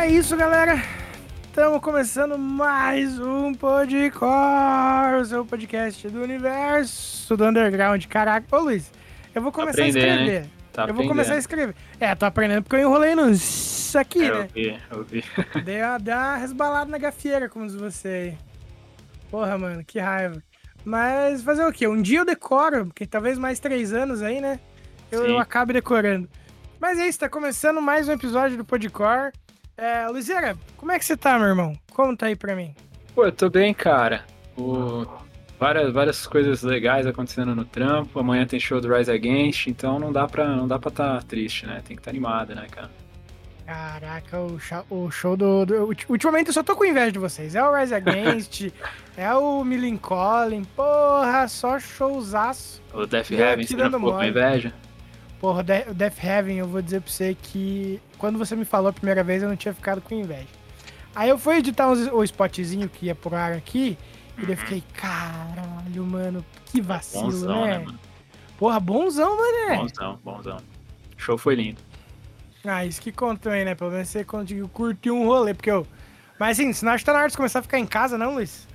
é isso, galera. Estamos começando mais um Podcore, o seu podcast do universo do underground. Caraca, ô Luiz, eu vou começar a escrever. Né? Tá eu vou começar a escrever. É, tô aprendendo porque eu enrolei nisso aqui, é, né? Eu vi, eu vi. Dei uma, dei uma resbalada na gafieira, como diz você aí. Porra, mano, que raiva. Mas fazer o quê? Um dia eu decoro, porque talvez mais três anos aí, né? Eu, eu acabe decorando. Mas é isso, tá começando mais um episódio do Podcore. É, Luizera, como é que você tá, meu irmão? Conta aí pra mim. Pô, eu tô bem, cara. O... Várias, várias coisas legais acontecendo no trampo. Amanhã tem show do Rise Against, então não dá pra não dá pra tá triste, né? Tem que estar tá animado, né, cara? Caraca, o show, o show do, do, Ultimamente eu só tô com inveja de vocês. É o Rise Against, é o Millencolin. Porra, só showzaço. O Death Heaven, você não ficou com inveja? Porra, o Death Heaven, eu vou dizer pra você que quando você me falou a primeira vez, eu não tinha ficado com inveja. Aí eu fui editar o spotzinho que ia pro ar aqui, e daí eu fiquei, caralho, mano, que vacilo, bonzão, né? né mano? Porra, bonzão, mané. Bonzão, bonzão. O show foi lindo. Ah, isso que contou aí, né? Pelo menos você conseguiu curtir um rolê, porque eu... Mas assim, senão acho que tá na hora de começar a ficar em casa, não, Luiz?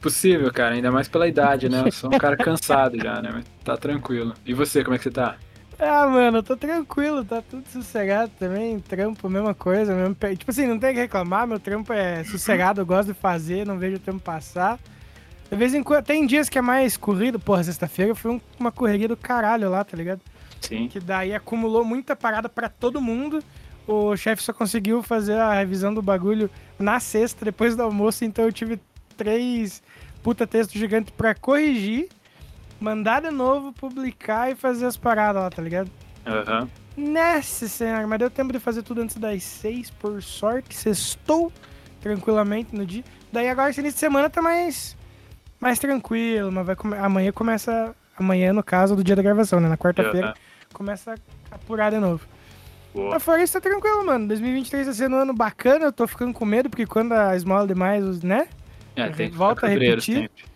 Possível, cara, ainda mais pela idade, né? Eu sou um cara cansado já, né? Mas tá tranquilo. E você, como é que você tá? Ah, mano, eu tô tranquilo, tá tudo sossegado também. Trampo, mesma coisa. Mesmo... Tipo assim, não tem que reclamar, meu trampo é sossegado, eu gosto de fazer, não vejo o tempo passar. De vez em quando, tem dias que é mais corrido. Porra, sexta-feira foi uma correria do caralho lá, tá ligado? Sim. Que daí acumulou muita parada para todo mundo. O chefe só conseguiu fazer a revisão do bagulho na sexta, depois do almoço, então eu tive três puta texto gigante para corrigir mandar de novo, publicar e fazer as paradas lá, tá ligado? Aham. Uhum. Nossa senhora, mas deu tempo de fazer tudo antes das seis, por sorte. Sextou tranquilamente no dia. Daí agora esse início de semana tá mais, mais tranquilo, mas vai come... amanhã começa. Amanhã, no caso, do dia da gravação, né? Na quarta-feira, uhum. começa a apurar de novo. Boa. Mas fora isso, tá tranquilo, mano. 2023 tá sendo um ano bacana, eu tô ficando com medo, porque quando a esmola demais, né? É, tem volta a repetir. Sempre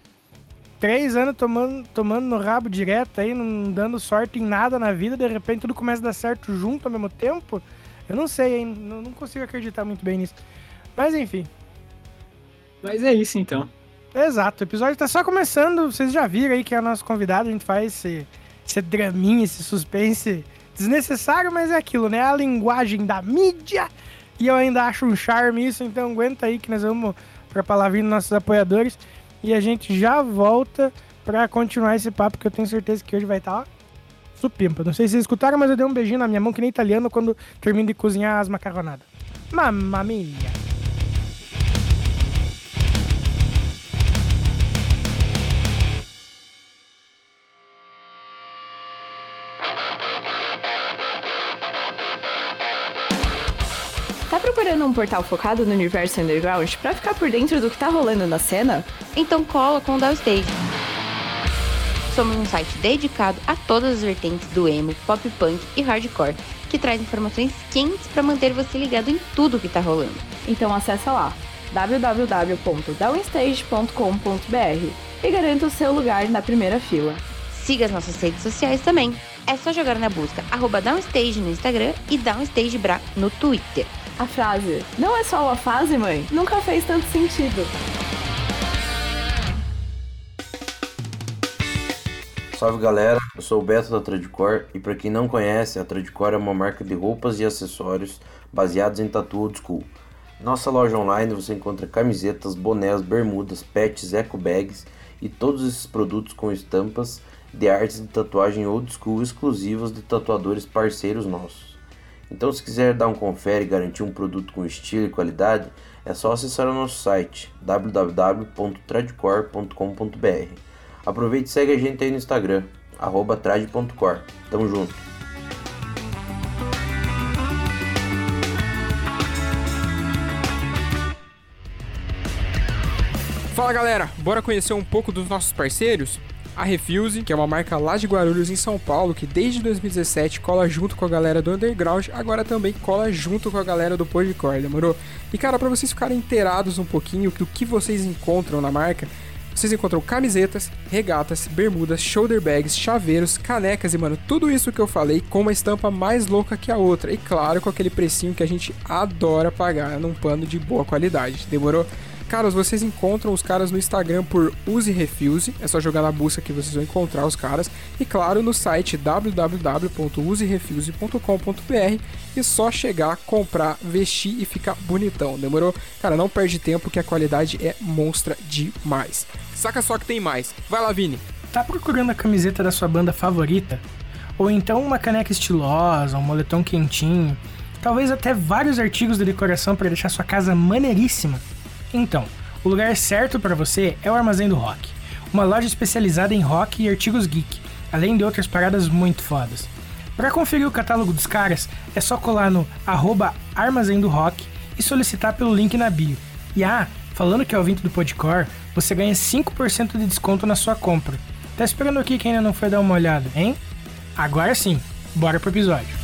três anos tomando, tomando no rabo direto aí, não dando sorte em nada na vida, de repente tudo começa a dar certo junto ao mesmo tempo. Eu não sei, hein? Não, não consigo acreditar muito bem nisso. Mas enfim. Mas é isso então. Exato, o episódio tá só começando. Vocês já viram aí que é o nosso convidado, a gente faz esse, esse draminha, esse suspense desnecessário, mas é aquilo, né? A linguagem da mídia. E eu ainda acho um charme isso, então aguenta aí que nós vamos pra palavrinha dos nossos apoiadores e a gente já volta para continuar esse papo que eu tenho certeza que hoje vai estar tá, supimpa. Não sei se vocês escutaram, mas eu dei um beijinho na minha mão que nem italiano quando termino de cozinhar as macarronadas. Mamma mia! Procurando um portal focado no universo underground para ficar por dentro do que tá rolando na cena? Então cola com o Downstage. Somos um site dedicado a todas as vertentes do emo, pop punk e hardcore, que traz informações quentes para manter você ligado em tudo que tá rolando. Então acessa lá www.downstage.com.br e garanta o seu lugar na primeira fila. Siga as nossas redes sociais também. É só jogar na busca arroba Downstage no Instagram e DownstageBra no Twitter. A frase, não é só uma fase, mãe, nunca fez tanto sentido. Salve galera, eu sou o Beto da Tradicor e para quem não conhece, a Tradicor é uma marca de roupas e acessórios baseados em tatu old school. Nossa loja online você encontra camisetas, bonés, bermudas, pets, eco bags e todos esses produtos com estampas de artes de tatuagem old school exclusivas de tatuadores parceiros nossos. Então, se quiser dar um confere e garantir um produto com estilo e qualidade, é só acessar o nosso site www.tradcore.com.br. Aproveite e segue a gente aí no Instagram, trad.core. Tamo junto! Fala galera, bora conhecer um pouco dos nossos parceiros? A Refuse, que é uma marca lá de Guarulhos em São Paulo, que desde 2017 cola junto com a galera do Underground, agora também cola junto com a galera do Podcore, demorou? E cara, para vocês ficarem inteirados um pouquinho do que vocês encontram na marca, vocês encontram camisetas, regatas, bermudas, shoulder bags, chaveiros, canecas e, mano, tudo isso que eu falei com uma estampa mais louca que a outra. E claro, com aquele precinho que a gente adora pagar num pano de boa qualidade. Demorou? Caras, vocês encontram os caras no Instagram por Use Refuse, é só jogar na busca que vocês vão encontrar os caras. E claro, no site www.userefuse.com.br e só chegar, comprar, vestir e ficar bonitão, demorou? Cara, não perde tempo que a qualidade é monstra demais. Saca só que tem mais. Vai lá, Vini. Tá procurando a camiseta da sua banda favorita? Ou então uma caneca estilosa, um moletom quentinho, talvez até vários artigos de decoração para deixar sua casa maneiríssima? Então, o lugar certo para você é o Armazém do Rock, uma loja especializada em rock e artigos geek, além de outras paradas muito fodas. Para conferir o catálogo dos caras, é só colar no arroba Armazém do Rock e solicitar pelo link na bio. E ah, falando que é ouvinte do Podcore, você ganha 5% de desconto na sua compra. Tá esperando aqui quem ainda não foi dar uma olhada, hein? Agora sim, bora pro episódio.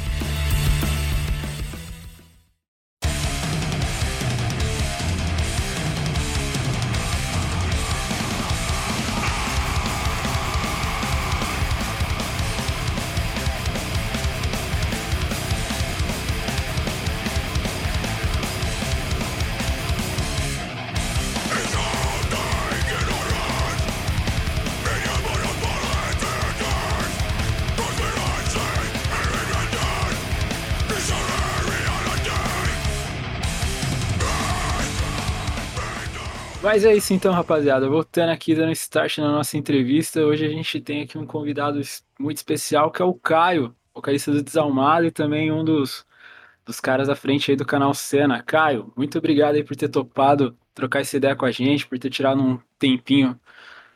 Mas é isso então, rapaziada. Voltando aqui, dando start na nossa entrevista. Hoje a gente tem aqui um convidado muito especial, que é o Caio, vocalista do Desalmado e também um dos, dos caras à frente aí do canal Cena. Caio, muito obrigado aí por ter topado trocar essa ideia com a gente, por ter tirado um tempinho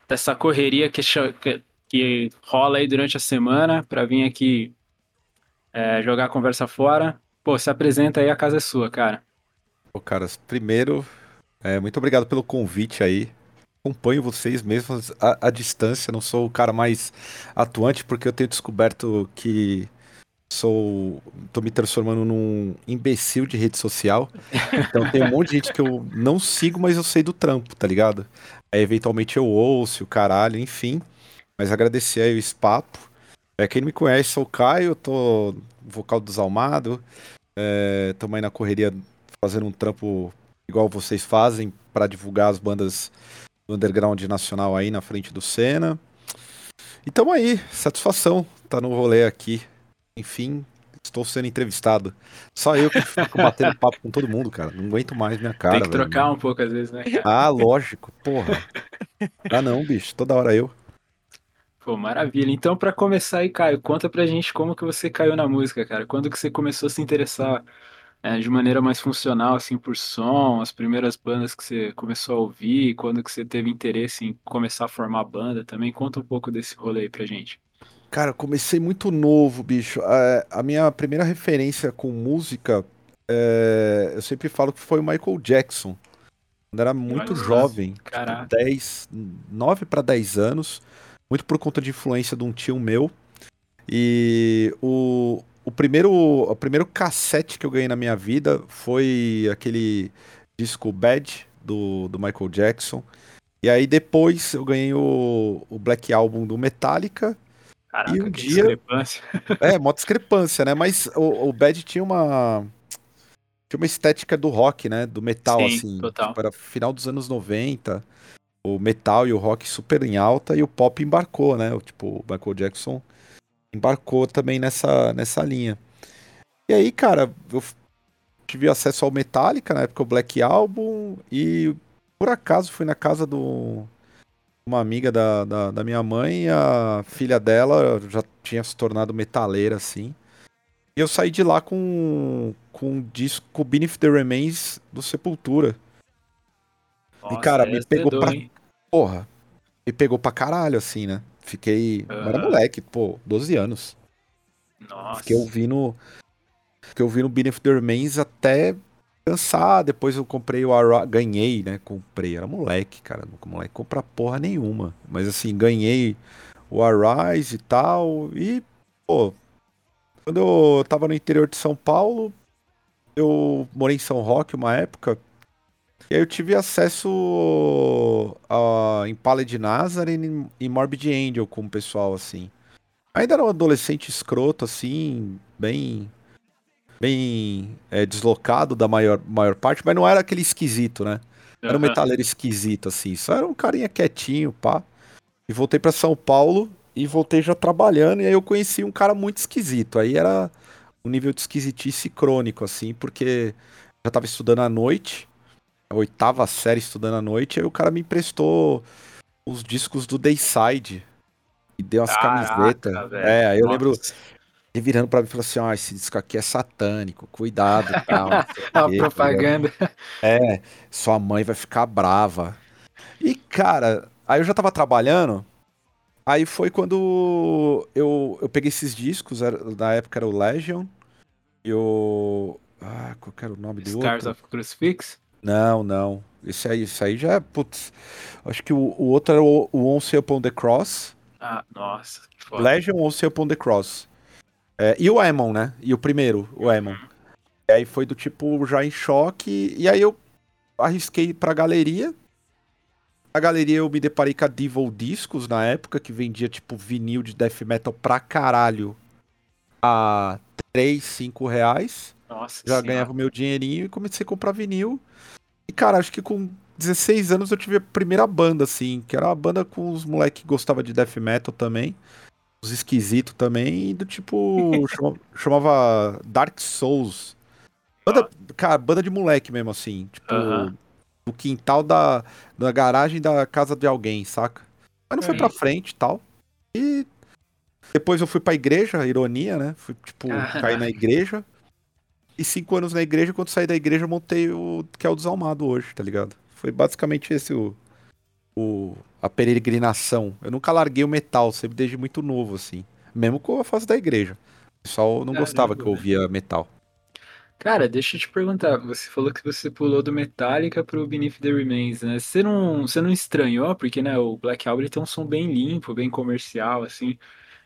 dessa correria que, que, que rola aí durante a semana para vir aqui é, jogar a conversa fora. Pô, se apresenta aí, a casa é sua, cara. Pô, caras, primeiro é, muito obrigado pelo convite aí. Acompanho vocês mesmo à, distância. Não sou o cara mais atuante porque eu tenho descoberto que sou. tô me transformando num imbecil de rede social. Então tem um monte de gente que eu não sigo, mas eu sei do trampo, tá ligado? Aí eventualmente eu ouço, o caralho, enfim. Mas agradecer aí o espaço. É, quem me conhece, sou o Caio, tô vocal do Desalmado. É, aí na correria fazendo um trampo igual vocês fazem para divulgar as bandas do underground nacional aí na frente do Senna. E tamo aí, satisfação tá no rolê aqui. Enfim, estou sendo entrevistado. Só eu que fico batendo papo com todo mundo, cara. Não aguento mais minha cara. Tem que trocar um pouco às vezes, né? Cara? Ah, lógico, porra. Ah não, bicho, toda hora eu. Pô, maravilha. Então, para começar aí, Caio, conta pra gente como que você caiu na música, cara. Quando que você começou a se interessar é, de maneira mais funcional, assim, por som, as primeiras bandas que você começou a ouvir, quando que você teve interesse em começar a formar banda também, conta um pouco desse rolê aí pra gente. Cara, comecei muito novo, bicho. É, a minha primeira referência com música, é, eu sempre falo que foi o Michael Jackson. Quando era muito Olha jovem, tipo 10, 9 para 10 anos, muito por conta de influência de um tio meu. E o, o primeiro, o primeiro cassete que eu ganhei na minha vida foi aquele disco Bad do, do Michael Jackson. E aí depois eu ganhei o, o Black Album do Metallica. Caraca, e um dia... discrepância. É, uma discrepância, né? Mas o, o Bad tinha uma. Tinha uma estética do rock, né? Do metal, Sim, assim. Total. Tipo, era final dos anos 90. O metal e o rock super em alta e o pop embarcou, né? Tipo, o Michael Jackson embarcou também nessa, nessa linha. E aí, cara, eu tive acesso ao Metallica, na época o Black Album, e por acaso fui na casa do uma amiga da, da, da, minha mãe, a filha dela já tinha se tornado metaleira, assim. E eu saí de lá com, com um disco Beneath the Remains do Sepultura. Nossa, e, cara, me pegou pra... Porra, me pegou pra caralho, assim, né? Fiquei. Uhum. Era moleque, pô, 12 anos. Nossa. Fiquei ouvindo. Fiquei ouvindo Beneath the Remains até cansar. Depois eu comprei o Arise. Ganhei, né? Comprei. Era moleque, cara. Não moleque compra porra nenhuma. Mas assim, ganhei o Arise e tal. E, pô. Quando eu tava no interior de São Paulo, eu morei em São Roque uma época. E aí eu tive acesso a Impala de Nazareth e Morbid Angel com o pessoal, assim. Ainda era um adolescente escroto, assim, bem. bem é, deslocado da maior, maior parte, mas não era aquele esquisito, né? Era um metaleiro esquisito, assim. Só era um carinha quietinho, pá. E voltei para São Paulo e voltei já trabalhando. E aí eu conheci um cara muito esquisito. Aí era um nível de esquisitice crônico, assim, porque já tava estudando à noite oitava série estudando à noite, aí o cara me emprestou os discos do Dayside e deu as camisetas. É, aí eu Nossa. lembro ele virando pra mim e falou assim: ó, oh, esse disco aqui é satânico, cuidado e tal. a tá propaganda. É, sua mãe vai ficar brava. E, cara, aí eu já tava trabalhando. Aí foi quando eu, eu peguei esses discos, era, na época era o Legion, e o. Ah, qual era o nome do outro? Stars of Crucifix? Não, não. Esse aí, esse aí já é. Putz. Acho que o, o outro era o, o Once Upon the Cross. Ah, nossa, que foda. Legion Once Upon the Cross. É, e o Emon, né? E o primeiro, o Emon. Uhum. E aí foi do tipo já em choque. E aí eu arrisquei pra galeria. A galeria eu me deparei com a Devil Discos na época, que vendia tipo vinil de death metal pra caralho a 3, 5 reais. Nossa Já senhora. ganhava o meu dinheirinho e comecei a comprar vinil. E, cara, acho que com 16 anos eu tive a primeira banda, assim, que era uma banda com os moleques que gostavam de death metal também. Os esquisitos também, e do tipo. chamava, chamava, Dark Souls. Banda, cara, banda de moleque mesmo, assim. Tipo, uh -huh. quintal da, da garagem da casa de alguém, saca? Mas não foi pra frente e tal. E depois eu fui pra igreja, ironia, né? Fui, tipo, cair na igreja e cinco anos na igreja. Quando saí da igreja, eu montei o que é o Desalmado hoje, tá ligado? Foi basicamente esse o, o a peregrinação. Eu nunca larguei o metal, sempre desde muito novo, assim. Mesmo com a fase da igreja. O pessoal não Caramba, gostava que eu ouvia metal. Cara, deixa eu te perguntar. Você falou que você pulou do Metallica pro Beneath the Remains, né? Você não, você não estranhou? Porque, né, o Black Album tem um som bem limpo, bem comercial, assim.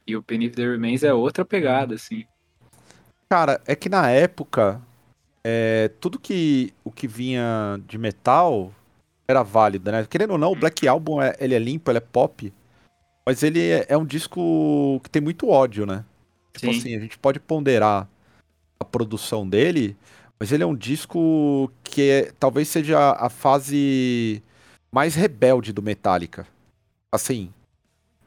E o Beneath the Remains é outra pegada, assim. Cara, é que na época, é, tudo que o que vinha de metal era válido, né? Querendo ou não, o Black Album é, ele é limpo, ele é pop, mas ele é, é um disco que tem muito ódio, né? Tipo Sim. assim, a gente pode ponderar a produção dele, mas ele é um disco que é, talvez seja a fase mais rebelde do Metallica. Assim,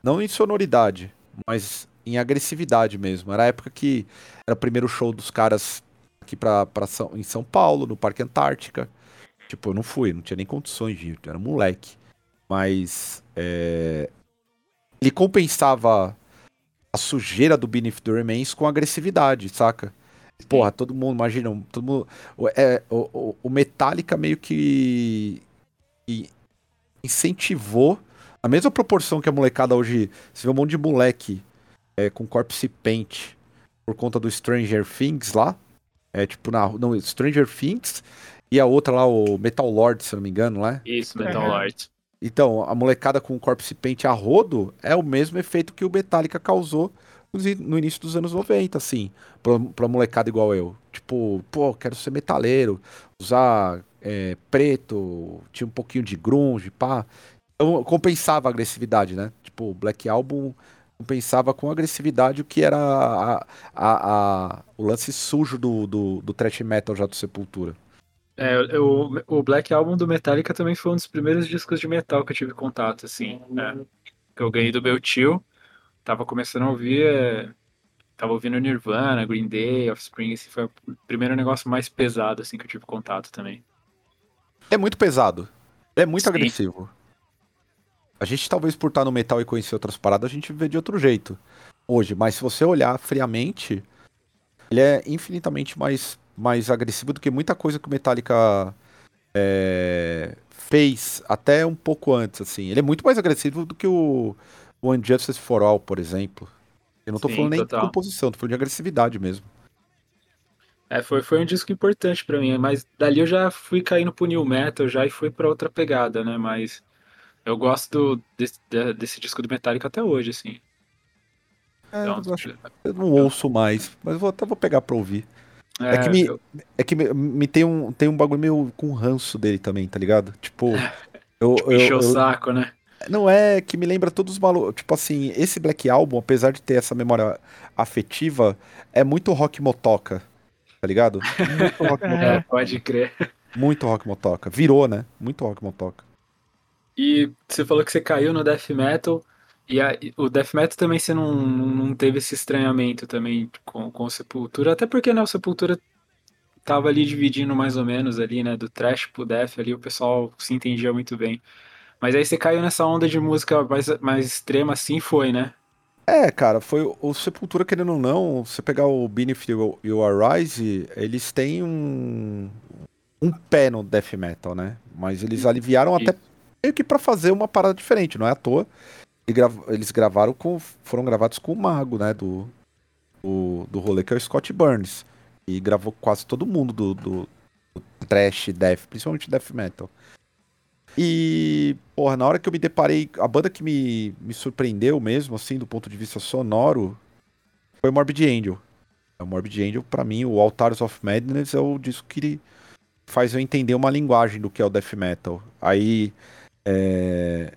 não em sonoridade, mas em agressividade mesmo. Era a época que era o primeiro show dos caras aqui pra, pra São, em São Paulo, no Parque Antártica. Tipo, eu não fui, não tinha nem condições de ir, era moleque. Mas é... ele compensava a sujeira do Beneath the Remains com agressividade, saca? Porra, todo mundo, imagina, todo mundo. É, o, o Metallica meio que, que incentivou a mesma proporção que a molecada hoje. Você vê um monte de moleque é, com Corpse Paint por conta do Stranger Things lá. É tipo, na, não, Stranger Things e a outra lá, o Metal Lord, se não me engano, né? Isso, Metal Lord. Então, a molecada com Corpse Paint a rodo é o mesmo efeito que o Metallica causou no início dos anos 90, assim, pra, pra molecada igual eu. Tipo, pô, quero ser metaleiro, usar é, preto, tinha um pouquinho de grunge, pá. Então, compensava a agressividade, né? Tipo, Black Album compensava com agressividade o que era a, a, a, o lance sujo do, do, do thrash metal já do Sepultura. É, o, o Black Album do Metallica também foi um dos primeiros discos de metal que eu tive contato, assim, né? Que eu ganhei do meu tio. Tava começando a ouvir. É, tava ouvindo Nirvana, Green Day, Offspring, esse foi o primeiro negócio mais pesado, assim, que eu tive contato também. É muito pesado. É muito Sim. agressivo. A gente talvez por estar no metal e conhecer outras paradas, a gente vê de outro jeito hoje. Mas se você olhar friamente, ele é infinitamente mais, mais agressivo do que muita coisa que o Metallica é, fez até um pouco antes, assim. Ele é muito mais agressivo do que o, o Unjustice for All, por exemplo. Eu não tô Sim, falando nem total. de composição, tô falando de agressividade mesmo. É, foi, foi um disco importante para mim, mas dali eu já fui caindo pro New Metal já e fui para outra pegada, né? Mas eu gosto desse, desse disco do Metallica até hoje, assim. É, então, eu, acho, eu, não ouço mais, mas vou, até vou pegar pra ouvir. É, que, me, eu... é que me, me, tem, um, tem um bagulho meio com ranço dele também, tá ligado? Tipo. Eu, tipo, eu, o saco, né? Não é que me lembra todos os malucos. Tipo assim, esse Black Album, apesar de ter essa memória afetiva, é muito rock motoca. Tá ligado? Muito rock motoca. É, pode crer. Muito rock motoca. Virou, né? Muito rock motoca. E você falou que você caiu no death metal. E a, o death metal também você não, não teve esse estranhamento também com, com o Sepultura. Até porque, né, o Sepultura tava ali dividindo mais ou menos ali, né? Do trash pro death ali, o pessoal se entendia muito bem. Mas aí você caiu nessa onda de música mais, mais extrema assim, foi, né? É, cara, foi o Sepultura, querendo ou não, você pegar o Beneath e o Arise, eles têm um, um pé no death metal, né? Mas eles aliviaram até meio que para fazer uma parada diferente, não é à toa. Eles gravaram com. foram gravados com o Mago, né? Do, do, do rolê, que é o Scott Burns. E gravou quase todo mundo do, do, do trash, death, principalmente death metal. E, porra, na hora que eu me deparei, a banda que me, me surpreendeu mesmo, assim, do ponto de vista sonoro, foi Morbid Angel. O Morbid Angel, para mim, o Altars of Madness é o disco que faz eu entender uma linguagem do que é o death metal. Aí, é,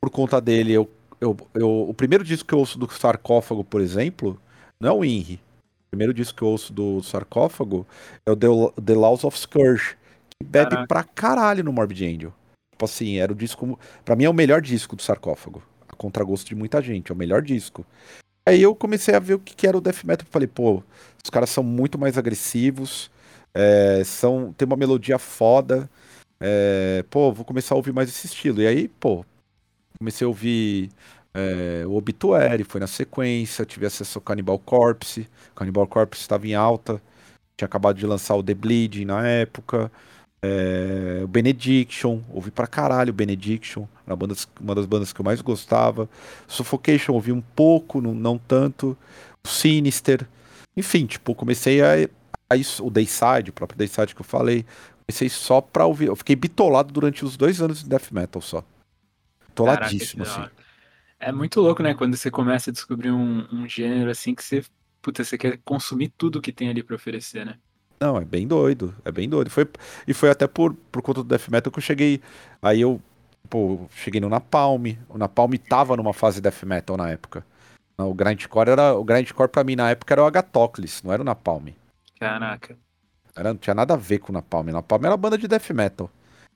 por conta dele, eu, eu, eu, o primeiro disco que eu ouço do Sarcófago, por exemplo, não é o Inri. O primeiro disco que eu ouço do Sarcófago é o The, The Laws of Scourge, que bebe Caraca. pra caralho no Morbid Angel. Tipo assim, era o disco. Pra mim é o melhor disco do sarcófago. A contragosto de muita gente, é o melhor disco. Aí eu comecei a ver o que era o death metal. Falei, pô, os caras são muito mais agressivos, é, são, tem uma melodia foda. É, pô, vou começar a ouvir mais esse estilo. E aí, pô, comecei a ouvir é, o Obituary, foi na sequência, tive acesso ao Cannibal Corpse. Cannibal Corpse estava em alta, tinha acabado de lançar o The Bleeding na época. É, o Benediction, ouvi pra caralho o Benediction, era uma, uma das bandas que eu mais gostava. Suffocation ouvi um pouco, não, não tanto. O Sinister, enfim, tipo, comecei a, a isso, o Dayside, o próprio Dayside que eu falei, comecei só pra ouvir. Eu fiquei bitolado durante os dois anos de Death Metal só. Bitoladíssimo, assim. É muito louco, né? Quando você começa a descobrir um, um gênero assim que você, puta, você quer consumir tudo que tem ali pra oferecer, né? Não, é bem doido. É bem doido. Foi, e foi até por, por conta do Death Metal que eu cheguei. Aí eu, pô, cheguei no Napalm. O Napalm tava numa fase Death Metal na época. O Grindcore era. O Grindcore pra mim na época era o Agatocles, não era o Napalm. Caraca. Era, não tinha nada a ver com o Napalm. O Napalm era banda de Death Metal.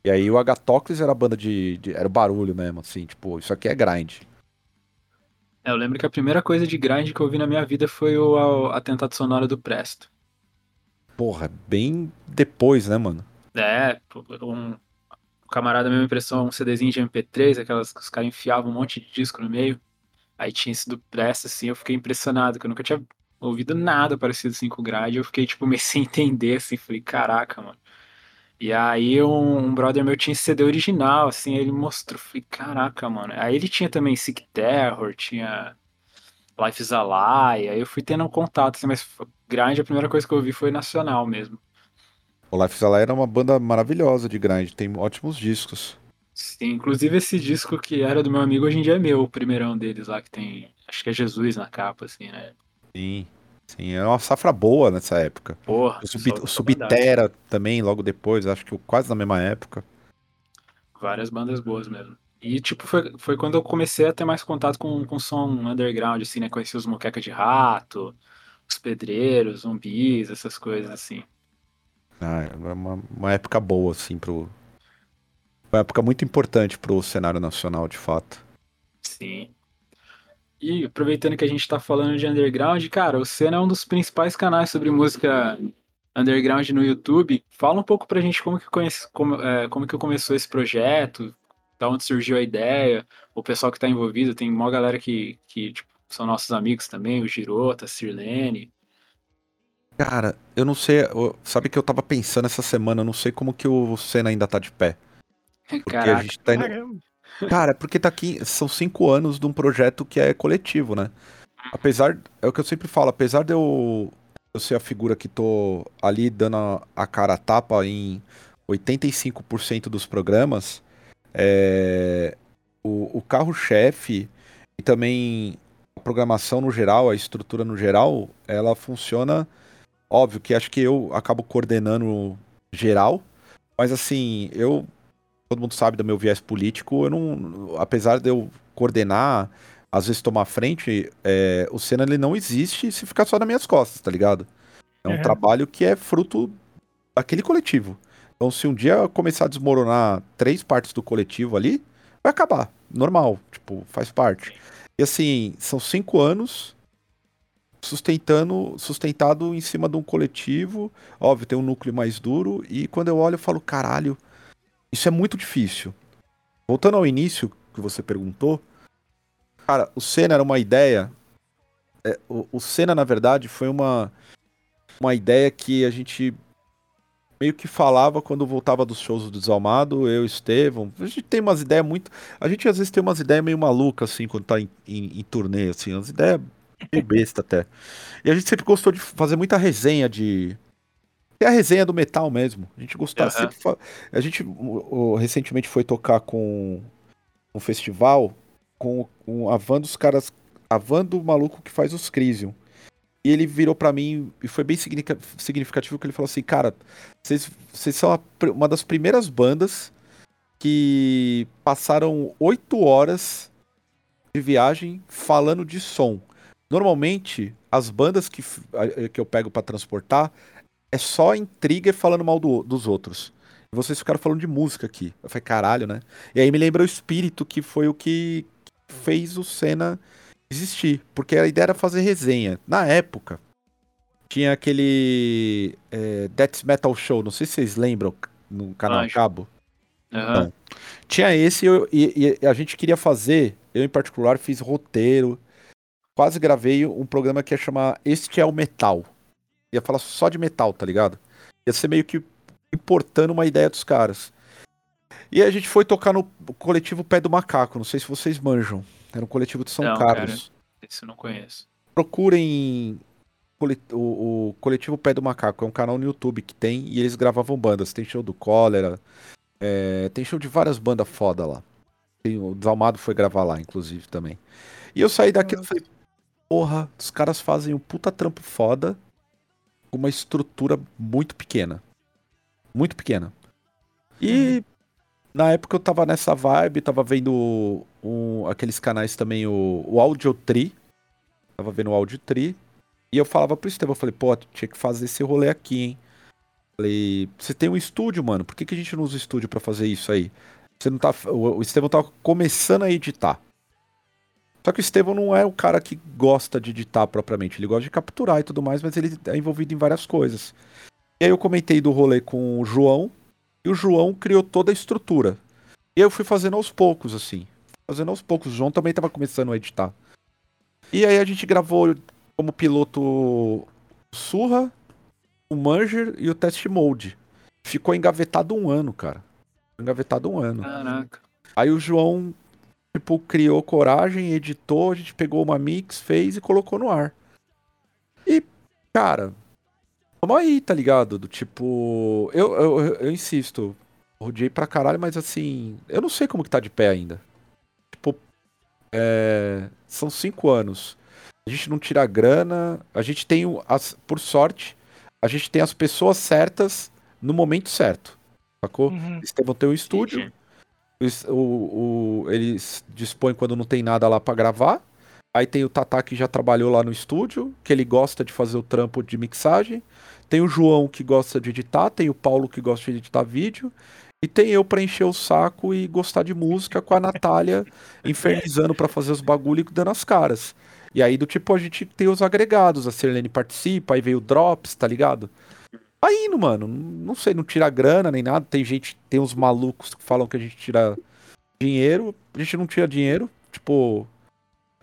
E aí o Agatocles era banda de, de. Era o barulho mesmo, assim, tipo, isso aqui é grind. É, eu lembro que a primeira coisa de grind que eu vi na minha vida foi o Atentado Sonoro do Presto. Porra, bem depois, né, mano? É, um, um camarada me impressou um CDzinho de MP3, aquelas que os caras enfiavam um monte de disco no meio. Aí tinha esse do Presta, assim, eu fiquei impressionado, que eu nunca tinha ouvido nada parecido assim com o grade. Eu fiquei, tipo, meio sem entender, assim, falei, caraca, mano. E aí um, um, brother meu tinha esse CD original, assim, ele mostrou, falei, caraca, mano. Aí ele tinha também Sick Terror, tinha Life is a Lie, aí eu fui tendo um contato, assim, mas grind a primeira coisa que eu vi foi nacional mesmo. O Life is a Lie era uma banda maravilhosa de grind, tem ótimos discos. Sim, inclusive esse disco que era do meu amigo hoje em dia é meu, o primeirão deles lá, que tem, acho que é Jesus na capa, assim, né? Sim, sim, era uma safra boa nessa época. Porra, o, Sub, o Subterra também, logo depois, acho que quase na mesma época. Várias bandas boas mesmo. E, tipo, foi, foi quando eu comecei a ter mais contato com, com som underground, assim, né? Conheci os moqueca de rato, os pedreiros, zumbis, essas coisas, assim. Ah, é uma, uma época boa, assim, pro... Uma época muito importante pro cenário nacional, de fato. Sim. E aproveitando que a gente tá falando de underground, cara, o Senna é um dos principais canais sobre música underground no YouTube. Fala um pouco pra gente como que, conhece, como, é, como que começou esse projeto, da onde surgiu a ideia, o pessoal que está envolvido, tem uma galera que, que tipo, são nossos amigos também, o Girota, a Sirlene. Cara, eu não sei, sabe que eu tava pensando essa semana, eu não sei como que o Senna ainda tá de pé. Porque Caraca. a gente tá indo... Cara, porque tá aqui, são cinco anos de um projeto que é coletivo, né? Apesar, é o que eu sempre falo, apesar de eu, eu ser a figura que tô ali dando a, a cara a tapa em 85% dos programas, é, o, o carro-chefe e também a programação no geral, a estrutura no geral, ela funciona Óbvio que acho que eu acabo coordenando geral, mas assim, eu. Todo mundo sabe do meu viés político, eu não. Apesar de eu coordenar, às vezes tomar frente, é, o Senna ele não existe se ficar só nas minhas costas, tá ligado? É um Uhum. trabalho que é fruto daquele coletivo. Então, se um dia começar a desmoronar três partes do coletivo ali, vai acabar. Normal, tipo, faz parte. E assim, são cinco anos sustentando, sustentado em cima de um coletivo. Óbvio, tem um núcleo mais duro. E quando eu olho, eu falo, caralho, isso é muito difícil. Voltando ao início que você perguntou, cara, o Senna era uma ideia. é, o, o Senna, na verdade, foi uma, uma ideia que a gente meio que falava quando voltava dos shows do Desalmado, eu e o Estevão. A gente tem umas ideias muito. A gente às vezes tem umas ideias meio malucas, assim, quando tá em, em, em turnê, assim, umas ideias meio besta até. E a gente sempre gostou de fazer muita resenha de. É a resenha do metal mesmo. A gente gostava Aham. sempre. A gente o- o- recentemente foi tocar com um festival com, com a van dos caras. A van do maluco que faz os Crisium. E ele virou pra mim e foi bem significa- significativo que ele falou assim, cara, vocês, vocês são a uma das primeiras bandas que passaram oito horas de viagem falando de som. Normalmente, as bandas que, que eu pego pra transportar é só intriga e falando mal do- dos outros. E vocês ficaram falando de música aqui. Eu falei, caralho, né? E aí me lembra o espírito que foi o que fez o Senna existir. Porque a ideia era fazer resenha. Na época, tinha aquele é, Death Metal Show, não sei se vocês lembram, no canal Manjo. Cabo. Aham. Tinha esse e, e a gente queria fazer, eu em particular fiz roteiro, quase gravei um programa que ia chamar Este é o Metal. Ia falar só de metal, tá ligado? Ia ser meio que importando uma ideia dos caras. E a gente foi tocar no coletivo Pé do Macaco, não sei se vocês manjam. Era um coletivo de São Não, Carlos. Esse eu não conheço. Procurem o, o coletivo Pé do Macaco, é um canal no YouTube que tem e eles gravavam bandas. Tem show do Cólera, é, tem show de várias bandas foda lá. Tem- o Desalmado foi gravar lá, inclusive, também. E eu saí daquilo e falei, porra, os caras fazem um puta trampo foda uma estrutura muito pequena. Muito pequena. E na época eu tava nessa vibe, tava vendo um- aqueles canais também, o, o Audiotree. Tava vendo o Audiotree. E eu falava pro Estevão, eu falei, pô, tinha que fazer esse rolê aqui, hein? Falei, você tem um estúdio, mano, por que, que a gente não usa estúdio pra fazer isso aí? Você não tá. O, o Estevão tava começando a editar. Só que o Estevão não é o cara que gosta de editar propriamente. Ele gosta de capturar e tudo mais, mas ele é envolvido em várias coisas. E aí eu comentei do rolê com o João, e o João criou toda a estrutura. E eu fui fazendo aos poucos, assim. Fazendo aos poucos. O João também tava começando a editar. E aí a gente gravou como piloto o Surra, o Manger e o Test Mode. Ficou engavetado um ano, cara. Engavetado um ano. Caraca. Aí o João, tipo, criou coragem, editou, a gente pegou uma mix, fez e colocou no ar. E, cara, tamo aí, tá ligado? Do tipo. Eu, eu, eu, insisto, rodeei pra caralho, mas assim, eu não sei como que tá de pé ainda. Tipo, é, são cinco anos. A gente não tira grana, a gente tem, o- as, por sorte, a gente tem as pessoas certas no momento certo. Sacou? Uhum. Estevão tem um estúdio, O, o, eles dispõem quando não tem nada lá pra gravar. Aí tem o Tatá que já trabalhou lá no estúdio, que ele gosta de fazer o trampo de mixagem. Tem o João que gosta de editar, tem o Paulo que gosta de editar vídeo. E tem eu pra encher o saco e gostar de música com a Natália infernizando pra fazer os bagulho e dando as caras. E aí do tipo a gente tem os agregados, a Serlene participa, aí veio o Drops, tá ligado? Tá indo, mano. Não sei, não tira grana nem nada. Tem gente, tem uns malucos que falam que a gente tira dinheiro. A gente não tira dinheiro. Tipo,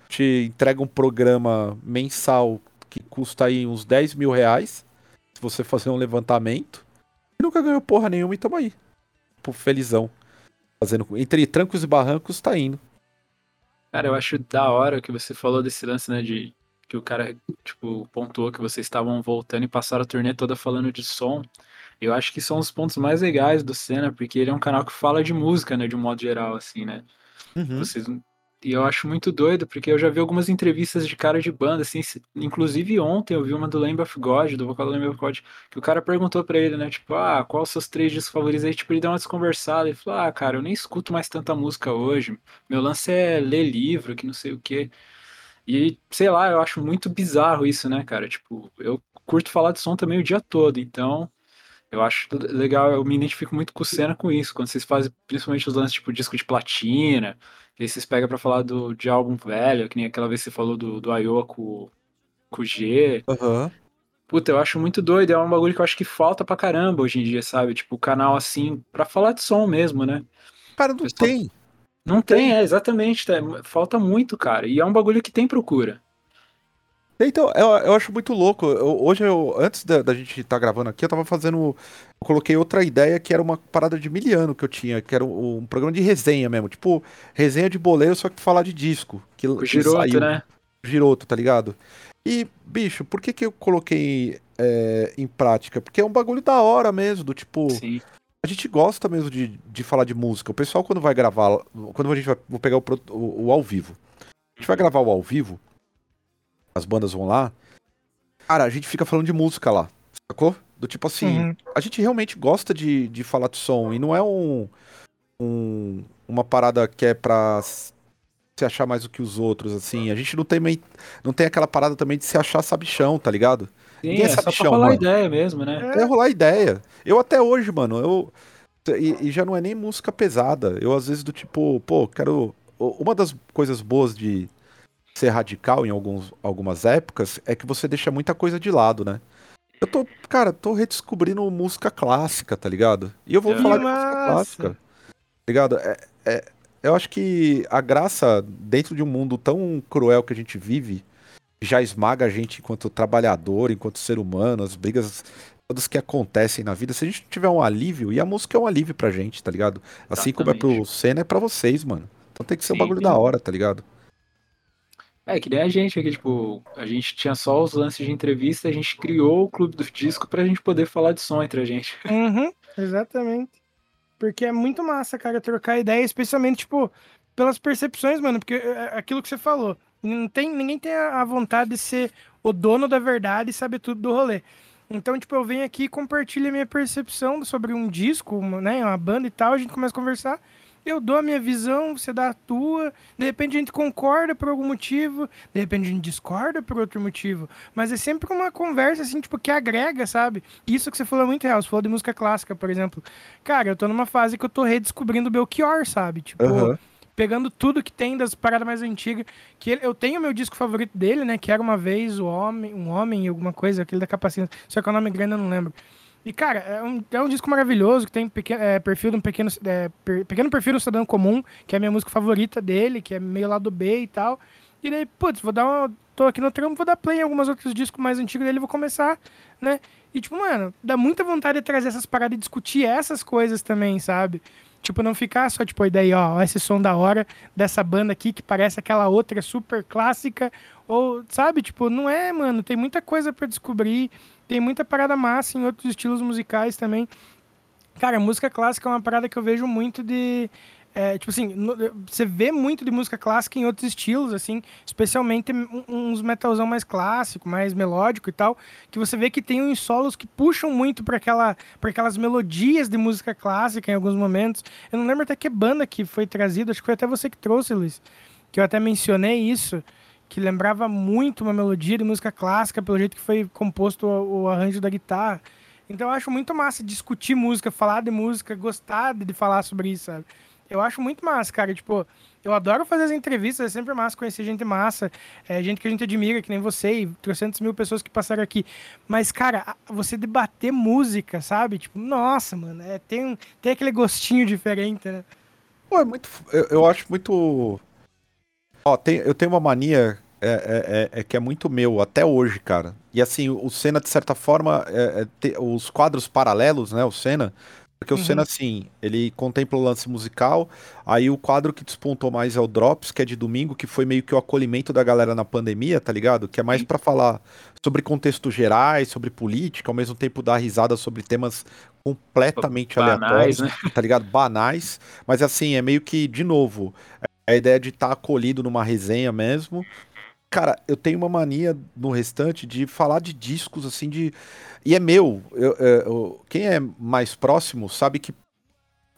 te entrega um programa mensal que custa aí uns 10 mil reais. Se você fazer um levantamento. E nunca ganhou porra nenhuma e tamo aí. Tipo, felizão. Fazendo, entre trancos e barrancos, tá indo. Cara, eu acho da hora que você falou desse lance, né, de que o cara, tipo, pontuou que vocês estavam voltando e passaram a turnê toda falando de som. Eu acho que são os pontos mais legais do Senna, porque ele é um canal que fala de música, né, de um modo geral, assim, né? Uhum. Vocês E eu acho muito doido, porque eu já vi algumas entrevistas de cara de banda, assim, inclusive ontem eu vi uma do Lamb of God, do vocal do Lamb of God, que o cara perguntou pra ele, né, tipo, ah, qual os seus três discos favoritos? Aí, tipo, ele deu uma desconversada e falou, ah, cara, eu nem escuto mais tanta música hoje, meu lance é ler livro, que não sei o quê. E, sei lá, eu acho muito bizarro isso, né, cara, tipo, eu curto falar de som também o dia todo, então eu acho legal, eu me identifico muito com o Senna com isso, quando vocês fazem principalmente os lances tipo disco de platina, e aí vocês pegam pra falar do, de álbum velho, que nem aquela vez que você falou do, do Iowa com, com o G. Uhum. Puta, eu acho muito doido, é um bagulho que eu acho que falta pra caramba hoje em dia, sabe? Tipo, canal assim, pra falar de som mesmo, né? Cara, não tem. Não tem, é, exatamente, tá, falta muito, cara. E é um bagulho que tem procura. Então, eu, eu acho muito louco. Eu, hoje, eu, antes da, da gente estar tá gravando aqui, eu tava fazendo. Eu coloquei outra ideia que era uma parada de miliano que eu tinha, que era um, um programa de resenha mesmo. Tipo, resenha de boleiro, só que falar de disco. Que, o Giroto, saiu. né? Giroto, tá ligado? E, bicho, por que, que eu coloquei é, em prática? Porque é um bagulho da hora mesmo, do tipo. Sim. A gente gosta mesmo de, de falar de música. O pessoal, quando vai gravar. Quando a gente vai vou pegar o, o, o ao vivo. A gente vai gravar o ao vivo as bandas vão lá, cara, a gente fica falando de música lá, sacou? Do tipo assim, uhum. a gente realmente gosta de, de falar de som e não é um, um uma parada que é pra se achar mais do que os outros, assim. A gente não tem, não tem aquela parada também de se achar sabichão, tá ligado? Sim, Ninguém é, é só pra rolar mano. ideia mesmo, né? É rolar ideia. Eu até hoje, mano, eu... E, e, já não é nem música pesada. Eu, às vezes, do tipo, pô, quero... Uma das coisas boas de, ser radical em alguns, algumas épocas é que você deixa muita coisa de lado, né? Eu tô, cara, tô redescobrindo música clássica, tá ligado? E eu vou que falar massa. de música clássica. Tá ligado? É, é, eu acho que a graça, dentro de um mundo tão cruel que a gente vive, já esmaga a gente enquanto trabalhador, enquanto ser humano, as brigas todas que acontecem na vida, se a gente tiver um alívio, e a música é um alívio pra gente, tá ligado? Assim Exatamente. como é pro Senna, é pra vocês, mano. Então tem que ser Sim, um bagulho da hora, tá ligado? É, que nem a gente aqui, tipo, a gente tinha só os lances de entrevista, a gente criou o Clube do Disco pra gente poder falar de som entre a gente. Uhum, exatamente. Porque é muito massa, cara, trocar ideia, especialmente, tipo, pelas percepções, mano, porque é, é aquilo que você falou, não tem, ninguém tem a vontade de ser o dono da verdade e saber tudo do rolê. Então, tipo, eu venho aqui e compartilho a minha percepção sobre um disco, né, uma banda e tal, a gente começa a conversar, eu dou a minha visão, você dá a tua. De repente a gente concorda por algum motivo, de repente a gente discorda por outro motivo. Mas é sempre uma conversa, assim, tipo, que agrega, sabe? Isso que você falou é muito real. Você falou de música clássica, por exemplo. Cara, eu tô numa fase que eu tô redescobrindo Belchior, sabe? Tipo. Uhum. Pegando tudo que tem das paradas mais antigas. Que ele, eu tenho meu disco favorito dele, né? Que era uma vez o homem, um homem, alguma coisa, aquele da capacidade. Só que o nome grande eu não lembro. E, cara, é um, é um disco maravilhoso, que tem pequeno, é, perfil de um pequeno, é, per, pequeno perfil do cidadão comum, que é a minha música favorita dele, que é meio lado B e tal. E daí, putz, vou dar uma. Tô aqui no trampo, vou dar play em alguns outros discos mais antigos dele, vou começar, né? E, tipo, mano, dá muita vontade de trazer essas paradas e discutir essas coisas também, sabe? Tipo, não ficar só, tipo, daí, ó, esse som da hora dessa banda aqui que parece aquela outra super clássica. Ou, sabe, tipo, não é, mano, tem muita coisa para descobrir. Tem muita parada massa em outros estilos musicais também. Cara, música clássica é uma parada que eu vejo muito de. É, tipo assim, no, você vê muito de música clássica em outros estilos, assim, especialmente uns metalzão mais clássico, mais melódico e tal, que você vê que tem uns solos que puxam muito para aquela, aquelas melodias de música clássica em alguns momentos. Eu não lembro até que banda que foi trazida, acho que foi até você que trouxe, Luiz, que eu até mencionei isso que lembrava muito uma melodia de música clássica, pelo jeito que foi composto o, o arranjo da guitarra. Então eu acho muito massa discutir música, falar de música, gostar de falar sobre isso, sabe? Eu acho muito massa, cara. Tipo, eu adoro fazer as entrevistas, é sempre massa conhecer gente massa, é, gente que a gente admira, que nem você, e 300 mil pessoas que passaram aqui. Mas, cara, você debater música, sabe? Tipo, nossa, mano, é, tem, tem aquele gostinho diferente, né? Pô, é muito. Eu, eu acho muito. Ó, tem, eu tenho uma mania é, é, é, é, que é muito meu até hoje, cara. E assim, o Senna, de certa forma, é, é te, os quadros paralelos, né? O Senna. Porque uhum. o Senna, assim, ele contempla o lance musical. Aí o quadro que despontou mais é o Drops, que é de domingo, que foi meio que o acolhimento da galera na pandemia, tá ligado? Que é mais para falar sobre contextos gerais, sobre política, ao mesmo tempo dar risada sobre temas completamente Banais, aleatórios, né? tá ligado? Banais. Mas assim, é meio que, de novo, É a ideia de estar tá acolhido numa resenha mesmo. Cara, eu tenho uma mania no restante de falar de discos assim de. E é meu. Eu, eu, quem é mais próximo sabe que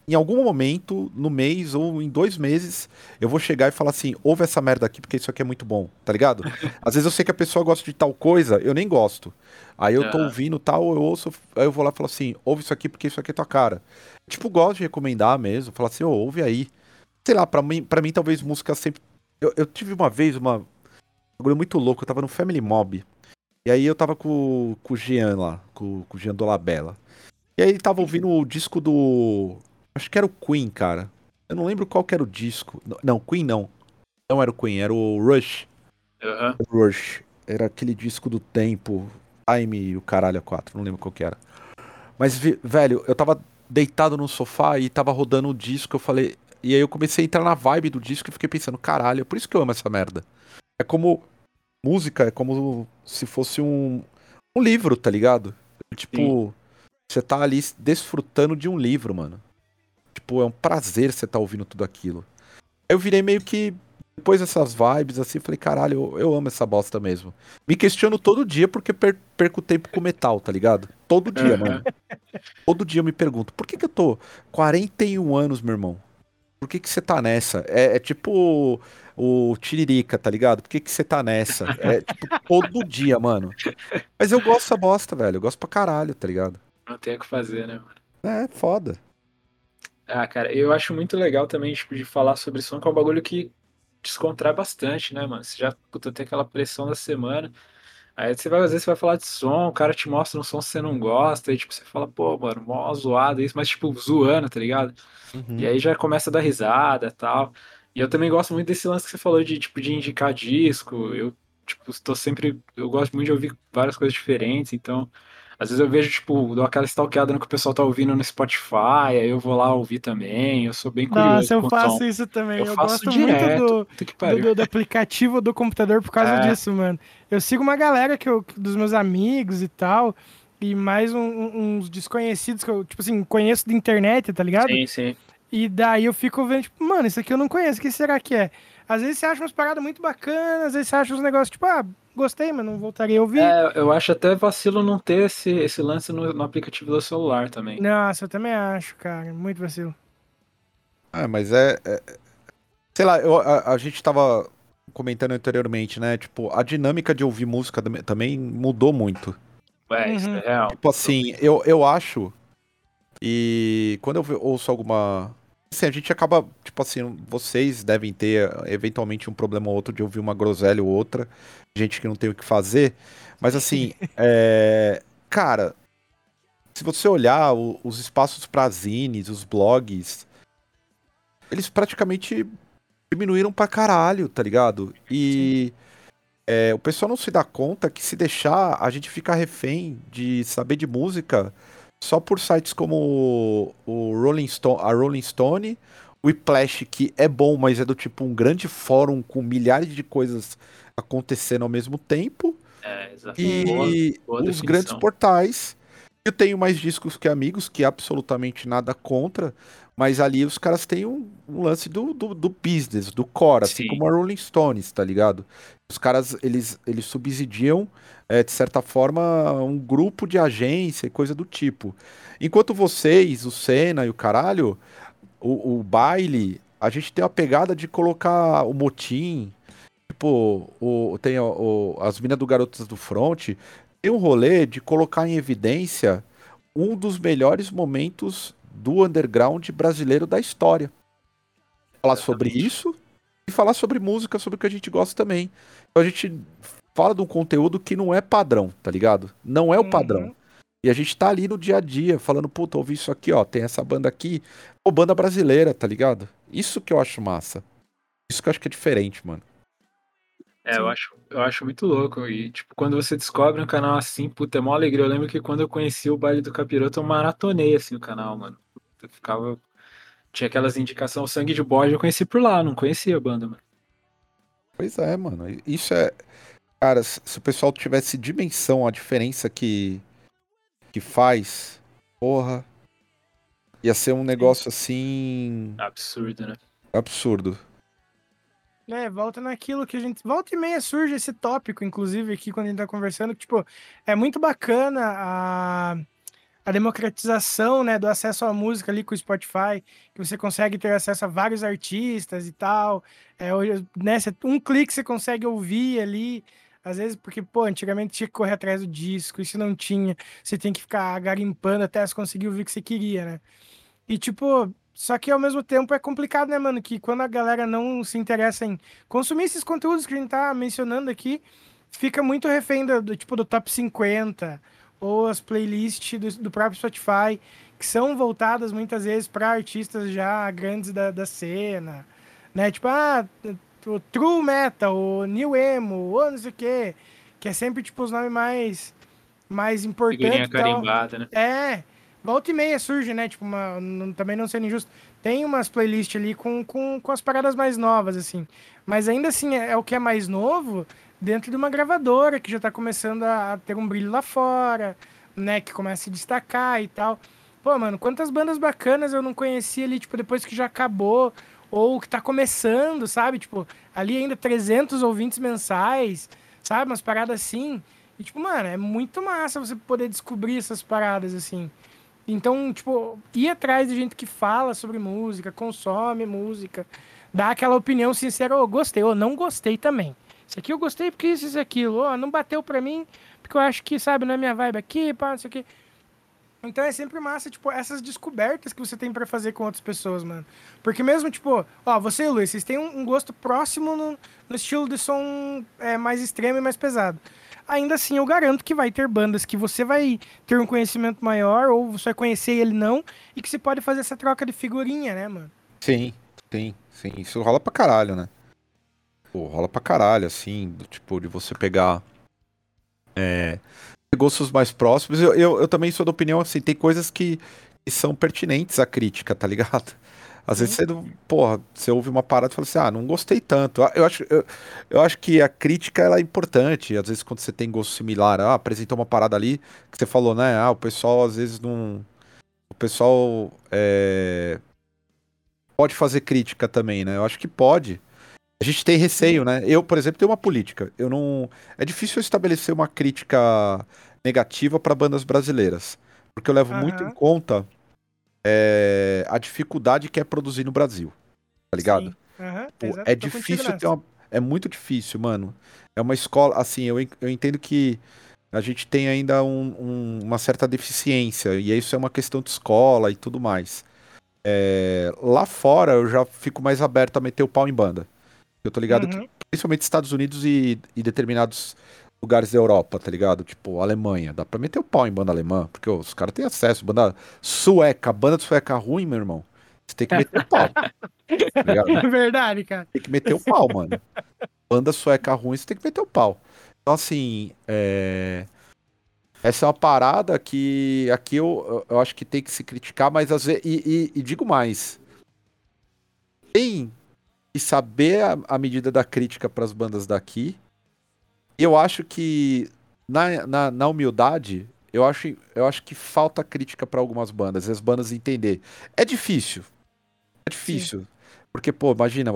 em algum momento, no mês ou em dois meses, eu vou chegar e falar assim: ouve essa merda aqui porque isso aqui é muito bom, tá ligado? Às vezes eu sei que a pessoa gosta de tal coisa, eu nem gosto. Aí eu tô ouvindo tal, eu ouço, aí eu vou lá e falo assim: ouve isso aqui porque isso aqui é tua cara. Tipo, gosto de recomendar mesmo, falar assim: oh, ouve aí. Sei lá, pra mim, pra mim talvez música sempre. Eu, eu tive uma vez uma. Bagulho muito louco, eu tava no Family Mob. E aí eu tava com, com o Jean lá, com, com o Jean Dolabella. E aí ele tava ouvindo o disco do Acho que era o Queen, cara. Eu não lembro qual que era o disco. Não, Queen não. Não era o Queen, era o Rush. Uhum. Rush. Era aquele disco do tempo. Time e o caralho a 4. Não lembro qual que era. Mas, velho, eu tava deitado no sofá e tava rodando o disco. Eu falei. E aí eu comecei a entrar na vibe do disco e fiquei pensando, caralho, é por isso que eu amo essa merda. É como. Música é como se fosse um. Um livro, tá ligado? Tipo. Sim. Você tá ali desfrutando de um livro, mano tipo, é um prazer você tá ouvindo tudo aquilo. Eu virei meio que. Depois dessas vibes, assim, falei, caralho, eu, eu amo essa bosta mesmo. Me questiono todo dia porque per, perco tempo com metal, tá ligado? Todo dia, mano. Todo dia eu me pergunto, por que, que eu tô 41 anos, meu irmão? Por que, que você tá nessa? É, é tipo o Tiririca, tá ligado? Por que, que você tá nessa? É tipo todo dia, mano. Mas eu gosto dessa bosta, velho. Eu gosto pra caralho, tá ligado? Não tem o que fazer, né, mano? É, foda. Ah, cara, eu acho muito legal também, tipo, de falar sobre som, que é um bagulho que descontrai bastante, né, mano? Você já, puta, tem aquela pressão da semana, aí você vai, às vezes você vai falar de som, o cara te mostra um som que você não gosta, e tipo, você fala, pô, mano, mó zoado isso, mas tipo, zoando, tá ligado? Uhum. E aí já começa a dar risada e tal. E eu também gosto muito desse lance que você falou de, tipo, de indicar disco, eu, tipo, estou sempre, eu gosto muito de ouvir várias coisas diferentes, então... Às vezes eu vejo, tipo, dou aquela stalkeada no que o pessoal tá ouvindo no Spotify, aí eu vou lá ouvir também. Eu sou bem curioso. Nossa, eu faço som. isso também. Eu, eu gosto direto, muito do, do, do, aplicativo do computador por causa é. disso, mano. Eu sigo uma galera que eu, dos meus amigos e tal, e mais um, uns desconhecidos que eu, tipo assim, conheço de internet, tá ligado? Sim, sim. E daí eu fico vendo, tipo, mano, isso aqui eu não conheço, o que será que é? Às vezes você acha umas paradas muito bacanas, às vezes você acha uns negócios, tipo, ah, gostei, mas não voltaria a ouvir. É, eu acho até vacilo não ter esse, esse lance no, no aplicativo do celular também. Nossa, eu também acho, cara. Muito vacilo. Ah, mas é. é sei lá, eu, a, a, gente tava comentando anteriormente, né? Tipo, a dinâmica de ouvir música também mudou muito. É, isso é real. Tipo assim, eu, eu acho. E quando eu ouço alguma assim, a gente acaba, tipo assim, vocês devem ter eventualmente um problema ou outro de ouvir uma groselha ou outra, gente que não tem o que fazer, mas assim, é, cara, se você olhar o, os espaços para zines, os blogs, eles praticamente diminuíram pra caralho, tá ligado? E é, o pessoal não se dá conta que se deixar, a gente fica refém de saber de música só por sites como o Rolling Stone, a Rolling Stone, o Whiplash, que é bom, mas é do tipo um grande fórum com milhares de coisas acontecendo ao mesmo tempo. É, e boa, boa os grandes portais. Eu tenho mais discos que amigos, que absolutamente nada contra, mas ali os caras têm um, um lance do, do, do, business, do core, assim Sim. assim como a Rolling Stones, tá ligado? Os caras, eles, eles subsidiam é, de certa forma, um grupo de agência e coisa do tipo. Enquanto vocês, o Senna e o caralho, o, o baile, a gente tem a pegada de colocar o motim, tipo, o, tem o, as minas do Garotas do Front, tem um rolê de colocar em evidência um dos melhores momentos do underground brasileiro da história. Falar sobre isso e falar sobre música, sobre o que a gente gosta também. Então a gente fala de um conteúdo que não é padrão, tá ligado? Não é o padrão. Uhum. E a gente tá ali no dia a dia, falando, puta, ouvi isso aqui, ó, tem essa banda aqui. Pô, banda brasileira, tá ligado? Isso que eu acho massa. Isso que eu acho que é diferente, mano. É, eu acho, eu acho muito louco. E, tipo, quando você descobre um canal assim, puta, é mó alegria. Eu lembro que quando eu conheci o baile do Capiroto, eu maratonei, assim, o canal, mano. Eu ficava... Tinha aquelas indicações, o sangue de bode eu conheci por lá, não conhecia a banda, mano. Pois é, mano. Isso é... Cara, se o pessoal tivesse dimensão a diferença que, que faz, porra, ia ser um negócio assim. Absurdo, né? Absurdo. É, volta naquilo que a gente. Volta e meia surge esse tópico, inclusive, aqui quando a gente tá conversando, que, tipo, é muito bacana a, a democratização, né, do acesso à música ali com o Spotify, que você consegue ter acesso a vários artistas e tal. É, né, um clique você consegue ouvir ali. Às vezes, porque, pô, antigamente tinha que correr atrás do disco, e se não tinha, você tem que ficar garimpando até você conseguir ouvir o que você queria, né? E, tipo, só que ao mesmo tempo é complicado, né, mano? Que quando a galera não se interessa em consumir esses conteúdos que a gente tá mencionando aqui, fica muito refém do, do tipo do top 50 ou as playlists do, do próprio Spotify, que são voltadas muitas vezes para artistas já grandes da, da cena, né? Tipo, ah, o True Metal, o New Emo, ou não sei o quê, que é sempre tipo os nomes mais mais importantes. Figurinha carimbada, né? É. Volta e meia surge, né? Tipo, uma, não, também não sendo injusto. Tem umas playlists ali com, com, com as paradas mais novas, assim. Mas ainda assim, é, é o que é mais novo dentro de uma gravadora que já tá começando a, ter um brilho lá fora, né? Que começa a se destacar e tal. Pô, mano, quantas bandas bacanas eu não conhecia ali, tipo, depois que já acabou, ou que tá começando, sabe? Tipo, ali ainda 300 ouvintes mensais, sabe? Umas paradas assim. E, tipo, mano, é muito massa você poder descobrir essas paradas, assim. Então, tipo, ir atrás de gente que fala sobre música, consome música, dá aquela opinião sincera, oh, gostei, ou oh, não gostei também. Isso aqui eu gostei porque isso, isso, aquilo, oh, não bateu pra mim, porque eu acho que, sabe, não é minha vibe aqui, pá, não sei o quê. Então é sempre massa, tipo, essas descobertas que você tem para fazer com outras pessoas, mano. Porque mesmo, tipo, ó, você e o Luiz, vocês têm um, um gosto próximo no, no, estilo de som é, mais extremo e mais pesado ainda assim eu garanto que vai ter bandas que você vai ter um conhecimento maior, ou você vai conhecer ele não, e que você pode fazer essa troca de figurinha, né, mano? Sim, sim, sim. Isso rola pra caralho, né? Pô, rola pra caralho, assim, do, tipo, de você pegar. É, gostos mais próximos. Eu, eu, eu, também sou da opinião, assim, tem coisas que, que são pertinentes à crítica, tá ligado? Às vezes você, porra, você ouve uma parada e fala assim, ah, não gostei tanto. Eu acho, eu, eu acho que a crítica ela é importante. Às vezes quando você tem gosto similar, ah, apresentou uma parada ali que você falou, né? Ah, o pessoal às vezes não. O pessoal é... pode fazer crítica também, né? Eu acho que pode. A gente tem receio, né? Eu, por exemplo, tenho uma política. Eu não. É difícil estabelecer uma crítica negativa para bandas brasileiras. Porque eu levo uhum. muito em conta é, a dificuldade que é produzir no Brasil. Tá ligado? Uhum, Pô, é difícil ter uma. É muito difícil, mano. É uma escola. Assim, eu, eu entendo que a gente tem ainda um, um, uma certa deficiência. E isso é uma questão de escola e tudo mais. É, lá fora eu já fico mais aberto a meter o pau em banda. Eu tô ligado uhum. que, principalmente Estados Unidos e, e determinados lugares da Europa, tá ligado? Tipo, Alemanha. Dá pra meter o pau em banda alemã, porque os caras têm acesso. Banda sueca, banda sueca ruim, meu irmão. Você tem que meter o pau. tá é verdade, cara. Tem que meter o pau, mano. Banda sueca ruim, você tem que meter o pau. Então, assim, é... essa é uma parada que aqui eu, eu acho que tem que se criticar, mas às vezes. E, e, e digo mais. Tem que saber a, a medida da crítica para as bandas daqui eu acho que, na, na, na, humildade, eu acho, eu acho que falta crítica para algumas bandas, as bandas entender. É difícil. É difícil. Sim. Porque, pô, imagina,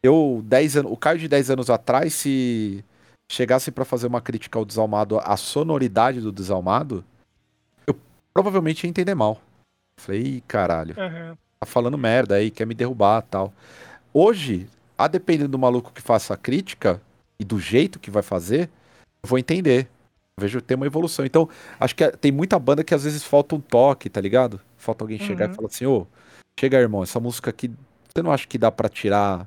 eu, 10 anos, o Caio de 10 anos atrás, se chegasse para fazer uma crítica ao Desalmado, a sonoridade do Desalmado, eu provavelmente ia entender mal. Falei, caralho, uhum. tá falando merda aí, quer me derrubar tal. Hoje, a depender do maluco que faça a crítica, e do jeito que vai fazer, eu vou entender. Eu vejo ter uma evolução. Então, acho que tem muita banda que às vezes falta um toque, tá ligado? Falta alguém uhum. chegar e uhum. falar assim, ô, chega, irmão, essa música aqui, você não acha que dá para tirar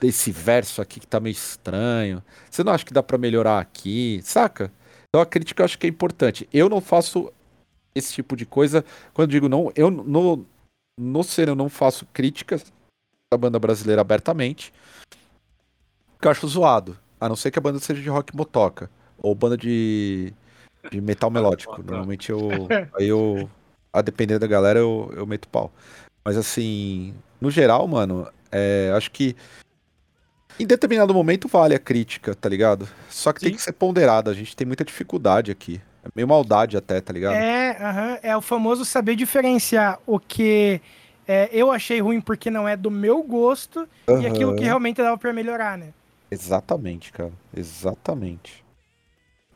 desse verso aqui que tá meio estranho? Você não acha que dá para melhorar aqui? Saca? Então a crítica eu acho que é importante. Eu não faço esse tipo de coisa. Quando digo não, eu no, no ser eu não faço críticas da banda brasileira abertamente que eu acho zoado. A não ser que a banda seja de rock motoca. Ou banda de, de metal melódico. Normalmente eu. Aí eu. A depender da galera, eu, eu meto pau. Mas assim, no geral, mano, é, acho que em determinado momento vale a crítica, tá ligado? Só que Sim. tem que ser ponderada, a gente tem muita dificuldade aqui. É meio maldade até, tá ligado? É, uh -huh, é o famoso saber diferenciar o que é, eu achei ruim porque não é do meu gosto e aquilo que realmente dava pra melhorar, né? Exatamente, cara. Exatamente.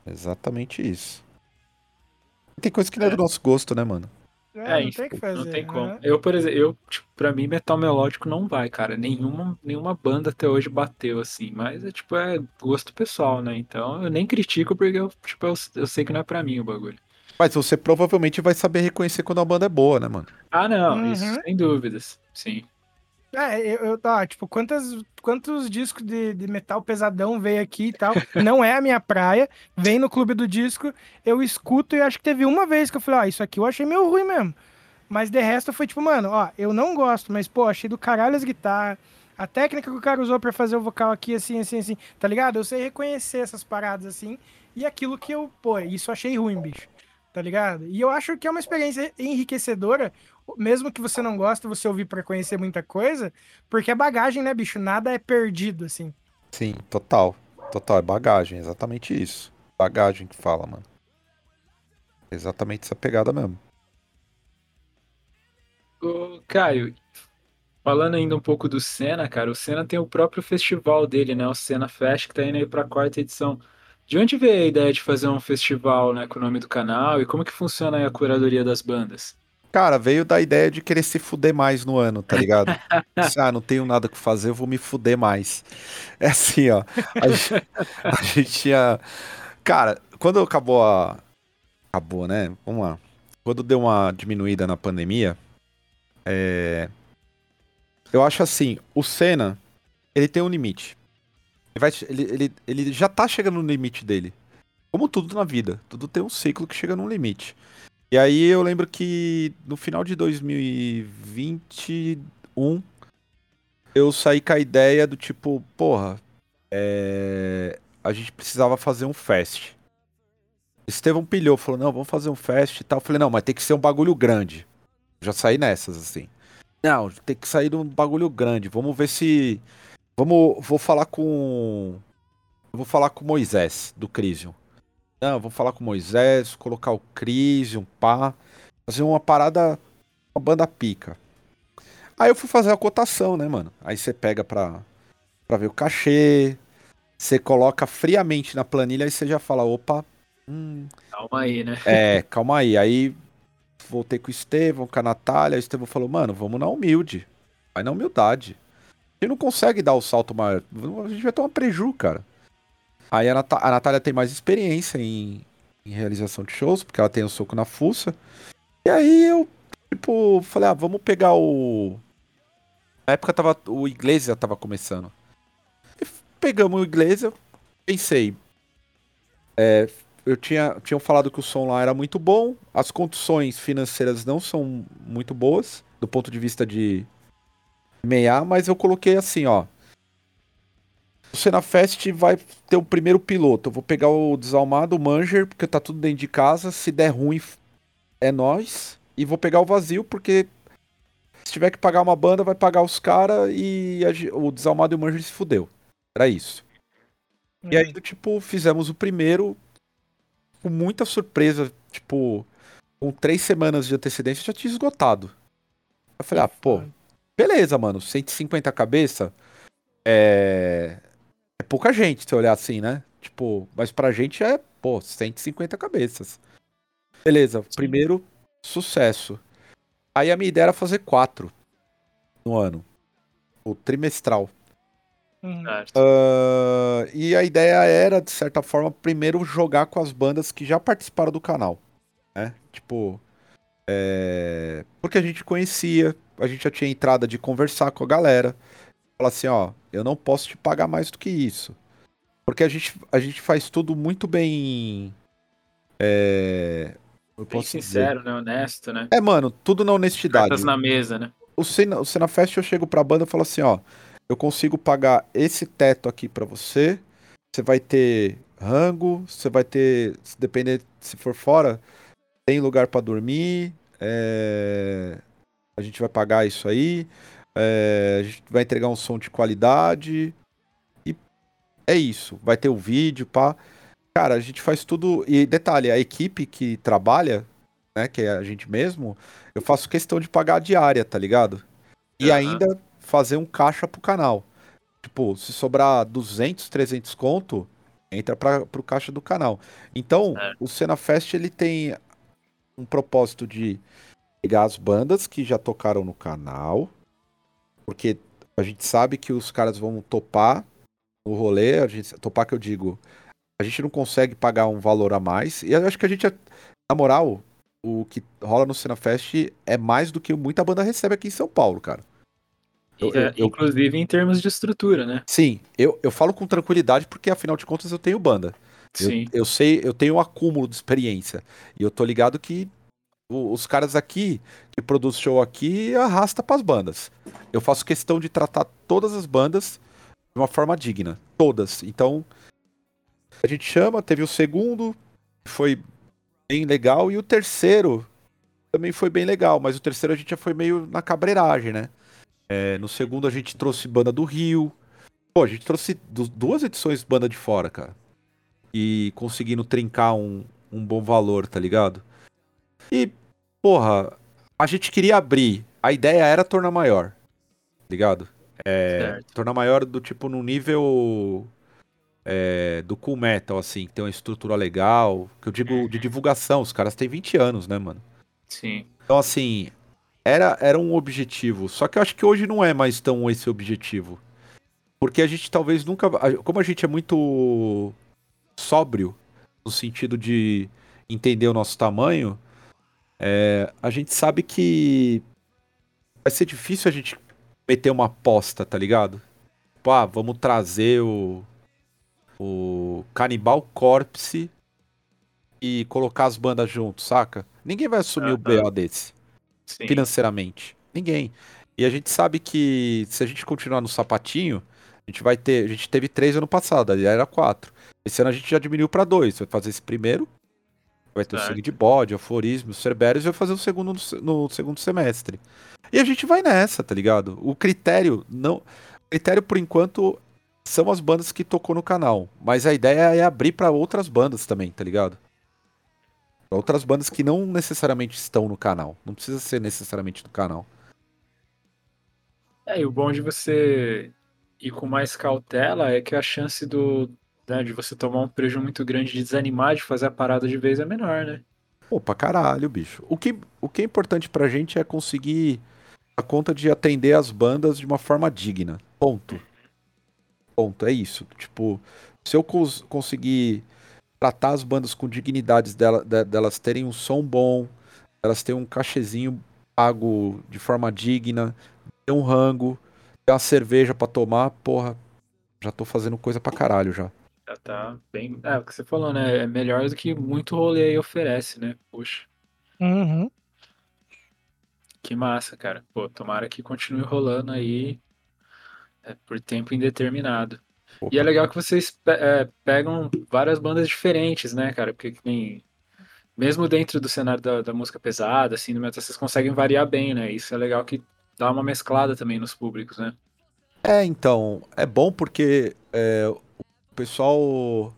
Exatamente isso. Tem coisa que não é do nosso gosto, né, mano? É, não enfim, tem que fazer. Não tem como. né? Eu, por exemplo, eu, tipo, pra mim, metal melódico não vai, cara. Nenhuma, nenhuma banda até hoje bateu, assim. Mas é tipo, é gosto pessoal, né? Então eu nem critico porque eu, tipo, eu, eu sei que não é pra mim o bagulho. Mas você provavelmente vai saber reconhecer quando a banda é boa, né, mano? Ah, não, Uhum. isso sem dúvidas. Sim. É, eu, eu tá, tipo, quantas, quantos discos de, de metal pesadão veio aqui e tal? Não é a minha praia. Vem no clube do disco, eu escuto e acho que teve uma vez que eu falei, ó, isso aqui eu achei meio ruim mesmo. Mas de resto foi tipo, mano, ó, eu não gosto, mas pô, achei do caralho as guitarras. A técnica que o cara usou pra fazer o vocal aqui, assim, assim, assim, tá ligado? Eu sei reconhecer essas paradas assim. E aquilo que eu, pô, isso eu achei ruim, bicho. Tá ligado? E eu acho que é uma experiência enriquecedora, mesmo que você não goste, você ouvir pra conhecer muita coisa, porque é bagagem, né, bicho? Nada é perdido, assim. Sim, total. Total, é bagagem, exatamente isso. Bagagem que fala, mano. Exatamente essa pegada mesmo. Ô, Caio, falando ainda um pouco do Senna, cara, o Senna tem o próprio festival dele, né? O Senna Fest, que tá indo aí pra quarta edição. De onde veio a ideia de fazer um festival, né, com o nome do canal e como que funciona aí a curadoria das bandas? Cara, veio da ideia de querer se fuder mais no ano, tá ligado? Disse, ah, não tenho nada que fazer, eu vou me fuder mais. É assim, ó. A gente, a gente tinha. Cara, quando acabou a. Acabou, né? Vamos lá. Quando deu uma diminuída na pandemia, é... eu acho assim, o Senna, ele tem um limite. Ele, ele, ele já tá chegando no limite dele. Como tudo na vida. Tudo tem um ciclo que chega num limite. E aí eu lembro que no final de 2021 eu saí com a ideia do tipo, porra, é, a gente precisava fazer um fest. Estevão pilhou, falou, não, vamos fazer um fest e tal. Eu falei, não, mas tem que ser um bagulho grande. Já saí nessas, assim. Não, tem que sair de um bagulho grande. Vamos ver se. Vamos. Vou falar com. Vou falar com o Moisés, do Crisium. Não, vou falar com o Moisés, colocar o Crisium, pá. Fazer uma parada. Uma banda pica. Aí eu fui fazer a cotação, né, mano? Aí você pega pra, pra ver o cachê. Você coloca friamente na planilha, aí você já fala, opa. Hum, Calma aí, né? é, calma aí. Aí voltei com o Estevão, com a Natália. O Estevão falou, mano, vamos na humilde. Vai na humildade. Gente não consegue dar o salto maior. A gente vai tomar preju, cara. Aí a, Nat a Natália tem mais experiência em, em realização de shows, porque ela tem o soco na fuça. E aí eu, tipo, falei, ah, vamos pegar o. Na época tava, o Iglesias tava começando. E pegamos o Iglesias, pensei. É, eu tinha, tinham falado que o som lá era muito bom, as condições financeiras não são muito boas, do ponto de vista de meia, mas eu coloquei assim, ó. O Senafest vai ter o primeiro piloto. Eu vou pegar o Desalmado, o Manger, porque tá tudo dentro de casa. Se der ruim, é nós. E vou pegar o vazio, porque se tiver que pagar uma banda, vai pagar os caras e a o Desalmado e o Manger se fudeu. Era isso. E aí, tipo, fizemos o primeiro com muita surpresa. Tipo, com três semanas de antecedência já tinha esgotado. Eu falei, ah, pô, beleza, mano, 150 cabeça é. É pouca gente, se olhar assim, né? Tipo, mas pra gente é, pô, 150 cabeças. Beleza, primeiro sucesso. Aí a minha ideia era fazer quatro no ano. O trimestral. Uhum. Ah, e a ideia era, de certa forma, primeiro jogar com as bandas que já participaram do canal. Né? Tipo. é, Porque a gente conhecia, a gente já tinha entrada de conversar com a galera. Falar assim, ó, eu não posso te pagar mais do que isso. Porque a gente, a gente faz tudo muito bem. É. eu Bem posso dizer. sincero, né? Honesto, né? É, mano, tudo na honestidade Cartas na mesa, né? o Cena, o Cena Fest eu chego pra banda e falo assim, ó, eu consigo pagar esse teto aqui pra você. Você vai ter rango, você vai ter, se depender se for fora, tem lugar pra dormir. é, A gente vai pagar isso aí. é, A gente vai entregar um som de qualidade. E é isso. Vai ter o vídeo, pá. Cara, a gente faz tudo. E detalhe, a equipe que trabalha né, que é a gente mesmo, eu faço questão de pagar a diária, tá ligado? E Aham. ainda fazer um caixa pro canal. Tipo, se sobrar 200, 300 conto, entra para pro caixa do canal. Então, Certo. o Cena Fest ele tem um propósito de pegar as bandas que já tocaram no canal, porque a gente sabe que os caras vão topar no rolê, a gente, topar que eu digo, a gente não consegue pagar um valor a mais, e eu acho que a gente, na moral, o que rola no Cena Fest é mais do que muita banda recebe aqui em São Paulo, cara. Eu- É, eu- eu- Inclusive em termos de estrutura, né? Sim, eu, eu falo com tranquilidade porque afinal de contas eu tenho banda. Eu, Sim. eu sei, eu tenho um acúmulo de experiência. E eu tô ligado que os caras aqui, que produz show aqui, arrasta pras bandas. Eu faço questão de tratar todas as bandas de uma forma digna. Todas. Então, a gente chama, teve o segundo, foi bem legal, e o terceiro também foi bem legal, mas o terceiro a gente já foi meio na cabreiragem, né? É, no segundo a gente trouxe banda do Rio. Pô, a gente trouxe du- duas edições banda de fora, cara. E conseguindo trincar um, um bom valor, tá ligado? E, porra, a gente queria abrir. A ideia era tornar maior. Ligado? É, tornar maior do tipo no nível é, do Cool Metal, assim, que tem uma estrutura legal. Que eu digo de divulgação, os caras têm 20 anos, né, mano? Sim. Então, assim, era, era um objetivo. Só que eu acho que hoje não é mais tão esse objetivo. Porque a gente talvez nunca. Como a gente é muito sóbrio, no sentido de entender o nosso tamanho, é, a gente sabe que vai ser difícil a gente meter uma aposta, tá ligado? Tipo, ah, vamos trazer o. O Cannibal Corpse e colocar as bandas juntos, saca? Ninguém vai assumir o. BO desse Sim. financeiramente. Ninguém. E a gente sabe que se a gente continuar no sapatinho, a gente vai ter. A gente teve três ano passado, ali era quatro. Esse ano a gente já diminuiu pra dois. Vai fazer esse primeiro. Vai ter o Certo. sangue de bode, aforismo, cerbérios e vai fazer o segundo no, no segundo semestre. E a gente vai nessa, tá ligado? O critério não. O critério, por enquanto, são as bandas que tocou no canal. Mas a ideia é abrir pra outras bandas também, tá ligado? Pra outras bandas que não necessariamente estão no canal. Não precisa ser necessariamente no canal. É, e o bom de você ir com mais cautela é que a chance do, né, de você tomar um prejuízo muito grande de desanimar de fazer a parada de vez é menor, né? Pô, pra caralho, bicho. O que, o que é importante pra gente é conseguir a conta de atender as bandas de uma forma digna. Ponto. Ponto. É isso. Tipo, se eu cons- conseguir tratar as bandas com dignidades dela, de- delas terem um som bom, elas terem um cachezinho pago de forma digna, ter um rango, ter uma cerveja pra tomar, porra, já tô fazendo coisa pra caralho já. Já tá bem. É, o que você falou, né? É melhor do que muito rolê aí oferece, né? Poxa, Uhum. que massa, cara. Pô, tomara que continue rolando aí é, por tempo indeterminado. E é legal que vocês pe- é, pegam várias bandas diferentes, né, cara? Porque que nem- mesmo dentro do cenário da, da música pesada, assim, do metal, vocês conseguem variar bem, né? Isso é legal que dá uma mesclada também nos públicos, né? É, então, é bom porque é, o pessoal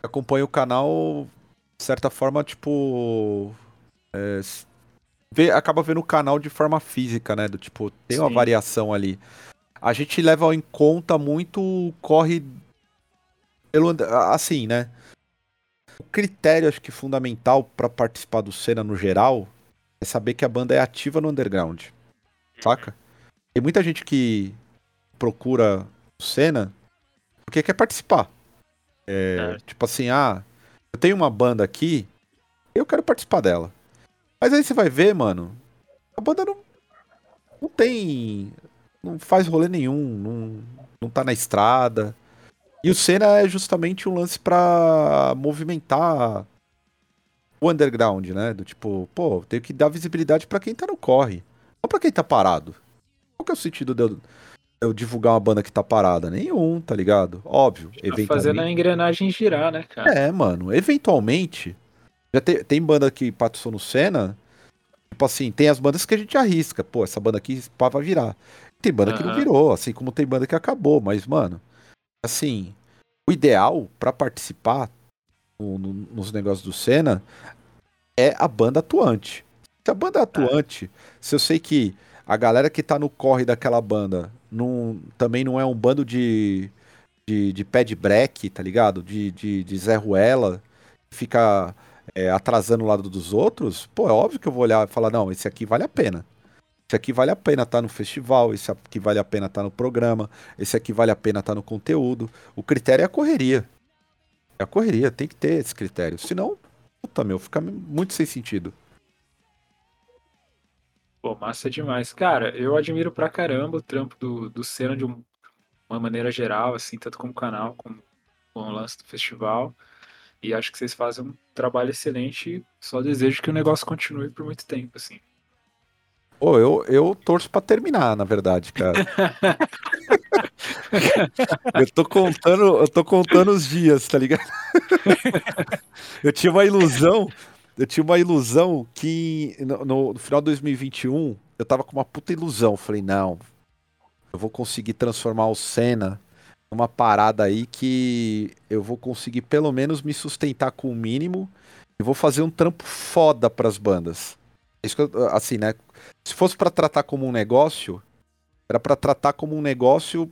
que acompanha o canal, de certa forma, tipo. é, vê- acaba vendo o canal de forma física, né? Do tipo, tem uma Sim. variação ali. A gente leva em conta muito o corre pelo assim, né? O critério, acho que fundamental pra participar do cena no geral é saber que a banda é ativa no underground. Saca? Tem muita gente que procura o cena porque quer participar. É, tipo assim, ah, eu tenho uma banda aqui, eu quero participar dela. Mas aí você vai ver, mano, a banda não, não tem. Não faz rolê nenhum, não, não tá na estrada. E o Senna é justamente um lance pra movimentar o underground, né? Do tipo, pô, tenho que dar visibilidade pra quem tá no corre, não pra quem tá parado. Qual que é o sentido de eu, eu divulgar uma banda que tá parada? Nenhum, tá ligado? Óbvio, Tá fazendo a eventualmente. engrenagem girar, né, cara? É, mano, eventualmente. Já tem, tem banda que passou no Senna. Tipo assim, tem as bandas que a gente arrisca. Pô, essa banda aqui pá, vai virar. Tem banda que não virou, assim como tem banda que acabou. Mas, mano, assim, o ideal pra participar no- no- nos negócios do Senna é a banda atuante. Se a banda é atuante, se eu sei que a galera que tá no corre daquela banda não, também não é um bando de, de, de pé de break, tá ligado? De, de, de Zé Ruela, fica é, atrasando o lado dos outros, pô, é óbvio que eu vou olhar e falar, não, esse aqui vale a pena. Esse aqui vale a pena estar tá no festival, esse aqui vale a pena estar tá no programa, esse aqui vale a pena estar tá no conteúdo. O critério é a correria. É a correria, tem que ter esse critério. Senão, puta meu, fica muito sem sentido. Pô, massa demais. Cara, eu admiro pra caramba o trampo do, do Senna de um, uma maneira geral, assim, tanto como canal, como com o lance do festival. E acho que vocês fazem um trabalho excelente. Só desejo que o negócio continue por muito tempo, assim. Pô, eu, eu torço pra terminar, na verdade, cara. eu tô contando, eu tô contando os dias, tá ligado? eu tinha uma ilusão, eu tinha uma ilusão que no, no, final de 2021 eu tava com uma puta ilusão. Falei, não, eu vou conseguir transformar o Senna numa parada aí que eu vou conseguir pelo menos me sustentar com o mínimo e vou fazer um trampo foda pras bandas. Isso que eu, assim, né? Se fosse para tratar como um negócio, era para tratar como um negócio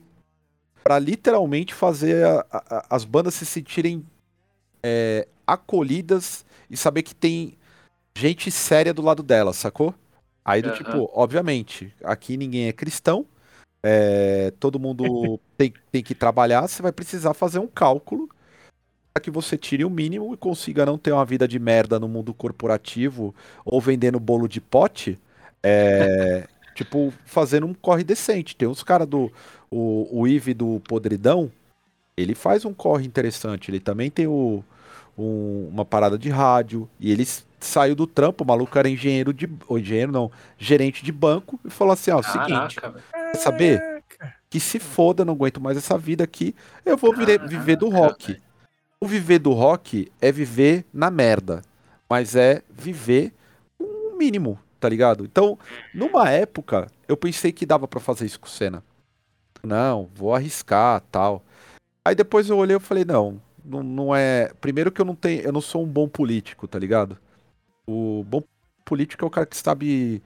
para literalmente fazer a, a, as bandas se sentirem é, acolhidas e saber que tem gente séria do lado delas, sacou? Aí do uhum. tipo, obviamente, aqui ninguém é cristão, é, todo mundo tem, tem que trabalhar, você vai precisar fazer um cálculo para que você tire o mínimo e consiga não ter uma vida de merda no mundo corporativo ou vendendo bolo de pote é, tipo, fazendo um corre decente. Tem uns caras do. O, o Ive do Podridão, ele faz um corre interessante. Ele também tem o, um, uma parada de rádio. E ele saiu do trampo, o maluco era engenheiro de. Ou engenheiro não, gerente de banco, e falou assim: ó, Caraca, seguinte, quer saber? Que se foda, não aguento mais essa vida aqui, eu vou viver do rock. O viver do rock é viver na merda, mas é viver um mínimo, tá ligado? Então, numa época, eu pensei que dava para fazer isso com o Senna. Não, vou arriscar, tal. Aí depois eu olhei e falei, não, não, não é. Primeiro que eu não tenho, eu não sou um bom político, tá ligado? O bom político é o cara que sabe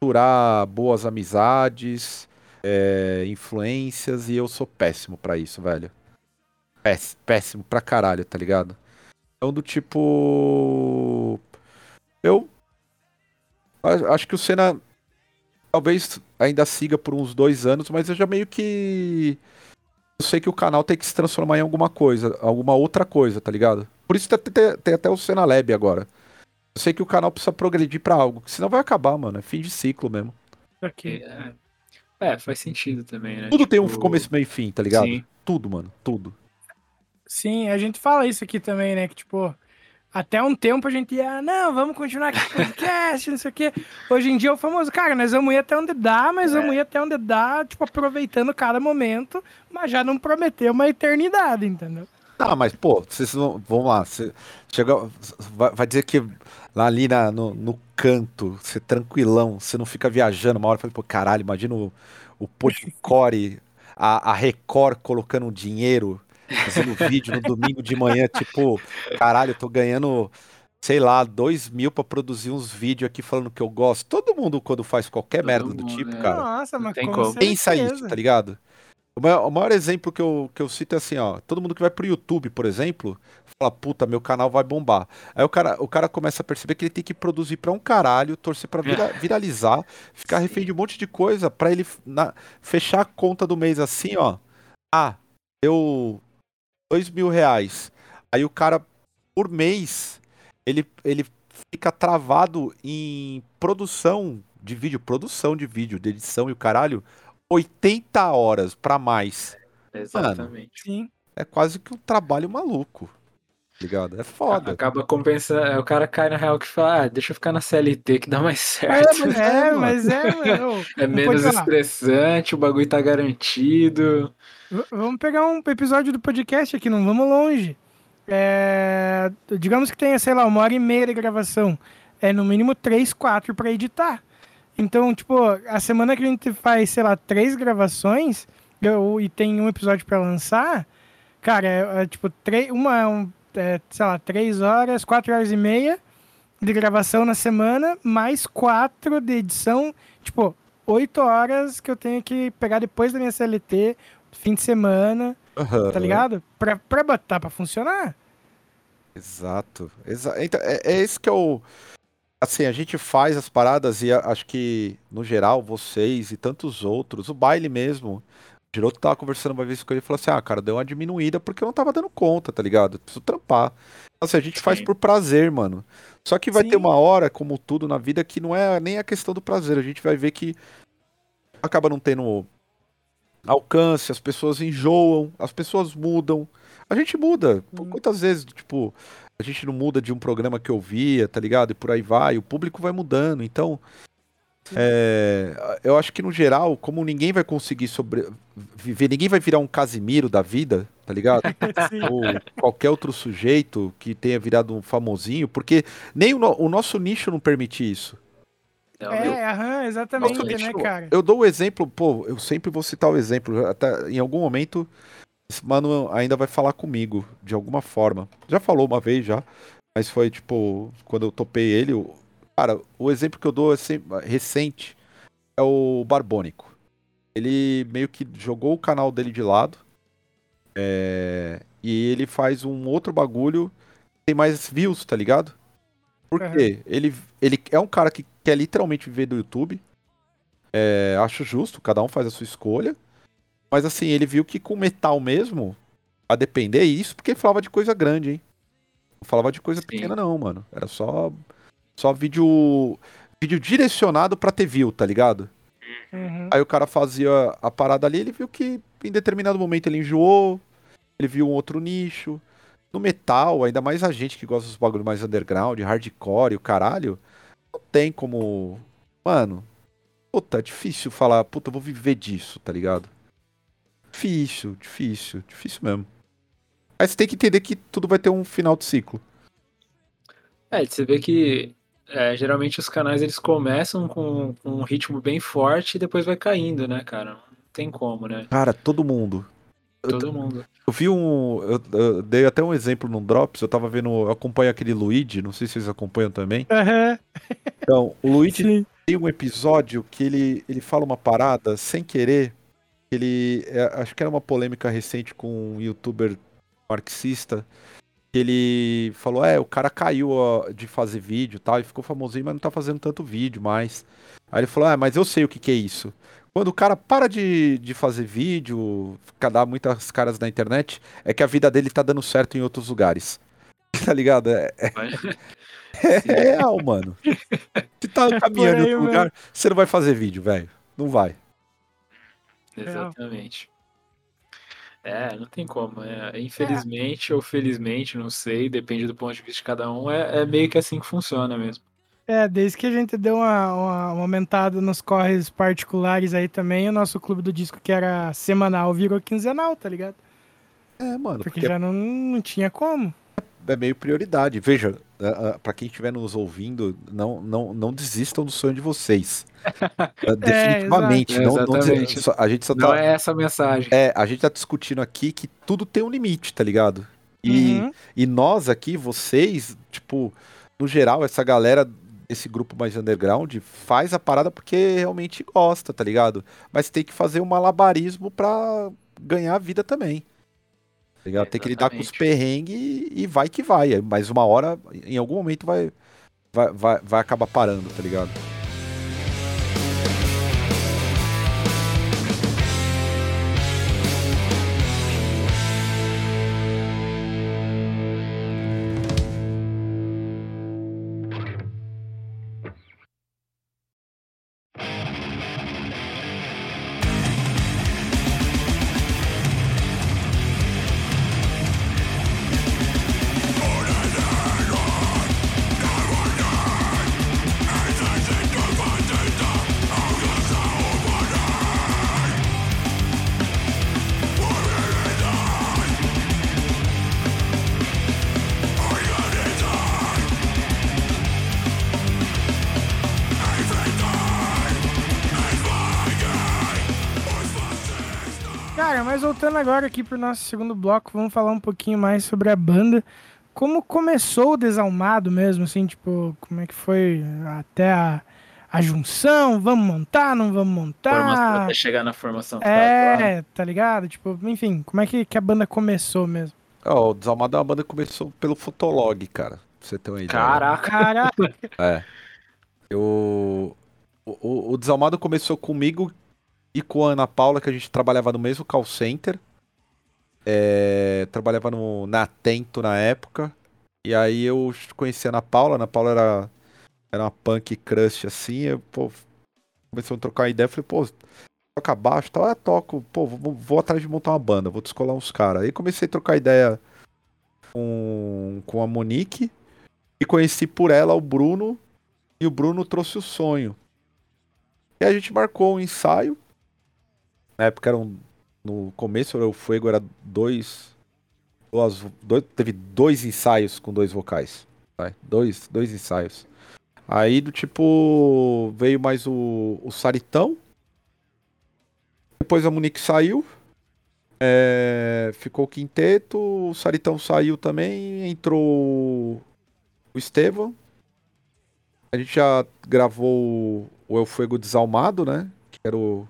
curar boas amizades, é, influências, e eu sou péssimo para isso, velho. Péssimo, péssimo pra caralho, tá ligado? Então, do tipo. Eu Acho que o Senna talvez ainda siga por uns dois anos, mas eu já meio que. Eu sei que o canal tem que se transformar em alguma coisa, alguma outra coisa, tá ligado? Por isso tem, tem, tem até o Senna Lab agora. Eu sei que o canal precisa progredir para algo, senão vai acabar, mano. É fim de ciclo mesmo. Ok. É, é faz sentido também, né? Tudo tipo... tem um tipo, começo, meio e fim, tá ligado? Sim. Tudo, mano. Tudo. Sim, a gente fala isso aqui também, né? Que, tipo, até um tempo a gente ia, não, vamos continuar aqui com o podcast, não sei o quê. Hoje em dia é o famoso, cara, nós vamos ir até onde dá, mas é. vamos ir até onde dá, tipo, aproveitando cada momento, mas já não prometeu uma eternidade, entendeu? Ah, mas, pô, vocês vão, vamos lá, você chega, vai, vai dizer que lá ali na, no, no canto, você tranquilão, você não fica viajando uma hora, fala, pô, caralho, imagina o, o Podcore, a, a Record colocando dinheiro fazendo vídeo no domingo de manhã, tipo, caralho, eu tô ganhando, sei lá, dois mil pra produzir uns vídeos aqui falando que eu gosto. Todo mundo, quando faz qualquer Todo merda mundo, do tipo, é. cara, Nossa, mas tem como. pensa isso, tá ligado? O maior, o maior, exemplo que eu, que eu cito é assim, ó. Todo mundo que vai pro YouTube, por exemplo, fala, puta, meu canal vai bombar. Aí o cara, o cara começa a perceber que ele tem que produzir pra um caralho, torcer pra vira, viralizar, ficar refém de um monte de coisa pra ele na, fechar a conta do mês assim, ó. Ah, eu dois mil reais. Aí o cara, por mês, ele, ele fica travado em produção de vídeo, produção de vídeo, de edição e o caralho, 80 horas para mais. Exatamente. Mano, Sim. É quase que um trabalho maluco. Ligado? É foda. Acaba compensando. É, o cara cai na real que fala, ah, deixa eu ficar na CLT que dá mais certo. É, mas é, mas é, mano. É menos estressante, o bagulho tá garantido. V vamos pegar um episódio do podcast aqui, não vamos longe. É, digamos que tenha, sei lá, uma hora e meia de gravação. É no mínimo três, quatro para editar. Então, tipo, a semana que a gente faz, sei lá, três gravações eu, e tem um episódio para lançar, cara, é, é tipo, três, uma, um, é, sei lá, três horas, quatro horas e meia. de gravação na semana, mais quatro de edição. Tipo, oito horas que eu tenho que pegar depois da minha CLT, fim de semana, Aham. tá ligado? Pra, pra botar pra funcionar. Exato. Exa então, é, é esse que é o. Assim, a gente faz as paradas e acho que, no geral, vocês e tantos outros, o baile mesmo. Giroto tava conversando uma vez com ele e falou assim: ah, cara, deu uma diminuída porque eu não tava dando conta, tá ligado? Preciso trampar. Então, assim, a gente faz Sim. por prazer, mano. Só que vai Sim. ter uma hora, como tudo na vida, que não é nem a questão do prazer. A gente vai ver que acaba não tendo alcance, as pessoas enjoam, as pessoas mudam. A gente muda. Hum. Quantas vezes, tipo, a gente não muda de um programa que eu via, tá ligado? E por aí vai, o público vai mudando. Então, é, eu acho que no geral, como ninguém vai conseguir sobreviver, ninguém vai virar um Casimiro da vida, tá ligado? Ou qualquer outro sujeito que tenha virado um famosinho, porque nem o, no- o nosso nicho não permite isso. Não, eu- É, aham, exatamente, Nosso né, nicho- cara? Eu dou o exemplo, pô, eu sempre vou citar o exemplo, até em algum momento esse mano ainda vai falar comigo, de alguma forma. Já falou uma vez já, mas foi tipo, quando eu topei ele, o- cara, o exemplo que eu dou é sempre- recente é o Barbônico. Ele meio que jogou o canal dele de lado, é, e ele faz um outro bagulho que tem mais views, tá ligado? Por Aham. quê? Ele, ele é um cara que quer literalmente viver do YouTube. É, acho justo, cada um faz a sua escolha. Mas assim, ele viu que com metal mesmo, a depender isso, porque ele falava de coisa grande, hein? Não falava de coisa Sim. pequena, não, mano. Era só, só vídeo, vídeo direcionado pra ter view, tá ligado? Uhum. Aí o cara fazia a parada ali, ele viu que em determinado momento ele enjoou, ele viu um outro nicho. No metal, ainda mais a gente que gosta dos bagulho mais underground, hardcore e o caralho, não tem como. Mano, puta, é difícil falar, puta, eu vou viver disso, tá ligado? Difícil, difícil, difícil mesmo. Mas você tem que entender que tudo vai ter um final de ciclo. É, você vê que é, geralmente os canais eles começam com, com um ritmo bem forte e depois vai caindo, né, cara? Não tem como, né? Cara, todo mundo. Eu Todo mundo. Eu vi um. Eu, eu dei até um exemplo num Drops. Eu tava vendo. Eu acompanho aquele Luigi, não sei se vocês acompanham também. Aham, Então, o Luigi sim. tem um episódio que ele, ele fala uma parada sem querer. Ele. é, acho que era uma polêmica recente com um youtuber marxista. Que ele falou: é, o cara caiu ó, de fazer vídeo e tal, e ficou famosinho, mas não tá fazendo tanto vídeo mais. Aí ele falou: ah, mas eu sei o que, que é isso. Quando o cara para de, de fazer vídeo, fica dar muitas caras na internet, é que a vida dele tá dando certo em outros lugares. Tá ligado? É, é, é real, mano. Se tá É caminhando em outro lugar, você não vai fazer vídeo, velho. Não vai. Exatamente. É, não tem como. É, infelizmente ou felizmente, não sei, depende do ponto de vista de cada um, é, é meio que assim que funciona mesmo. É, desde que a gente deu uma, uma, uma aumentada nos corres particulares aí também, o nosso clube do disco, que era semanal, virou quinzenal, tá ligado? É, mano, Porque porque já não, não tinha como. É meio prioridade. Veja, pra quem estiver nos ouvindo, não, não, não desistam do sonho de vocês. Ah, Definitivamente. exato. não, não a gente só Não tá. é essa a mensagem. É, a gente tá discutindo aqui que tudo tem um limite, tá ligado? E, Uhum. e nós aqui, vocês, tipo, no geral, essa galera, esse grupo mais underground, faz a parada porque realmente gosta, tá ligado? Mas tem que fazer um malabarismo pra ganhar a vida também. Ligado? Tem que lidar com os perrengues e, e vai que vai. Mas uma hora, em algum momento, vai, vai, vai, vai acabar parando, tá ligado? Agora aqui pro nosso segundo bloco, vamos falar um pouquinho mais sobre a banda. como começou o Desalmado mesmo, assim, tipo, como é que foi até a, a junção? Vamos montar, não vamos montar? Formação até chegar na formação. É, tá ligado? Tipo, enfim, como é que, que a banda começou mesmo? Ó, o Desalmado é uma banda que começou pelo Fotolog, cara. Pra você ter uma ideia. Caraca. Caraca, É. Eu. O, o- o Desalmado começou comigo e com a Ana Paula, que a gente trabalhava no mesmo call center. É, trabalhava no, na Atento na época. E aí eu conheci a Ana Paula. A Ana Paula era, era uma punk crush assim. Eu, pô, começou a trocar ideia. Falei, pô, toca baixo tal. Ah, toco. Pô, vou, vou atrás de montar uma banda. Vou descolar uns caras. Aí comecei a trocar ideia com, com a Monique. E conheci por ela o Bruno. E o Bruno trouxe o sonho. E a gente marcou um ensaio. Na época eram. No começo o Fuego era dois. duas- dois- teve dois ensaios com dois vocais. Dois, dois ensaios. Aí do tipo. Veio mais o, o Saritão. Depois a Monique saiu. É, ficou o quinteto. O Saritão saiu também. Entrou o Estevam. A gente já gravou o El Fuego Desalmado, né? Que era o,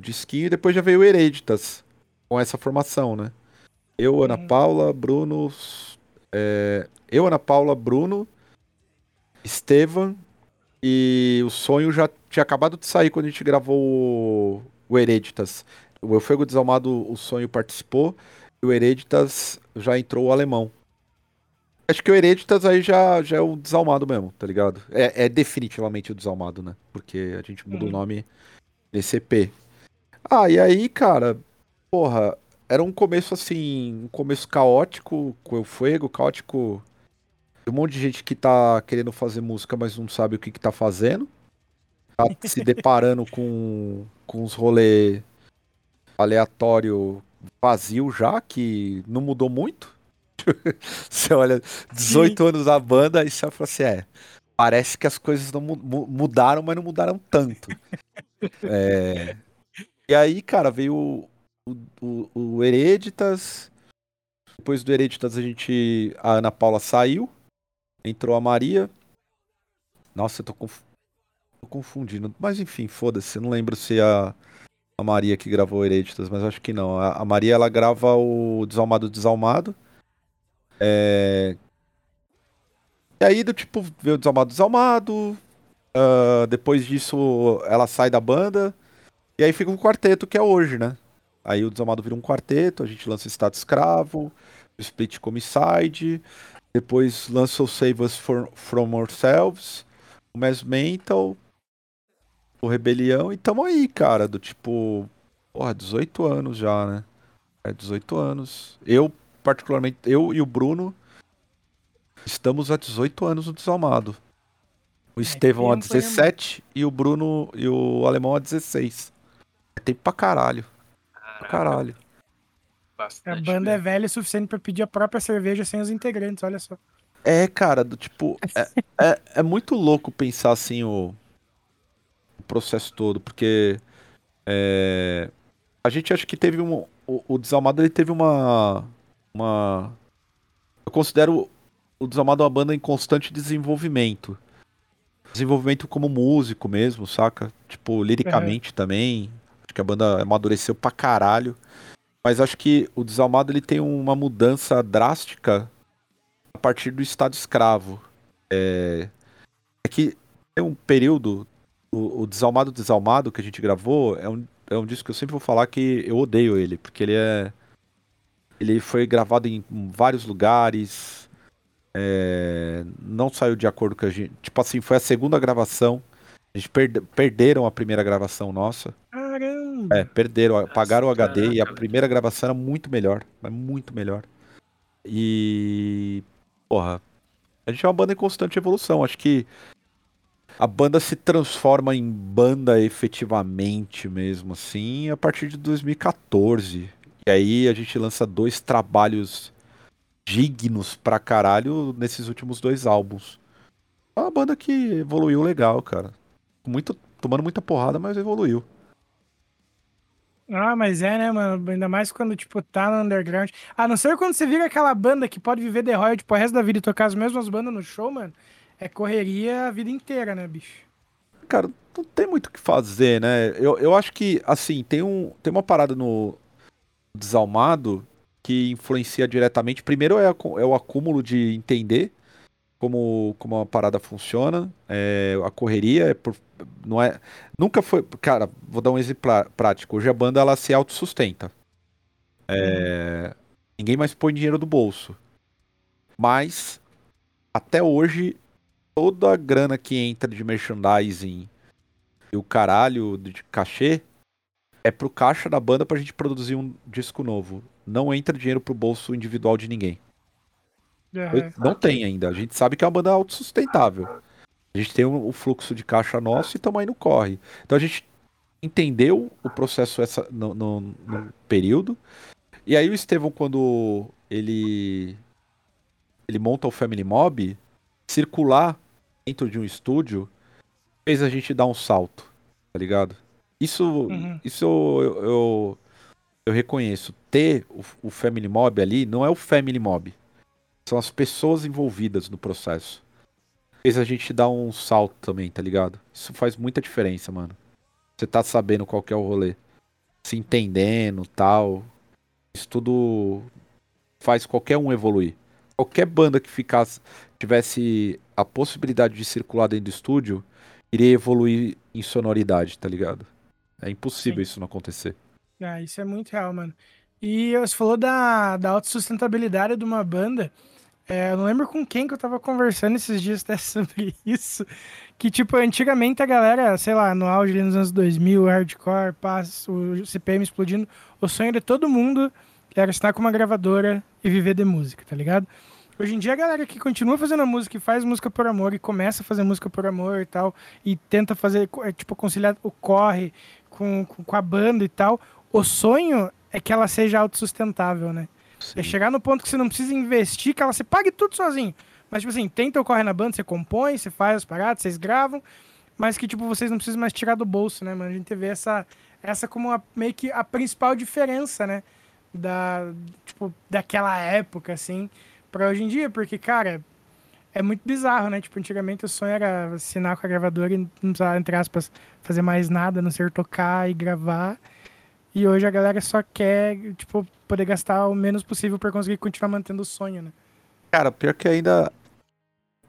o disquinho. E depois já veio o Hereditas. Com essa formação, né? Eu, Ana Uhum. Paula, Bruno. é, eu, Ana Paula, Bruno. Estevam. E o sonho já tinha acabado de sair quando a gente gravou o, o Hereditas. O El Fuego Desalmado, o sonho participou. E o Hereditas já entrou o alemão. Acho que o Hereditas aí já, já é o desalmado mesmo, tá ligado? É, é definitivamente o desalmado, né? Porque a gente muda o Uhum. nome nesse EP. Ah, e aí, cara, porra, era um começo assim, um começo caótico com o Fuego, caótico. Um monte de gente que tá querendo fazer música, mas não sabe o que que tá fazendo. Tá se deparando com, com uns rolê aleatório vazio já, que não mudou muito. Você olha, 18 anos a banda, e você fala assim, é, parece que as coisas não mu- mu- mudaram, mas não mudaram tanto. É, E aí, cara, veio o, o, o, Hereditas, depois do Hereditas a gente, a Ana Paula saiu, entrou a Maria, nossa, eu tô, conf- tô confundindo, mas enfim, foda-se, eu não lembro se a, a Maria que gravou Hereditas, mas acho que não, a, a Maria ela grava o Desalmado Desalmado, é... E aí, do tipo, veio o Desalmado Desalmado. ah, depois disso, ela sai da banda. E aí fica um quarteto que é hoje, né? Aí o Desalmado vira um quarteto, a gente lança Estado Escravo, o Split Comicide, depois lança o Save Us For- From Ourselves, o Mass Mental, o Rebelião, e tamo aí, cara, do tipo, porra, 18 anos já, né? É 18 anos. Eu, particularmente, eu e o Bruno estamos há 18 anos no Desalmado. O Estevão há tempo, né, 17 e o Bruno e o Alemão há 16. É tempo pra caralho. Pra caralho. A Bastante banda é mesmo. velha o suficiente pra pedir a própria cerveja sem os integrantes, olha só. É, cara, do tipo. É, é, é muito louco pensar assim o, o processo todo, porque é, a gente acha que teve um. O, o Desalmado ele teve uma. Uma. Eu considero o Desalmado uma banda em constante desenvolvimento. Desenvolvimento como músico mesmo, saca? Tipo, liricamente também. Acho que a banda amadureceu pra caralho. Mas acho que o Desalmado ele tem uma mudança drástica a partir do Estado escravo. É, é que tem um período, o, o Desalmado Desalmado que a gente gravou, é um, é um disco que eu sempre vou falar que eu odeio ele, porque ele é. Ele foi gravado em vários lugares. é, não saiu de acordo com a gente. Tipo assim, foi a segunda gravação. A gente perde- perderam a primeira gravação nossa. Caramba! É, perderam, apagaram o HD e a caraca, primeira gravação era muito melhor, mas muito melhor. E porra, a gente é uma banda em constante evolução. Acho que a banda se transforma em banda efetivamente mesmo assim a partir de 2014. E aí a gente lança dois trabalhos dignos pra caralho nesses últimos dois álbuns. É uma banda que evoluiu legal, cara. Muito, tomando muita porrada, mas evoluiu. Ah, mas é, né, mano? Ainda mais quando, tipo, tá no underground. A não ser quando você vira aquela banda que pode viver de royalty pro resto da vida e tocar as mesmas bandas no show, mano. É correria a vida inteira, né, bicho? Cara, não tem muito o que fazer, né? Eu, eu acho que, assim, tem, um, tem uma parada no Desalmado que influencia diretamente. Primeiro é, a, é o acúmulo de entender como, como a parada funciona. É, a correria é por, não é, nunca foi. Cara, vou dar um exemplo prático. Hoje a banda ela se autossustenta. É, ninguém mais põe dinheiro do bolso. Mas até hoje toda a grana que entra de merchandising e o caralho de cachê é pro caixa da banda pra gente produzir um disco novo. Não entra dinheiro pro bolso individual de ninguém. É, não tem ainda. A gente sabe que é uma banda autossustentável. A gente tem o fluxo de caixa nosso e estamos aí no corre. Então a gente entendeu o processo essa, no, no, no período. E aí o Estevão, quando ele ele monta o Family Mob, circular dentro de um estúdio fez a gente dar um salto, tá ligado? Isso, uhum. isso eu, eu, eu, reconheço. Ter o, o Family Mob ali não é o Family Mob. São as pessoas envolvidas no processo. Fez a gente dar um salto também, tá ligado? Isso faz muita diferença, mano. Você tá sabendo qual que é o rolê. Se entendendo tal. Isso tudo faz qualquer um evoluir. Qualquer banda que ficasse, tivesse a possibilidade de circular dentro do estúdio, iria evoluir em sonoridade, tá ligado? É impossível Sim. isso não acontecer. Ah, isso é muito real, mano. E você falou da, da autossustentabilidade de uma banda. É, eu não lembro com quem que eu tava conversando esses dias até sobre isso. Que, tipo, antigamente a galera, sei lá, no auge ali nos anos 2000, hardcore, paz, o CPM explodindo, o sonho de todo mundo era estar com uma gravadora e viver de música, tá ligado? Hoje em dia a galera que continua fazendo música e faz música por amor e começa a fazer música por amor e tal, e tenta fazer, é, tipo, conciliar o corre com, com a banda e tal, o sonho é que ela seja autossustentável, né? Sim. É chegar no ponto que você não precisa investir, que ela se pague tudo sozinho. Mas, tipo assim, tenta corre na banda, você compõe, você faz as paradas, vocês gravam, mas que, tipo, vocês não precisam mais tirar do bolso, né, mano? A gente vê essa, essa como a, meio que a principal diferença, né? Da, tipo, daquela época, assim pra hoje em dia, porque, cara, é muito bizarro, né? Tipo, antigamente o sonho era assinar com a gravadora e não precisar, entre aspas, fazer mais nada, não ser tocar e gravar. E hoje a galera só quer, tipo, poder gastar o menos possível para conseguir continuar mantendo o sonho, né? Cara, pior que ainda.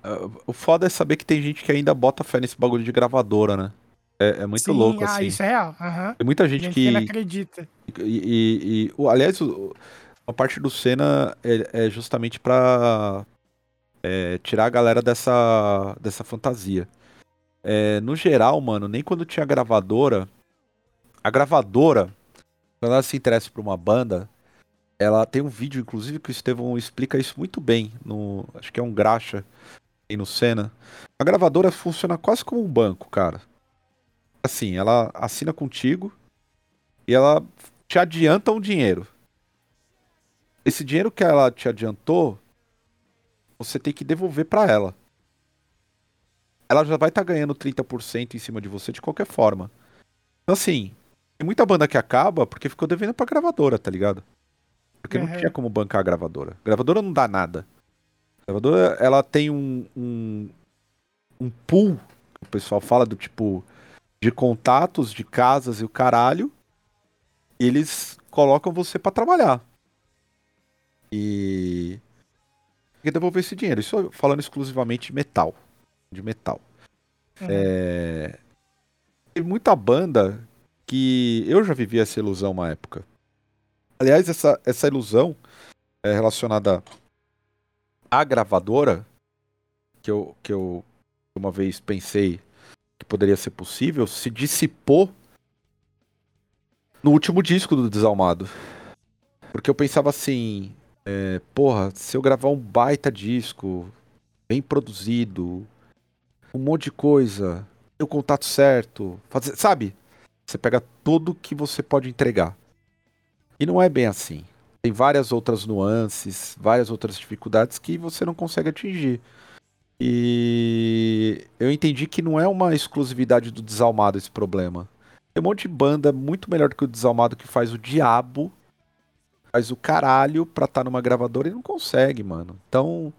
Uh, o foda é saber que tem gente que ainda bota fé nesse bagulho de gravadora, né? É, é muito Sim, louco, ah, assim. isso é real. Uhum. Tem muita gente, gente que. que acredita. E, e, e, aliás, a parte do Senna é, é justamente pra é, tirar a galera dessa, dessa fantasia. É, no geral, mano, nem quando tinha gravadora. A gravadora, quando ela se interessa por uma banda, ela tem um vídeo, inclusive, que o Estevão explica isso muito bem. No, acho que é um graxa aí no Senna. A gravadora funciona quase como um banco, cara. Assim, ela assina contigo e ela te adianta um dinheiro esse dinheiro que ela te adiantou, você tem que devolver para ela. Ela já vai estar tá ganhando 30% em cima de você de qualquer forma. Então, assim, tem muita banda que acaba porque ficou devendo pra gravadora, tá ligado? Porque uhum. não tinha como bancar a gravadora. A gravadora não dá nada. A gravadora, ela tem um, um, um pool, o pessoal fala do tipo, de contatos, de casas e o caralho. E eles colocam você para trabalhar. E. Que devolver esse dinheiro. Isso falando exclusivamente de metal. De metal. Uhum. É... Tem muita banda que eu já vivi essa ilusão uma época. Aliás, essa, essa ilusão é relacionada à gravadora, que eu, que eu uma vez pensei que poderia ser possível, se dissipou no último disco do Desalmado. Porque eu pensava assim, é, porra, se eu gravar um baita disco, bem produzido, um monte de coisa, o contato certo, fazer, sabe? Você pega tudo que você pode entregar. E não é bem assim. Tem várias outras nuances, várias outras dificuldades que você não consegue atingir. E eu entendi que não é uma exclusividade do desalmado esse problema. Tem um monte de banda muito melhor do que o Desalmado que faz o diabo, faz o caralho pra estar tá numa gravadora e não consegue, mano. Então,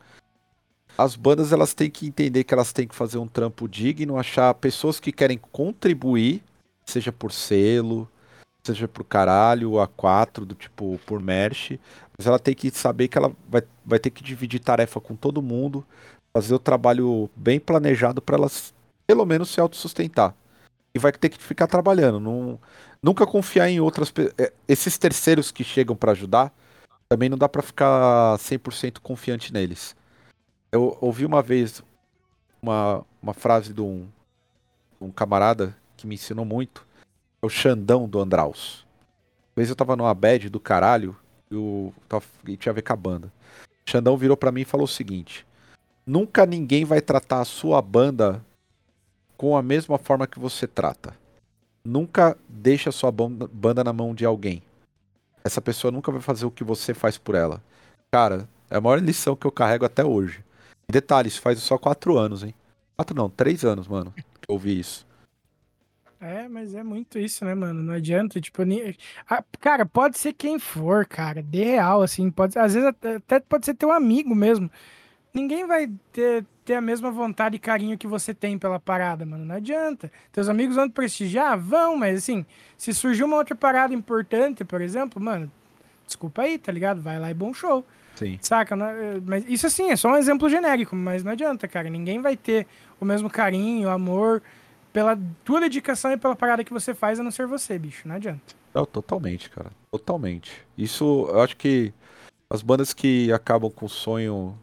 as bandas elas têm que entender que elas têm que fazer um trampo digno, achar pessoas que querem contribuir, seja por selo, seja por caralho, a quatro, do tipo, por merch, mas ela tem que saber que ela vai, vai ter que dividir tarefa com todo mundo, fazer o trabalho bem planejado para elas pelo menos se autossustentar. E vai ter que ficar trabalhando, não, nunca confiar em outras é, esses terceiros que chegam para ajudar, também não dá para ficar 100% confiante neles. Eu ouvi uma vez uma, uma frase de um, um camarada que me ensinou muito, é o Xandão do Andraus. Uma vez eu tava numa bad do caralho e, e tinha a ver com a banda. O Xandão virou para mim e falou o seguinte: Nunca ninguém vai tratar a sua banda com a mesma forma que você trata. Nunca deixe a sua banda na mão de alguém. Essa pessoa nunca vai fazer o que você faz por ela. Cara, é a maior lição que eu carrego até hoje. Detalhe, isso faz só quatro anos, hein? Quatro não, três anos, mano, que eu ouvi isso. É, mas é muito isso, né, mano? Não adianta, tipo, nem... ah, cara, pode ser quem for, cara, de real, assim, pode, às vezes até pode ser teu amigo mesmo. Ninguém vai ter, ter a mesma vontade e carinho que você tem pela parada, mano. Não adianta. Teus amigos vão te prestigiar? Vão, mas assim, se surgir uma outra parada importante, por exemplo, mano, desculpa aí, tá ligado? Vai lá e bom show. Sim. Saca? Mas isso assim, é só um exemplo genérico, mas não adianta, cara. Ninguém vai ter o mesmo carinho, amor pela tua dedicação e pela parada que você faz a não ser você, bicho. Não adianta. Não, totalmente, cara. Totalmente. Isso, eu acho que as bandas que acabam com o sonho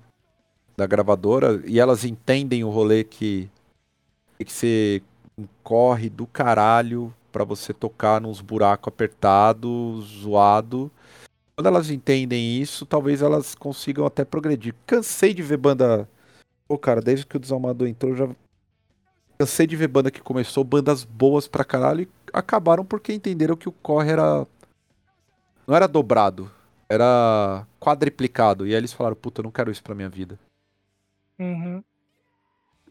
da gravadora e elas entendem o rolê que tem que ser corre do caralho para você tocar nos buracos apertados, zoado. Quando elas entendem isso, talvez elas consigam até progredir. Cansei de ver banda. Pô, cara, desde que o Desalmador entrou, já cansei de ver banda que começou, bandas boas pra caralho, e acabaram porque entenderam que o corre era. Não era dobrado, era quadriplicado. E aí eles falaram, puta, eu não quero isso pra minha vida. Uhum.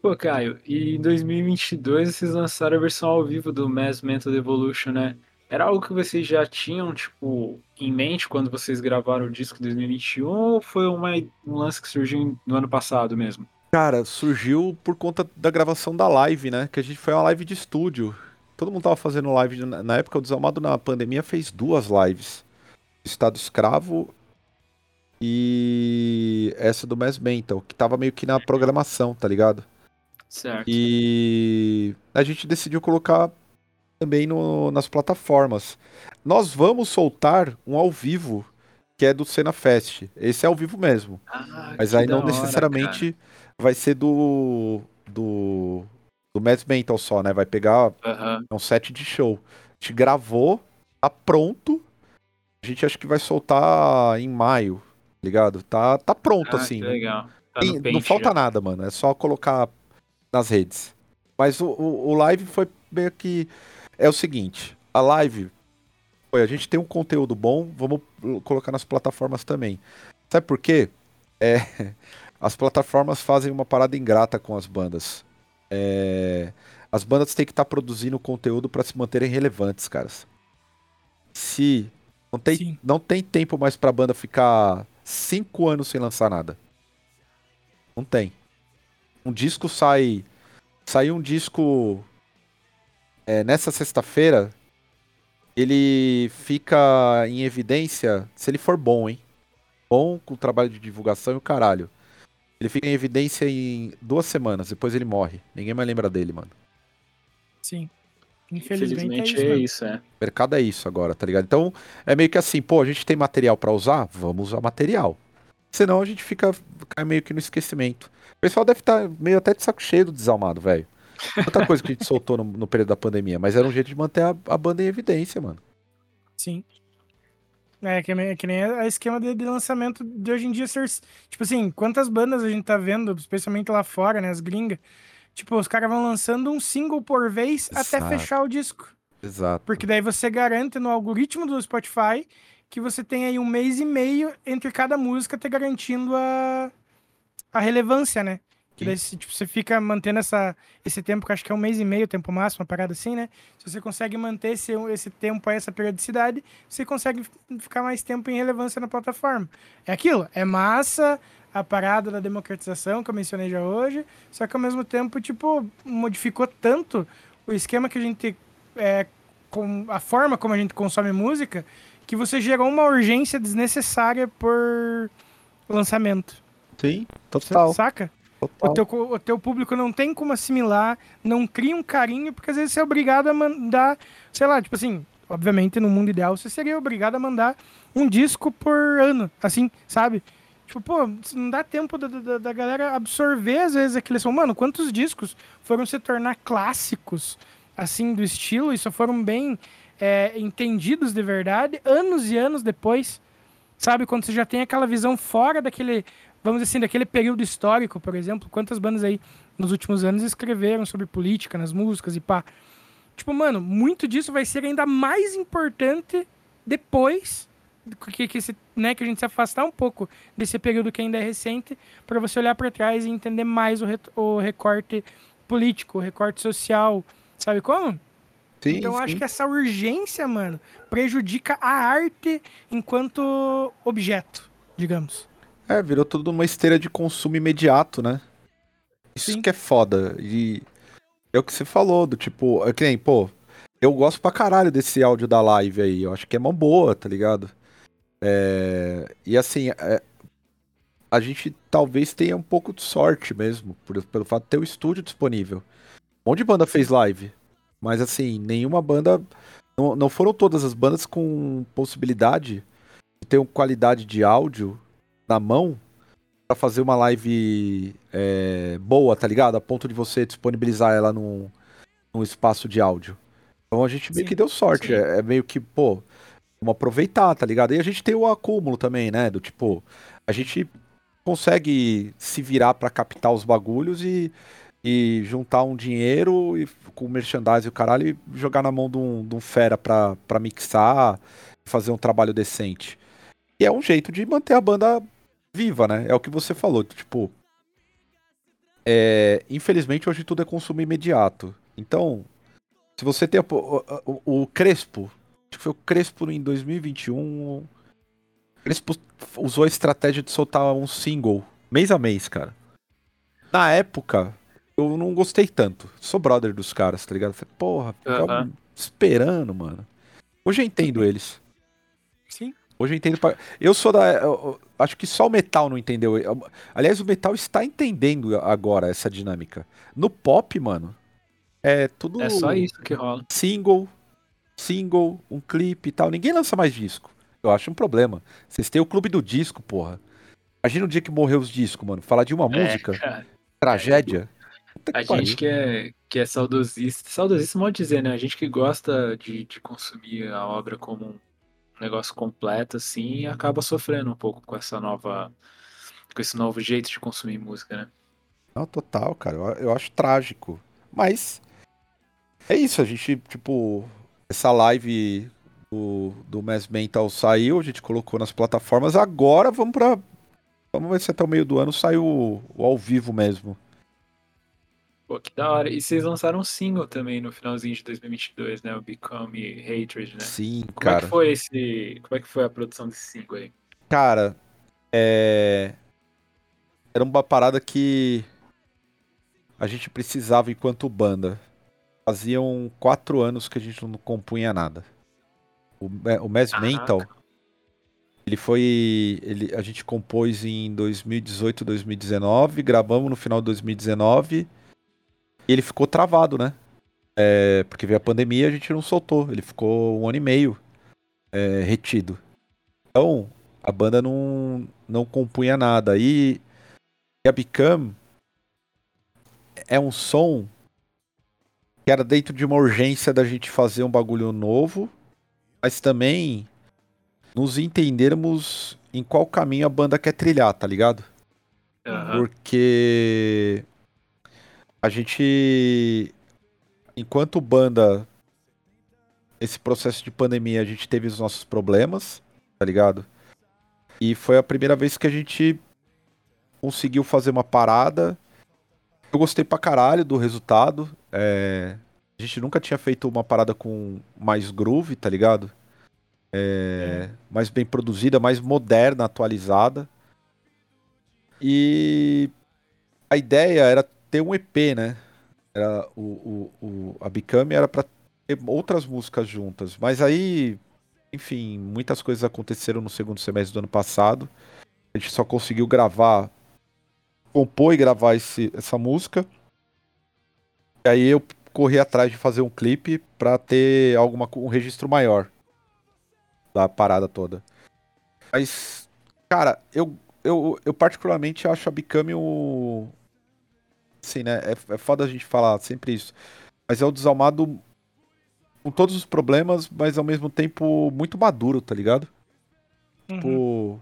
Pô, Caio, e em 2022 vocês lançaram a versão ao vivo do Mass Mental Evolution, né? Era algo que vocês já tinham, tipo, em mente quando vocês gravaram o disco em 2021 ou foi uma, um lance que surgiu no ano passado mesmo? Cara, surgiu por conta da gravação da live, né? Que a gente foi uma live de estúdio. Todo mundo tava fazendo live. Na época, o Desalmado na pandemia fez duas lives. Estado Escravo e essa do Mass Mental, que tava meio que na programação, tá ligado? Certo. E a gente decidiu colocar também no, nas plataformas. Nós vamos soltar um ao vivo que é do Cena Fest. Esse é ao vivo mesmo. Ah, Mas aí não necessariamente vai ser do. do. do Mads Mental só, né? Vai pegar uhum. um set de show. A gente gravou, tá pronto. A gente acho que vai soltar em maio, tá ligado? Tá, tá pronto, ah, assim. legal. Tá não falta já. nada, mano. É só colocar nas redes. Mas o, o, o live foi meio que. É o seguinte: a live. Foi, a gente tem um conteúdo bom, vamos colocar nas plataformas também. Sabe por quê? É, as plataformas fazem uma parada ingrata com as bandas. É... As bandas têm que estar tá produzindo conteúdo para se manterem relevantes, caras. Se não tem, não tem tempo mais pra banda ficar cinco anos sem lançar nada. Não tem. Um disco sai. Saiu um disco é, nessa sexta-feira. Ele fica em evidência se ele for bom, hein? Bom com o trabalho de divulgação e o caralho. Ele fica em evidência em duas semanas, depois ele morre. Ninguém mais lembra dele, mano. Sim. Infelizmente, Infelizmente é isso. é isso, é. O mercado é isso agora, tá ligado? Então, é meio que assim, pô, a gente tem material pra usar? Vamos usar material. Senão a gente fica cai meio que no esquecimento. O pessoal deve estar tá meio até de saco cheio do desalmado, velho. Outra coisa que a gente soltou no, no, período da pandemia, mas era um jeito de manter a, a banda em evidência, mano. Sim. É, que, nem- que nem a esquema de, de lançamento de hoje em dia ser. Tipo assim, quantas bandas a gente tá vendo, especialmente lá fora, né? As gringas. Tipo, os caras vão lançando um single por vez até Exato. fechar o disco. Exato. Porque daí você garante no algoritmo do Spotify que você tem aí um mês e meio entre cada música te garantindo a, a relevância, né? Que daí, se, tipo, você fica mantendo essa, esse tempo, que acho que é um mês e meio, tempo máximo, uma parada assim, né? Se você consegue manter esse, esse tempo, essa periodicidade, você consegue ficar mais tempo em relevância na plataforma. É aquilo, é massa a parada da democratização que eu mencionei já hoje, só que ao mesmo tempo, tipo, modificou tanto o esquema que a gente. É, com a forma como a gente consome música, que você gerou uma urgência desnecessária por lançamento. Sim, total. Saca? O teu, o teu público não tem como assimilar, não cria um carinho, porque às vezes você é obrigado a mandar, sei lá, tipo assim, obviamente no mundo ideal você seria obrigado a mandar um disco por ano, assim, sabe? Tipo, pô, não dá tempo da, da, da galera absorver às vezes aquele som. Mano, quantos discos foram se tornar clássicos, assim, do estilo, e só foram bem é, entendidos de verdade anos e anos depois, sabe? Quando você já tem aquela visão fora daquele vamos dizer assim, daquele período histórico, por exemplo, quantas bandas aí nos últimos anos escreveram sobre política nas músicas e pá. Tipo, mano, muito disso vai ser ainda mais importante depois que, que, esse, né, que a gente se afastar um pouco desse período que ainda é recente, para você olhar para trás e entender mais o, re, o recorte político, o recorte social, sabe como? Sim, então sim. acho que essa urgência, mano, prejudica a arte enquanto objeto, digamos. É, virou tudo uma esteira de consumo imediato, né? Isso Sim. que é foda. E é o que você falou, do tipo, é que nem, pô, eu gosto pra caralho desse áudio da live aí. Eu acho que é uma boa, tá ligado? É... E assim, é... a gente talvez tenha um pouco de sorte mesmo, por, pelo fato de ter o estúdio disponível. Um monte de banda fez live. Mas assim, nenhuma banda. Não, não foram todas as bandas com possibilidade de ter uma qualidade de áudio na mão para fazer uma live é, boa, tá ligado? A ponto de você disponibilizar ela num, num espaço de áudio. Então a gente meio sim, que deu sorte. É, é, meio que, pô, vamos aproveitar, tá ligado? E a gente tem o acúmulo também, né? Do tipo, a gente consegue se virar para captar os bagulhos e, e juntar um dinheiro e, com merchandising e o caralho e jogar na mão de um, de um fera pra, pra mixar, fazer um trabalho decente. E é um jeito de manter a banda viva, né? É o que você falou, tipo. É, infelizmente hoje tudo é consumo imediato. Então, se você tem o, o, o Crespo, acho que foi o Crespo em 2021. O Crespo usou a estratégia de soltar um single mês a mês, cara. Na época, eu não gostei tanto. Sou brother dos caras, tá ligado? Falei, porra, uhum. esperando, mano. Hoje eu entendo eles. Sim. Hoje eu entendo. Pra... Eu sou da. Eu acho que só o metal não entendeu. Aliás, o metal está entendendo agora essa dinâmica. No pop, mano, é tudo. É só isso que rola. Single, single, um clipe e tal. Ninguém lança mais disco. Eu acho um problema. Vocês têm o clube do disco, porra. Imagina o dia que morreu os discos, mano. Falar de uma é, música. Cara. Tragédia. É, a gente que é, que é saudosista. Saudosista, pode dizer, né? A gente que gosta de, de consumir a obra como um negócio completo, assim, e acaba sofrendo um pouco com essa nova. com esse novo jeito de consumir música, né? Não, total, cara. Eu, eu acho trágico. Mas. É isso, a gente, tipo. Essa live do, do Mass Mental saiu, a gente colocou nas plataformas. Agora vamos pra. Vamos ver se até o meio do ano sai o, o ao vivo mesmo. Pô, que da hora. E vocês lançaram um single também no finalzinho de 2022, né? O Become Hatred, né? Sim, Como cara. Como é que foi esse... Como é que foi a produção desse single aí? Cara, é... Era uma parada que a gente precisava enquanto banda. Faziam quatro anos que a gente não compunha nada. O, o Mass Mental, ele foi. Ele, a gente compôs em 2018, 2019, gravamos no final de 2019 e ele ficou travado, né? É, porque veio a pandemia e a gente não soltou. Ele ficou um ano e meio é, retido. Então, a banda não, não compunha nada. E, e a Become é um som que era dentro de uma urgência da gente fazer um bagulho novo, mas também nos entendermos em qual caminho a banda quer trilhar, tá ligado? Uhum. Porque a gente, enquanto banda, esse processo de pandemia, a gente teve os nossos problemas, tá ligado? E foi a primeira vez que a gente conseguiu fazer uma parada eu gostei pra caralho do resultado. É, a gente nunca tinha feito uma parada com mais groove, tá ligado? É, mais bem produzida, mais moderna, atualizada. E a ideia era ter um EP, né? Era o, o, o a Become era pra ter outras músicas juntas. Mas aí, enfim, muitas coisas aconteceram no segundo semestre do ano passado. A gente só conseguiu gravar, compor e gravar esse, essa música. E aí eu corri atrás de fazer um clipe pra ter alguma, um registro maior da parada toda. Mas, cara, eu, eu, eu particularmente acho a Become o. Assim, né? É, é foda a gente falar sempre isso. Mas é o desalmado com todos os problemas, mas ao mesmo tempo muito maduro, tá ligado? Uhum. Tipo,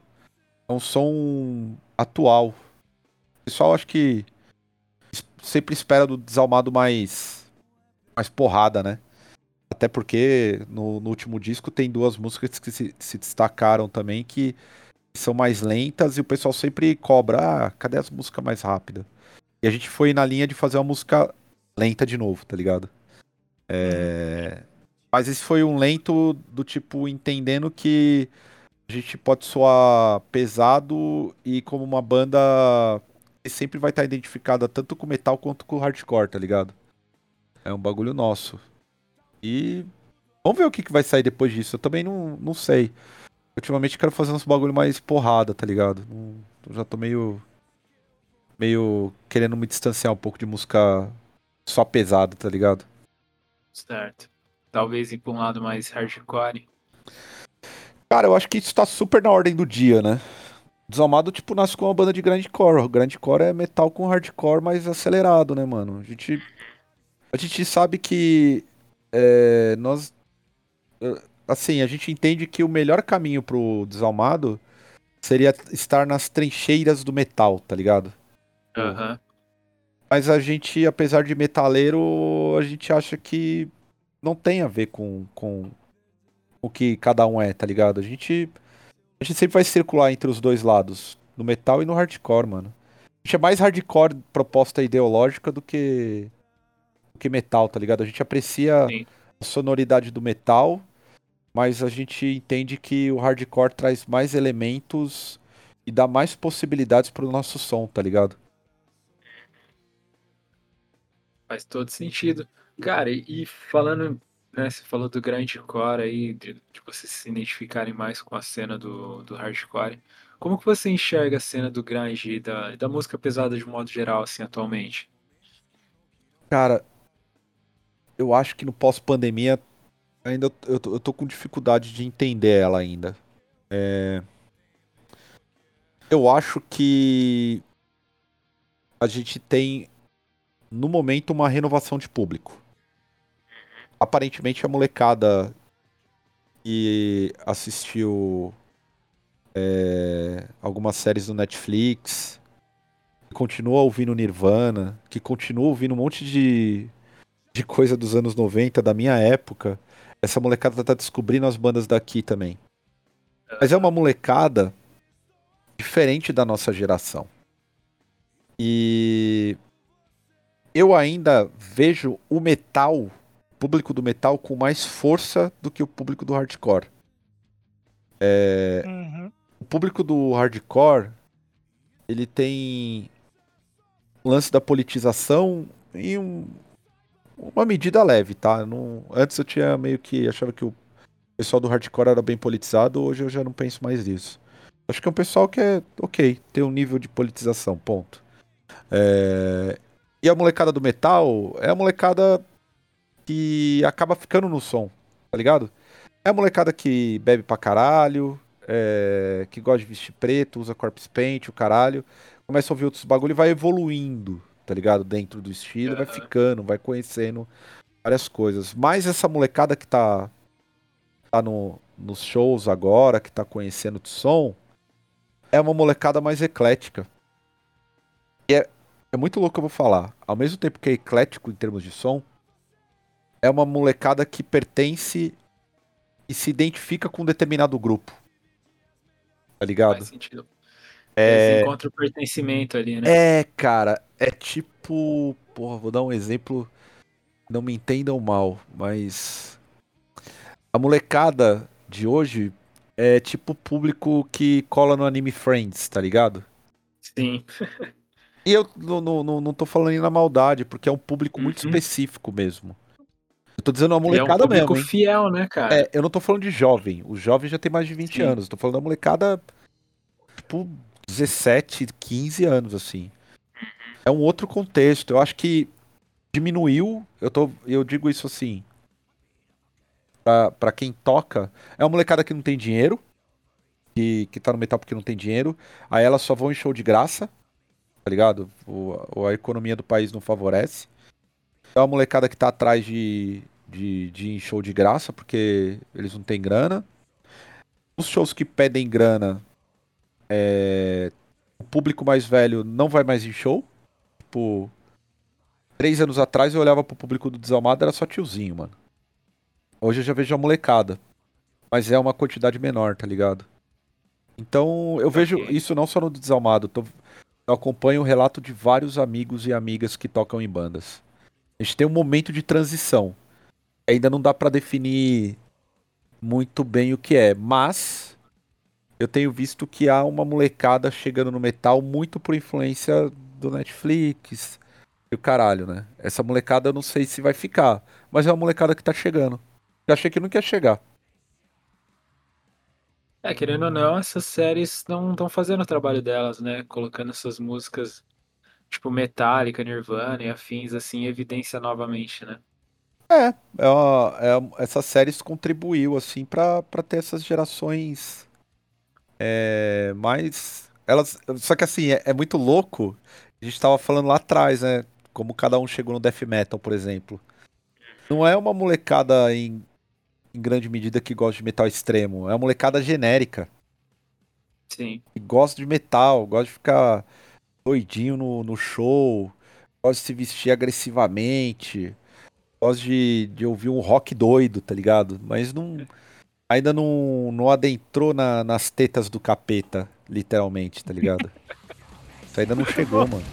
é um som atual. O pessoal acho que sempre espera do desalmado mais mais porrada, né? Até porque no, no último disco tem duas músicas que se, se, destacaram também que são mais lentas e o pessoal sempre cobra, ah, cadê as músicas mais rápidas? E a gente foi na linha de fazer uma música lenta de novo, tá ligado? É... Mas esse foi um lento do tipo entendendo que a gente pode soar pesado e como uma banda que sempre vai estar identificada tanto com metal quanto com hardcore, tá ligado? É um bagulho nosso. E vamos ver o que, que vai sair depois disso. Eu também não, não sei. Ultimamente quero fazer uns bagulho mais porrada, tá ligado? Já tô meio. Meio querendo me distanciar um pouco de música só pesada, tá ligado? Certo. Talvez ir pra um lado mais hardcore. Cara, eu acho que isso tá super na ordem do dia, né? Desalmado, tipo, nasce com uma banda de grindcore. O grindcore é metal com hardcore mais acelerado, né, mano? A gente. A gente sabe que. É, nós. Assim, a gente entende que o melhor caminho pro desalmado seria estar nas trincheiras do metal, tá ligado? Uhum. Mas a gente, apesar de metaleiro, a gente acha que não tem a ver com, com o que cada um é, tá ligado? A gente, a gente sempre vai circular entre os dois lados, no metal e no hardcore, mano. A gente é mais hardcore proposta ideológica do que, do que metal, tá ligado? A gente aprecia Sim. a sonoridade do metal, mas a gente entende que o hardcore traz mais elementos e dá mais possibilidades pro nosso som, tá ligado? Faz todo sentido. Cara, e falando, né, você falou do grindcore aí, de, de vocês se identificarem mais com a cena do, do hardcore. Como que você enxerga a cena do grunge e da, da música pesada de modo geral, assim, atualmente? Cara, eu acho que no pós-pandemia ainda eu tô, eu tô com dificuldade de entender ela ainda. É... Eu acho que a gente tem no momento uma renovação de público aparentemente a molecada que assistiu é, algumas séries do Netflix, que continua ouvindo Nirvana, que continua ouvindo um monte de, de coisa dos anos 90, da minha época, essa molecada tá descobrindo as bandas daqui também. Mas é uma molecada diferente da nossa geração. E eu ainda vejo o metal público do metal com mais força do que o público do hardcore. É, uhum. O público do hardcore ele tem o lance da politização em um, uma medida leve, tá? Não, antes eu tinha meio que achava que o pessoal do hardcore era bem politizado, hoje eu já não penso mais nisso. Acho que é um pessoal que é ok, tem um nível de politização, ponto. É, e a molecada do metal é a molecada que acaba ficando no som, tá ligado? É a molecada que bebe pra caralho, é, que gosta de vestir preto, usa corpse paint, o caralho. Começa a ouvir outros bagulho e vai evoluindo, tá ligado? Dentro do estilo, vai ficando, vai conhecendo várias coisas. Mas essa molecada que tá, tá no, nos shows agora, que tá conhecendo o som, é uma molecada mais eclética. E é, é muito louco que eu vou falar. Ao mesmo tempo que é eclético em termos de som, é uma molecada que pertence e se identifica com um determinado grupo. Tá ligado? Faz sentido. É... Eles encontram o pertencimento ali, né? É, cara. é tipo. Porra, vou dar um exemplo. Não me entendam mal, mas. A molecada de hoje é tipo o público que cola no anime Friends, tá ligado? Sim. E eu não, não, não, tô falando na maldade, porque é um público muito Uhum. específico mesmo. Eu tô dizendo uma E é um molecada público mesmo, fiel, né, cara? É, eu não tô falando de jovem. O jovem já tem mais de 20 Sim. anos. Eu tô falando da molecada, tipo, 17, 15 anos, assim. É um outro contexto. Eu acho que diminuiu. Eu, tô, eu digo isso assim. Pra, pra quem toca. É uma molecada que não tem dinheiro. Que, que tá no metal porque não tem dinheiro. Aí elas só vão em show de graça. Tá ligado? O, a economia do país não favorece. É uma molecada que tá atrás de, de, de show de graça, porque eles não têm grana. Os shows que pedem grana, é, o público mais velho não vai mais em show. Tipo, três anos atrás eu olhava pro público do Desalmado, era só tiozinho, mano. Hoje eu já vejo a molecada. Mas é uma quantidade menor, tá ligado? Então eu vejo isso não só no Desalmado. tô- eu acompanho o relato de vários amigos e amigas que tocam em bandas. A gente tem um momento de transição. Ainda não dá pra definir muito bem o que é, mas eu tenho visto que há uma molecada chegando no metal muito por influência do Netflix e o caralho, né? Essa molecada eu não sei se vai ficar, mas é uma molecada que tá chegando. Eu achei que não ia chegar. É, querendo ou não, essas séries não estão fazendo o trabalho delas, né? Colocando essas músicas, tipo Metallica, Nirvana e afins, assim, em evidência novamente, né? É, é uma- é essas séries contribuiu assim pra ter essas gerações é, mais elas só que assim é, é muito louco. A gente tava falando lá atrás, né? Como cada um chegou no death metal, por exemplo. Não é uma molecada em, em grande medida que gosta de metal extremo, é uma molecada genérica Sim. que gosta de metal, gosta de ficar doidinho no, no show, gosta de se vestir agressivamente, gosta de, de ouvir um rock doido, tá ligado? Mas não. Ainda não, não adentrou na- nas tetas do capeta, literalmente, tá ligado? Isso ainda não chegou, mano.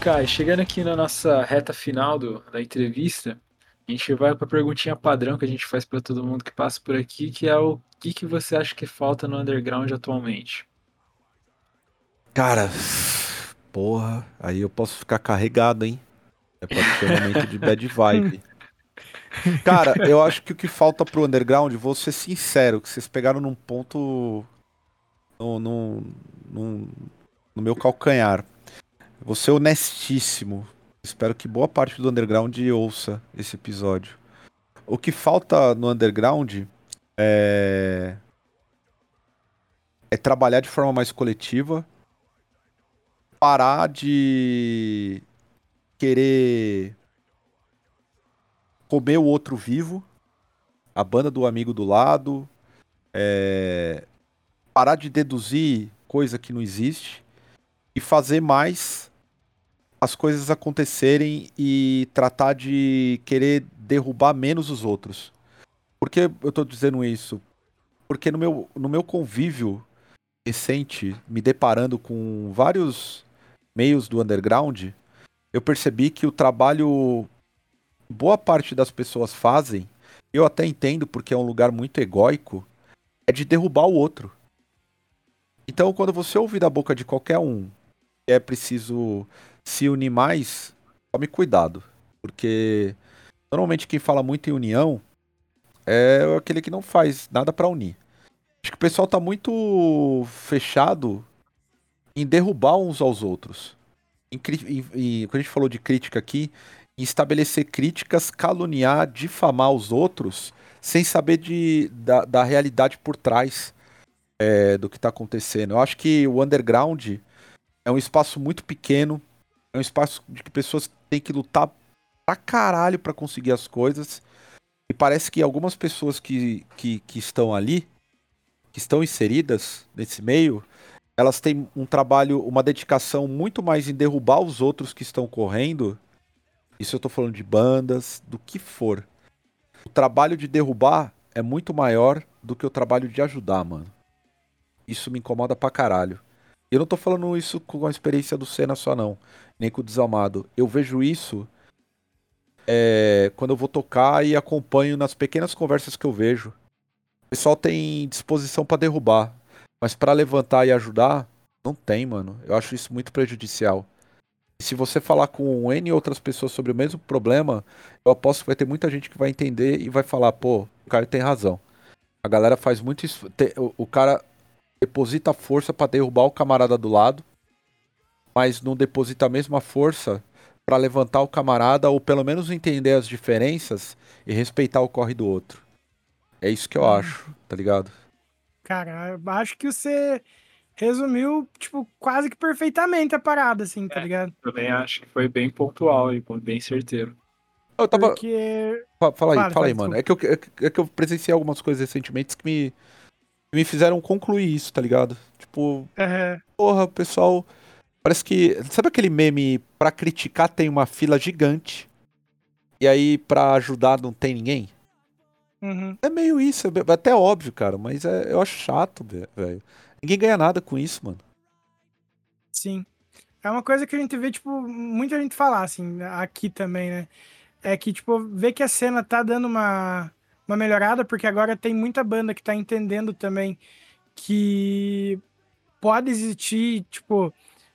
Kai, chegando aqui na nossa reta final do, da entrevista, a gente vai para a perguntinha padrão que a gente faz para todo mundo que passa por aqui, que é o que, que você acha que falta no underground atualmente? Cara, porra, aí eu posso ficar carregado, hein? É pode ser um momento de bad vibe. Cara, eu acho que o que falta pro underground, vou ser sincero, que vocês pegaram num ponto no, no, no, no meu calcanhar. Vou ser honestíssimo. Espero que boa parte do underground ouça esse episódio. O que falta no underground é é trabalhar de forma mais coletiva, parar de querer comer o outro vivo, a banda do amigo do lado, é, parar de deduzir coisa que não existe e fazer mais as coisas acontecerem e tratar de querer derrubar menos os outros. Por que eu tô dizendo isso? Porque no meu, no meu convívio recente, me deparando com vários meios do underground, eu percebi que o trabalho boa parte das pessoas fazem, eu até entendo porque é um lugar muito egóico, é de derrubar o outro. Então, quando você ouvir da boca de qualquer um que é preciso se unir mais, tome cuidado, porque normalmente quem fala muito em união é aquele que não faz nada pra unir. Acho que o pessoal tá muito fechado em derrubar uns aos outros. Quando a gente falou de crítica aqui, em estabelecer críticas, caluniar, difamar os outros, sem saber de, da, da realidade por trás é, do que está acontecendo. Eu acho que o underground é um espaço muito pequeno, é um espaço de que pessoas têm que lutar pra caralho para conseguir as coisas. E parece que algumas pessoas que, que, que estão ali, que estão inseridas nesse meio, elas têm um trabalho, uma dedicação muito mais em derrubar os outros que estão correndo. Isso eu tô falando de bandas, do que for. O trabalho de derrubar é muito maior do que o trabalho de ajudar, mano. Isso me incomoda pra caralho. Eu não tô falando isso com a experiência do Senna só, não. Nem com o Desalmado. Eu vejo isso é, quando eu vou tocar e acompanho nas pequenas conversas que eu vejo. O pessoal tem disposição para derrubar. Mas para levantar e ajudar, não tem, mano. Eu acho isso muito prejudicial. E se você falar com N outras pessoas sobre o mesmo problema, eu aposto que vai ter muita gente que vai entender e vai falar, pô, o cara tem razão. A galera faz muito isso. O cara deposita força para derrubar o camarada do lado, mas não deposita a mesma força para levantar o camarada ou pelo menos entender as diferenças e respeitar o corre do outro. É isso que eu hum. acho, tá ligado? Cara, eu acho que você resumiu, tipo, quase que perfeitamente a parada, assim, tá é, ligado? Também acho que foi bem pontual e bem certeiro. Eu tava. Porque... Fala aí, fala, fala aí, mano. É que, eu, é, é que eu presenciei algumas coisas recentemente que me, me fizeram concluir isso, tá ligado? Tipo, uhum. porra, pessoal. Parece que. Sabe aquele meme pra criticar tem uma fila gigante? E aí pra ajudar não tem ninguém? Uhum. É meio isso, é até óbvio, cara, mas é, eu acho chato, velho. Ninguém ganha nada com isso, mano. Sim. É uma coisa que a gente vê, tipo, muita gente falar, assim, aqui também, né? É que, tipo, vê que a cena tá dando uma, uma melhorada, porque agora tem muita banda que tá entendendo também que pode existir, tipo,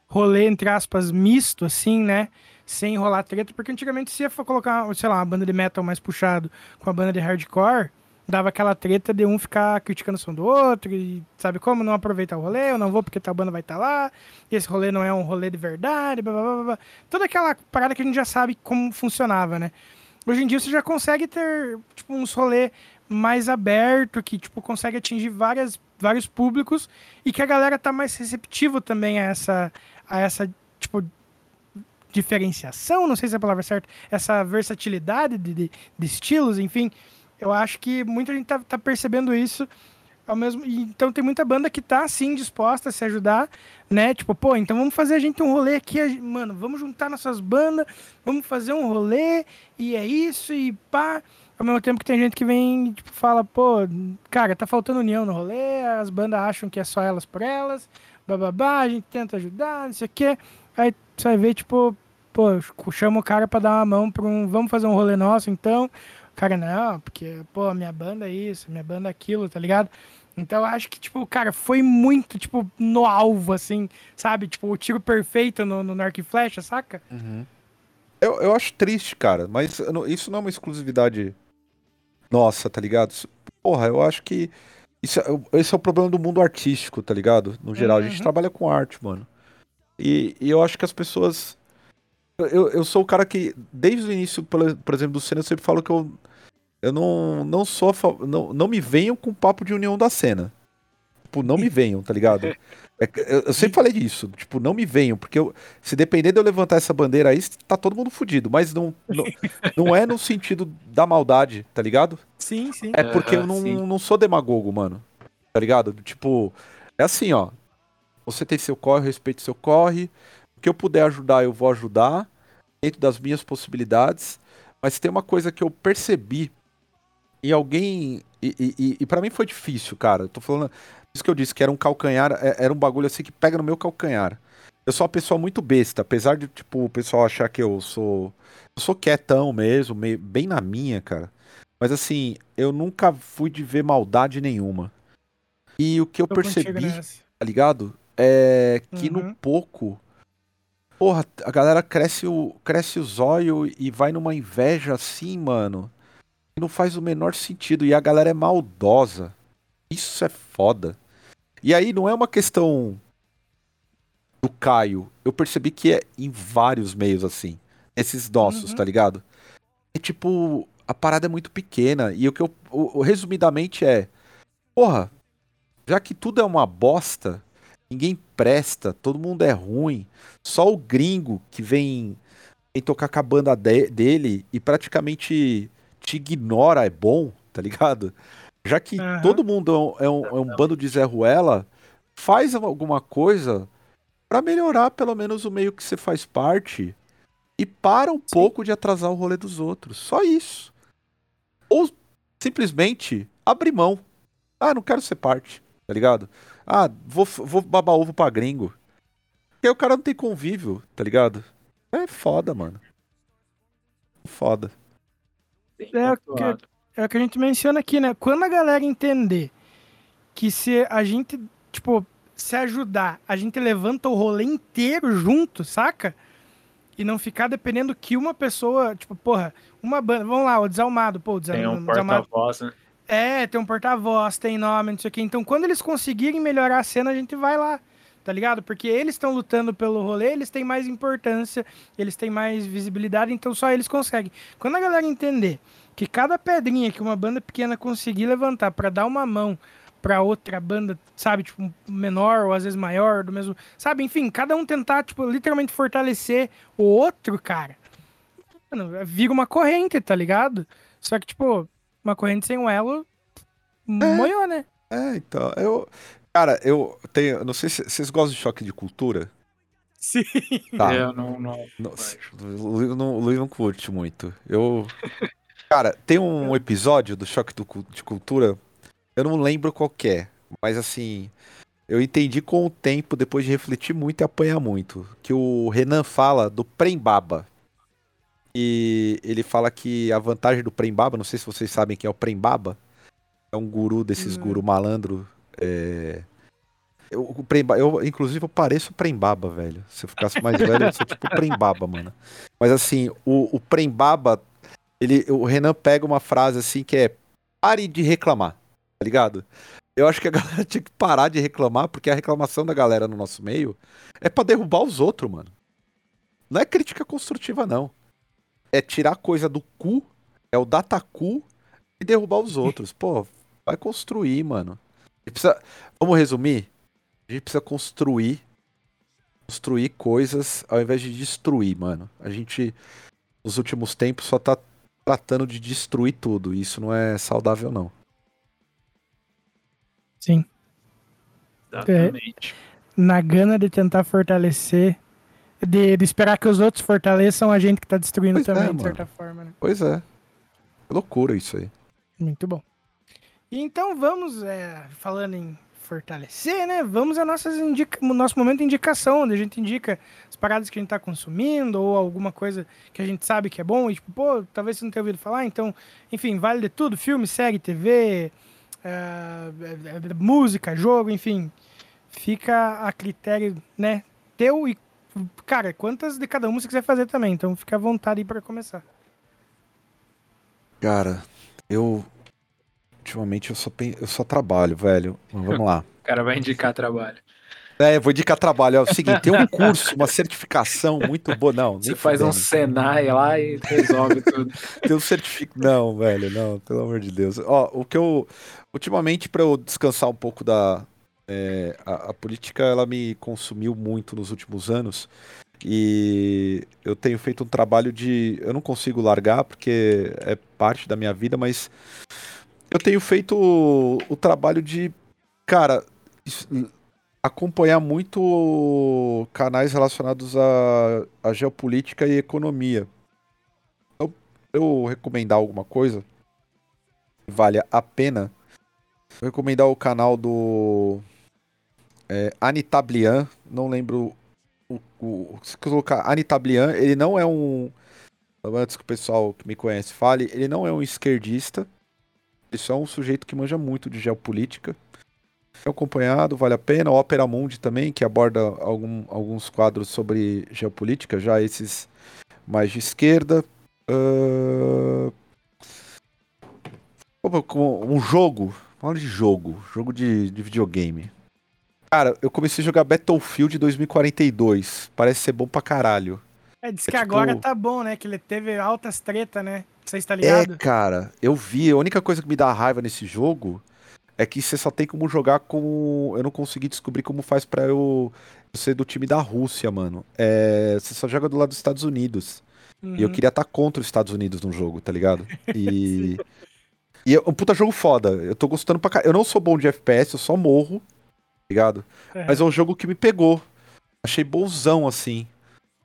rolê, entre aspas, misto, assim, né? sem rolar treta, porque antigamente se ia colocar, sei lá, uma banda de metal mais puxado com a banda de hardcore, dava aquela treta de um ficar criticando o som do outro, e sabe como? Não aproveitar o rolê, eu não vou porque tal banda vai estar tá lá, e esse rolê não é um rolê de verdade, blá, blá, blá, blá. Toda aquela parada que a gente já sabe como funcionava, né? Hoje em dia você já consegue ter, tipo, uns rolê mais aberto, que, tipo, consegue atingir várias, vários públicos, e que a galera tá mais receptivo também a essa, a essa, tipo, diferenciação, não sei se é a palavra certa, essa versatilidade de, de, de estilos, enfim. Eu acho que muita gente tá, tá percebendo isso ao mesmo então tem muita banda que tá assim disposta a se ajudar, né? Tipo, pô, então vamos fazer a gente um rolê aqui, mano, vamos juntar nossas bandas, vamos fazer um rolê e é isso e pá. Ao mesmo tempo que tem gente que vem, tipo, fala, pô, cara, tá faltando união no rolê, as bandas acham que é só elas por elas, bababá, a gente tenta ajudar, não sei o quê. Aí você vai ver, tipo, pô, chama o cara pra dar uma mão pra um. Vamos fazer um rolê nosso, então. Cara, não, porque, pô, minha banda é isso, minha banda é aquilo, tá ligado? Então eu acho que, tipo, cara, foi muito, tipo, no alvo, assim, sabe? Tipo, o tiro perfeito no, no arco e flecha, saca? Uhum. Eu, eu acho triste, cara, mas isso não é uma exclusividade nossa, tá ligado? Porra, eu acho que isso, é, esse é o problema do mundo artístico, tá ligado? No geral, uhum. a gente uhum. trabalha com arte, mano. E, e eu acho que as pessoas eu, eu sou o cara que, desde o início, por, por exemplo, do Senna, eu sempre falo que eu, eu não, não sou. Não, não me venham com papo de união da cena. Tipo, não me venham, tá ligado? É, eu, eu, sempre falei disso. Tipo, não me venham, porque eu, se depender de eu levantar essa bandeira aí, tá todo mundo fudido. Mas não, não, não é no sentido da maldade, tá ligado? Sim, sim. É porque eu não, não sou demagogo, mano. Tá ligado? Tipo, é assim, ó. Você tem seu corre, respeite seu corre que eu puder ajudar, eu vou ajudar, dentro das minhas possibilidades. Mas tem uma coisa que eu percebi em alguém. E, e, e para mim foi difícil, cara. Eu tô falando. Isso que eu disse, que era um calcanhar, é, era um bagulho assim que pega no meu calcanhar. Eu sou uma pessoa muito besta, apesar de, tipo, o pessoal achar que eu sou. Eu sou quietão mesmo, meio, bem na minha, cara. Mas assim, eu nunca fui de ver maldade nenhuma. E o que eu Tô percebi, tá ligado? É que uhum. no pouco Porra, a galera cresce o, cresce o zóio e vai numa inveja assim, mano. Não faz o menor sentido. E a galera é maldosa. Isso é foda. E aí não é uma questão do Caio. Eu percebi que é em vários meios assim. Esses nossos, Uhum. tá ligado? É tipo, a parada é muito pequena. E o que eu. o- o- resumidamente é. Porra, já que tudo é uma bosta, ninguém presta, todo mundo é ruim. Só o gringo que vem, vem tocar com a banda de- dele e praticamente te ignora é bom, tá ligado? Já que Aham. todo mundo é um, é um- é um bando de Zé Ruela, faz alguma coisa pra melhorar pelo menos o meio que você faz parte e para um pouco de atrasar o rolê dos outros. Só isso. Ou simplesmente abre mão. Ah, não quero ser parte, tá ligado? Ah, vou, vou babar ovo pra gringo. Porque aí o cara não tem convívio, tá ligado? É foda, mano. Foda. É, pontuado. É o que a gente menciona aqui, né? Quando a galera entender que se a gente, tipo, se ajudar, a gente levanta o rolê inteiro junto, saca? E não ficar dependendo que uma pessoa, tipo, porra, uma banda, vamos lá, o Desalmado, pô, o Desal- Tem um Desalmado. porta-voz, né? É, tem um porta-voz, tem nome, não sei o quê. Então, quando eles conseguirem melhorar a cena, a gente vai lá, tá ligado? Porque eles estão lutando pelo rolê, eles têm mais importância, eles têm mais visibilidade, então só eles conseguem. Quando a galera entender que cada pedrinha que uma banda pequena conseguir levantar pra dar uma mão pra outra banda, sabe, tipo, menor ou às vezes maior, do mesmo, sabe, enfim, cada um tentar, tipo, literalmente fortalecer o outro, cara. Mano, vira uma corrente, tá ligado? Só que, tipo, uma corrente sem um elo, moiou, né? É, então, eu. Cara, eu tenho. Não sei se vocês gostam de choque de cultura. Sim. Tá. Eu não, não Não, o Luiz não, Luiz não curte muito. Eu. Cara, tem um episódio do Choque do de Cultura. Eu não lembro qual que é. Mas assim. Eu entendi com o tempo, depois de refletir muito e apanhar muito. Que o Renan fala do Prembaba. E ele fala que a vantagem do Prembaba, não sei se vocês sabem quem é o Prembaba. É um guru desses Hum. guru malandro. É... Eu, o Premba, eu, inclusive, eu pareço o Prembaba, velho. Se eu ficasse mais velho, eu sou tipo o Prembaba, mano. Mas assim, o, o Prembaba, ele, o Renan pega uma frase assim que é pare de reclamar, tá ligado? Eu acho que a galera tinha que parar de reclamar, porque a reclamação da galera no nosso meio é pra derrubar os outros, mano. Não é crítica construtiva, não. É tirar coisa do cu, é o datacu e derrubar os outros. Pô, vai construir, mano. A gente precisa- Vamos resumir? A gente precisa construir. Construir coisas ao invés de destruir, mano. A gente, nos últimos tempos, só tá tratando de destruir tudo. E isso não é saudável, não. Sim. Exatamente. Na gana de tentar fortalecer, de, de esperar que os outros fortaleçam a gente que tá destruindo Pois é, também, de mano. certa forma, né? Pois é. É loucura isso aí. Muito bom. Então vamos, é, falando em fortalecer, né? Vamos a nossas indica nosso momento de indicação, onde a gente indica as paradas que a gente tá consumindo ou alguma coisa que a gente sabe que é bom e tipo, pô, talvez você não tenha ouvido falar, então, enfim, vale de tudo, filme, série, TV, é, é, é, música, jogo, enfim. Fica a critério, né, teu e cara, quantas de cada uma você quiser fazer também, então fica à vontade aí para começar. Cara, eu. Ultimamente eu só, pen- eu só trabalho, velho. Mas vamos lá. O cara vai indicar trabalho. É, eu vou indicar trabalho. É o seguinte: tem um curso, uma certificação muito boa. Não, Você faz um. Senai lá e resolve tudo. Tem um certificado. Não, velho, não, pelo amor de Deus. Ó, o que eu. Ultimamente, pra eu descansar um pouco da. É, a, a política, ela me consumiu muito nos últimos anos. E eu tenho feito um trabalho de. Eu não consigo largar, porque é parte da minha vida, mas. Eu tenho feito o, o trabalho de. Cara. Acompanhar muito canais relacionados à, à geopolítica e economia eu recomendar alguma coisa que vale a pena, vou recomendar o canal do é, Anitablian, não lembro o, o, se colocar Anitablian, ele não é um antes que o pessoal que me conhece fale, ele não é um esquerdista, ele só é um sujeito que manja muito de geopolítica. É acompanhado, vale a pena. Opera Mundi também, que aborda algum, alguns quadros sobre geopolítica, já esses mais de esquerda. Com Um jogo, Falando de jogo, jogo de, de videogame. Cara, eu comecei a jogar Battlefield 2042. Parece ser bom pra caralho. É, diz É que tipo- agora tá bom, né? Que ele teve altas treta, né? Você está ligado? É, cara, eu vi. A única coisa que me dá raiva nesse jogo é que você só tem como jogar com. Eu não consegui descobrir como faz pra eu eu ser do time da Rússia, mano. É, você só joga do lado dos Estados Unidos. E eu Uhum. queria estar contra os Estados Unidos no jogo, tá ligado? E. e é um puta jogo foda. Eu tô gostando pra caralho. Eu não sou bom de FPS, eu só morro, tá ligado? É. Mas é um jogo que me pegou. Achei bonzão, assim.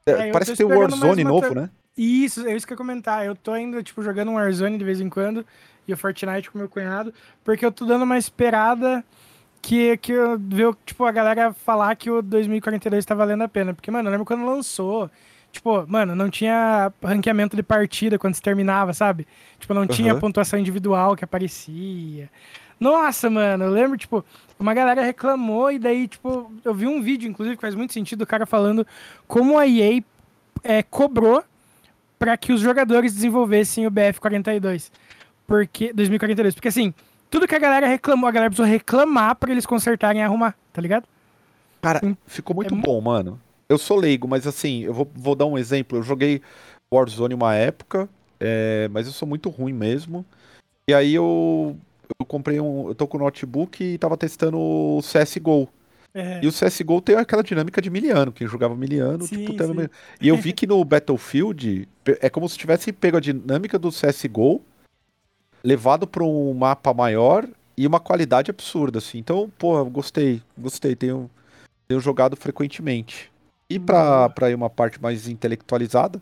É, É, parece que tem o Warzone novo, né? Isso, é isso que eu ia comentar. Eu tô ainda, tipo, jogando um Warzone de vez em quando e o Fortnite com meu cunhado, porque eu tô dando uma esperada que, que eu ver, tipo, a galera falar que o 2042 tá valendo a pena. Porque, mano, eu lembro quando lançou, tipo, mano, não tinha ranqueamento de partida quando se terminava, sabe? Tipo, não tinha Aham. pontuação individual que aparecia. Nossa, mano, eu lembro, tipo, uma galera reclamou e daí, tipo, eu vi um vídeo, inclusive, que faz muito sentido, o cara falando como a EA é, cobrou para que os jogadores desenvolvessem o BF42. Porque 2042, porque assim, tudo que a galera reclamou, a galera precisou reclamar para eles consertarem e arrumar, tá ligado? Cara, Hum, ficou muito é bom, mano. Eu sou leigo, mas assim, eu vou, vou dar um exemplo. Eu joguei Warzone uma época, é, mas eu sou muito ruim mesmo. E aí eu, eu comprei um. Eu tô com o notebook e tava testando o CSGO. É, E o CSGO tem aquela dinâmica de miliano. Quem jogava miliano, Sim, tipo, sim. E eu vi que no Battlefield é como se tivesse pego a dinâmica do CSGO, levado pra um mapa maior e uma qualidade absurda, assim. Então, pô, eu gostei, gostei. Tenho, tenho jogado frequentemente. E pra, pra ir uma parte mais intelectualizada,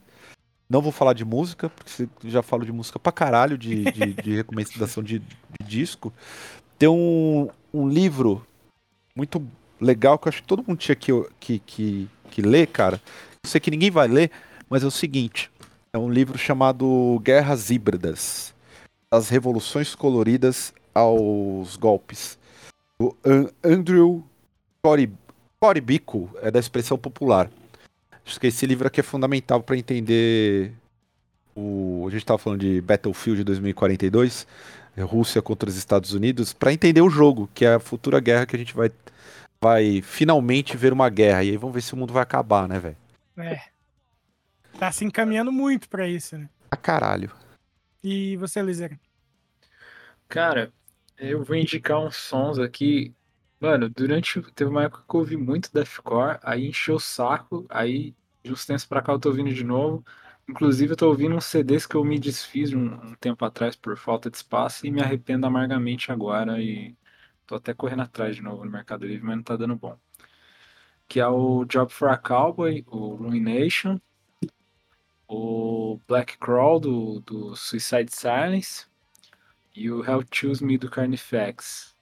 não vou falar de música, porque já falo de música pra caralho, de, de, de recomendação de, de disco. Tem um, um livro muito legal que eu acho que todo mundo tinha que, que, que, que ler, cara. Eu sei que ninguém vai ler, mas é o seguinte: é um livro chamado Guerras Híbridas Das Revoluções Coloridas aos Golpes. Do An- Andrew Cori- Coribico, é da expressão popular. Acho que esse livro aqui é fundamental para entender o. A gente estava falando de Battlefield 2042, é Rússia contra os Estados Unidos, para entender o jogo, que é a futura guerra que a gente vai, vai finalmente ver uma guerra. E aí vamos ver se o mundo vai acabar, né, velho? é. Tá se encaminhando muito pra isso, né? A caralho. E você, Lizer? Cara, eu vou indicar uns sons aqui. Mano, durante. Teve uma época que eu ouvi muito deathcore, aí encheu o saco, aí de uns pra cá eu tô ouvindo de novo. Inclusive, eu tô ouvindo uns CDs que eu me desfiz um, um tempo atrás por falta de espaço e me arrependo amargamente agora. E tô até correndo atrás de novo no Mercado Livre, mas não tá dando bom. Que é o Job for a Cowboy, o Ruination, o Black Crawl do, do Suicide Silence e o Hell Choose Me do Carnifex.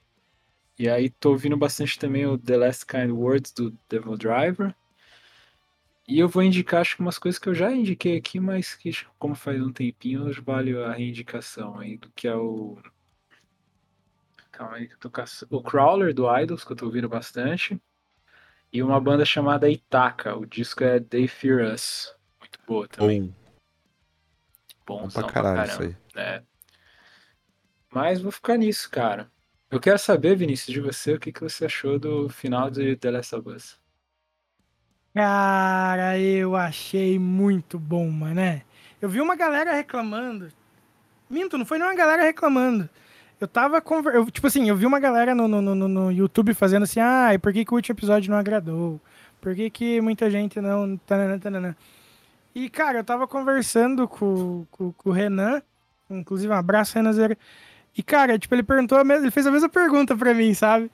E aí tô ouvindo bastante também o The Last Kind Words do Devil Driver. E eu vou indicar, acho que umas coisas que eu já indiquei aqui, mas que como faz um tempinho, vale a reindicação aí, do que é o... Calma aí que eu tô caç... O Crawler do Idols, que eu tô ouvindo bastante. E uma banda chamada Itaka, o disco é They Fear Us. Muito boa também. Bom, Bom, pra caralho isso aí. É. Mas vou ficar nisso, cara. Eu quero saber, Vinícius, de você, o que, que você achou do final de The Last of Us. Cara, eu achei muito bom, mané. Eu vi uma galera reclamando. Minto, não foi nenhuma galera reclamando. Eu tava conver... eu, Tipo assim, eu vi uma galera no, no, no, no YouTube fazendo assim, ah, e por que, que o último episódio não agradou? Por que, que muita gente não. E, cara, eu tava conversando com, com, com o Renan, inclusive um abraço, Renan Zera. E, cara, tipo, ele perguntou, ele fez a mesma pergunta pra mim, sabe?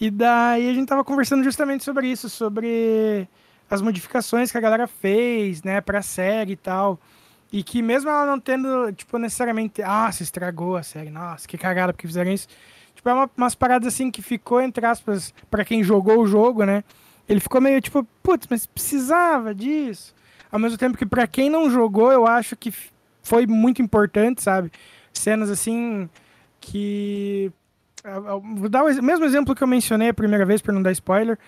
E daí a gente tava conversando justamente sobre isso, sobre as modificações que a galera fez, né, pra série e tal. E que mesmo ela não tendo, tipo, necessariamente, ah, se estragou a série, nossa, que cagada porque fizeram isso. Tipo, é uma, umas paradas assim que ficou, entre aspas, pra quem jogou o jogo, né? Ele ficou meio tipo, putz, mas precisava disso. Ao mesmo tempo que pra quem não jogou, eu acho que foi muito importante, sabe? Cenas assim que. Vou dar o mesmo exemplo que eu mencionei a primeira vez, para não dar spoiler.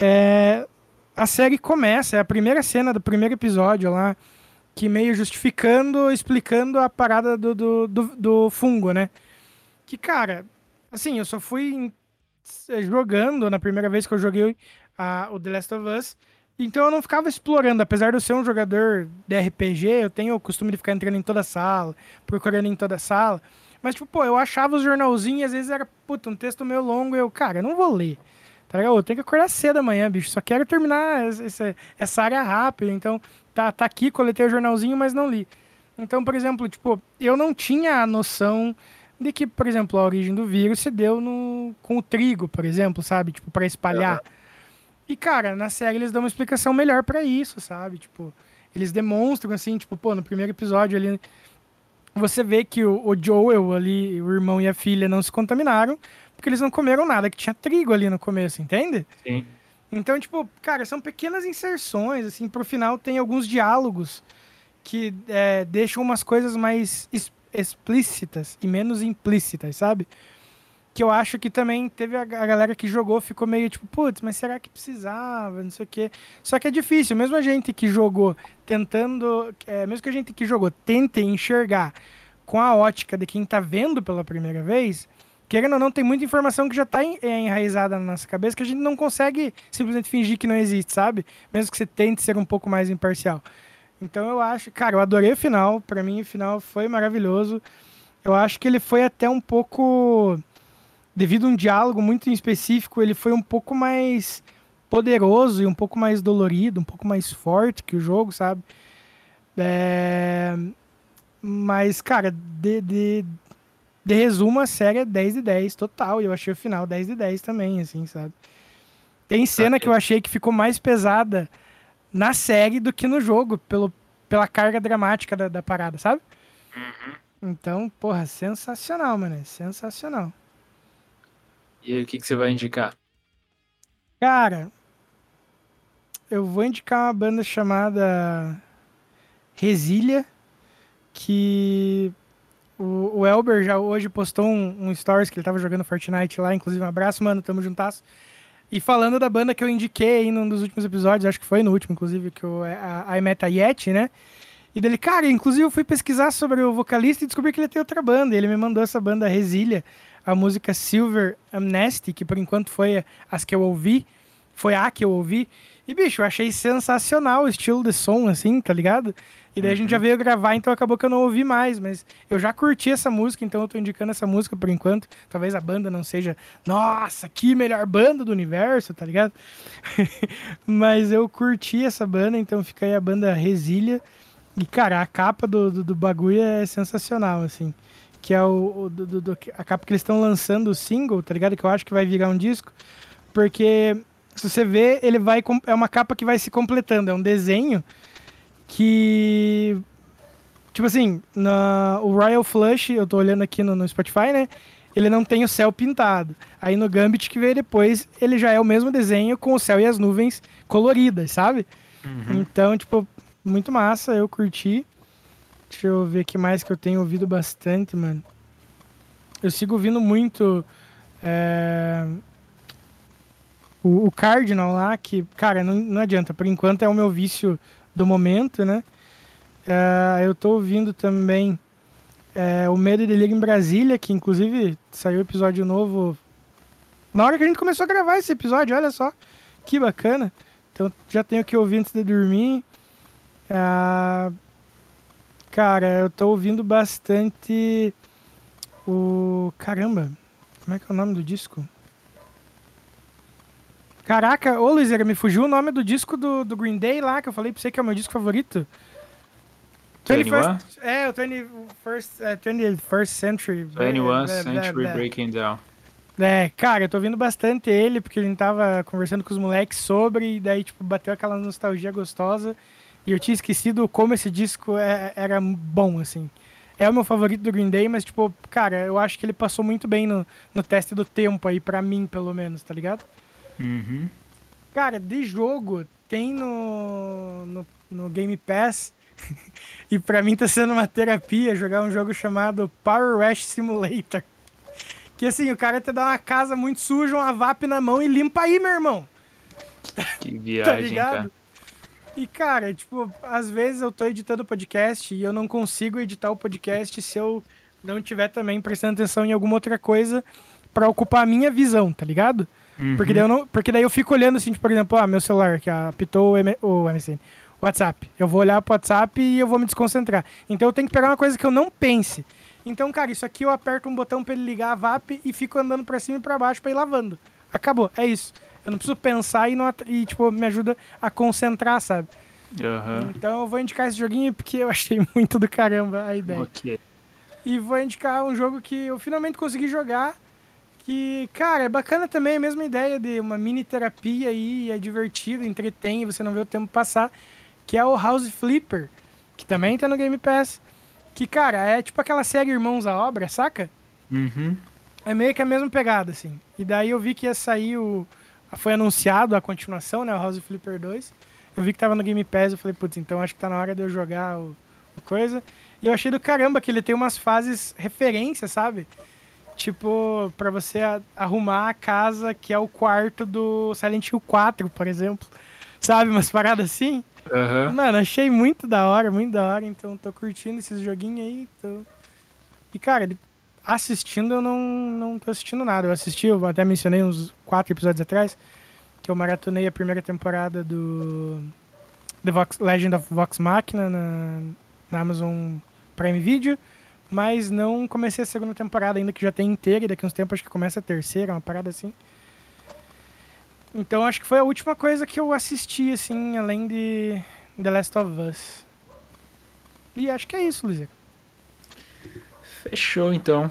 É, a série começa, é a primeira cena do primeiro episódio lá, que meio justificando, explicando a parada do, do, do, do fungo, né? Que, cara, Assim, eu só fui jogando na primeira vez que eu joguei a, o The Last of Us. Então eu não ficava explorando, apesar de eu ser um jogador de RPG, eu tenho o costume de ficar entrando em toda sala, procurando em toda sala. Mas, tipo, pô, eu achava os jornalzinhos às vezes era, puta, um texto meio longo eu, cara, eu não vou ler. Tá ligado? Eu tenho que acordar cedo amanhã, bicho. Só quero terminar essa, essa área rápido. Então, tá, tá aqui, coletei o jornalzinho, mas não li. Então, por exemplo, tipo, eu não tinha a noção de que, por exemplo, a origem do vírus se deu no, com o trigo, por exemplo, sabe? Tipo, para espalhar. Uhum. E, cara, na série eles dão uma explicação melhor para isso, sabe? Tipo, eles demonstram, assim, tipo, pô, no primeiro episódio ali, você vê que o, o Joel ali, o irmão e a filha não se contaminaram, porque eles não comeram nada, que tinha trigo ali no começo, entende? Sim. Então, tipo, cara, são pequenas inserções, assim, pro final tem alguns diálogos que é, deixam umas coisas mais explícitas e menos implícitas, sabe? Que eu acho que também teve a, galera que jogou, ficou meio tipo, putz, mas será que precisava? Não sei o quê. Só que é difícil, mesmo a gente que jogou tentando, é, mesmo que a gente que jogou tente enxergar com a ótica de quem tá vendo pela primeira vez, querendo ou não, tem muita informação que já tá enraizada na nossa cabeça que a gente não consegue simplesmente fingir que não existe, sabe? Mesmo que você tente ser um pouco mais imparcial. Então eu acho, cara, eu adorei o final. Para mim, o final foi maravilhoso. Eu acho que ele foi até um pouco. Devido a um diálogo muito específico, ele foi um pouco mais poderoso e um pouco mais dolorido, um pouco mais forte que o jogo, sabe? É... Mas, cara, de, de, de resumo, a série é 10 de 10 total. E eu achei o final 10 de 10 também, assim, sabe? Tem cena que eu achei que ficou mais pesada na série do que no jogo, pelo, pela carga dramática da, da parada, sabe? Uhum. Então, porra, sensacional, mano. Sensacional. E aí, o que, que você vai indicar? Cara, eu vou indicar uma banda chamada Resília, que o, o Elber já hoje postou um, um stories que ele tava jogando Fortnite lá, inclusive um abraço, mano, tamo juntasso. E falando da banda que eu indiquei aí num dos últimos episódios, acho que foi no último, inclusive, que o, a, a Meta Yeti, né? E dele, cara, inclusive eu fui pesquisar sobre o vocalista e descobri que ele tem outra banda. Ele me mandou essa banda Resília, a música Silver Amnesty, que por enquanto foi as que eu ouvi, foi a que eu ouvi. E, bicho, eu achei sensacional o estilo de som, assim, tá ligado? E daí a gente já uhum. veio gravar, então acabou que eu não ouvi mais, mas eu já curti essa música, então eu tô indicando essa música por enquanto. Talvez a banda não seja, nossa, que melhor banda do universo, tá ligado? mas eu curti essa banda, então fica aí a banda Resília. E, cara, a capa do, do, do bagulho é sensacional, assim. Que é o, o do, do, a capa que eles estão lançando o single, tá ligado? Que eu acho que vai virar um disco. Porque, se você vê, ele vai. É uma capa que vai se completando. É um desenho que tipo assim, na, o Royal Flush, eu tô olhando aqui no, no, Spotify, né? Ele não tem o céu pintado. Aí no Gambit que veio depois, ele já é o mesmo desenho com o céu e as nuvens coloridas, sabe? Uhum. Então, tipo, muito massa, eu curti. Deixa eu ver que mais que eu tenho ouvido bastante, mano. Eu sigo ouvindo muito é... o, o Cardinal lá, que, cara, não, não adianta, por enquanto é o meu vício do momento, né? Uh, eu tô ouvindo também é, O Medo e Delírio em Brasília, que inclusive saiu episódio novo na hora que a gente começou a gravar esse episódio, olha só. Que bacana. Então já tenho que ouvir antes de dormir. Uh, cara, eu tô ouvindo bastante o. Caramba, como é que é o nome do disco? Caraca, ô Luizera, me fugiu o nome do disco do, do Green Day lá, que eu falei pra você que é o meu disco favorito. 21? É, o 21st, é, 21st Century. 21st Century Breaking Down. É, cara, eu tô ouvindo bastante ele, porque a gente tava conversando com os moleques sobre, e daí, tipo, bateu aquela nostalgia gostosa. E eu tinha esquecido como esse disco é, era bom, assim. É o meu favorito do Green Day, mas, tipo, cara, eu acho que ele passou muito bem no, no teste do tempo aí, pra mim, pelo menos, tá ligado? Uhum. Cara, de jogo, tem no, no, no Game Pass. e pra mim tá sendo uma terapia jogar um jogo chamado Power Wash Simulator. Que assim, o cara te dá uma casa muito suja, uma VAP na mão e limpa aí, meu irmão. Que viagem, tá ligado? cara. E, cara, tipo, às vezes eu tô editando o podcast e eu não consigo editar o podcast se eu não tiver também prestando atenção em alguma outra coisa pra ocupar a minha visão, tá ligado? Porque, daí eu não, porque daí eu fico olhando assim, tipo, por exemplo, ah, meu celular que apitou o, M, o MSN. WhatsApp. Eu vou olhar pro WhatsApp e eu vou me desconcentrar. Então eu tenho que pegar uma coisa que eu não pense. Então, cara, isso aqui eu aperto um botão pra ele ligar a VAP e fico andando pra cima e pra baixo pra ir lavando. Acabou, é isso. Eu não preciso pensar e, não, e tipo, me ajuda a concentrar, sabe? Aham. Então eu vou indicar esse joguinho porque eu achei muito do caramba a ideia. Ok. E vou indicar um jogo que eu finalmente consegui jogar. Que, cara, é bacana também, a mesma ideia de uma mini terapia aí, é divertido, entretém, você não vê o tempo passar. Que é o House Flipper, que também tá no Game Pass. Que, cara, é tipo aquela série Irmãos à Obra, saca? Uhum. É meio que a mesma pegada, assim. E daí eu vi que ia sair o. Foi anunciado a continuação, né? O House Flipper 2. Eu vi que tava no Game Pass, eu falei, putz, então acho que tá na hora de eu jogar o, o coisa. E eu achei do caramba que ele tem umas fases referência, sabe? Tipo, pra você arrumar a casa que é o quarto do Silent Hill 4, por exemplo. Sabe? Umas paradas assim. Aham. Mano, achei muito da hora, muito da hora. Então tô curtindo esses joguinhos aí. Tô... E, cara, assistindo eu não, não tô assistindo nada. Eu assisti, eu até mencionei uns quatro episódios atrás, que eu maratonei a primeira temporada do The Vox, Legend of Vox Machina na, na Amazon Prime Video. Mas não comecei a segunda temporada ainda, que já tem inteira, e daqui uns tempos acho que começa a terceira, uma parada assim. Então acho que foi a última coisa que eu assisti, assim, além de The Last of Us. E acho que é isso, Luiz. Fechou então.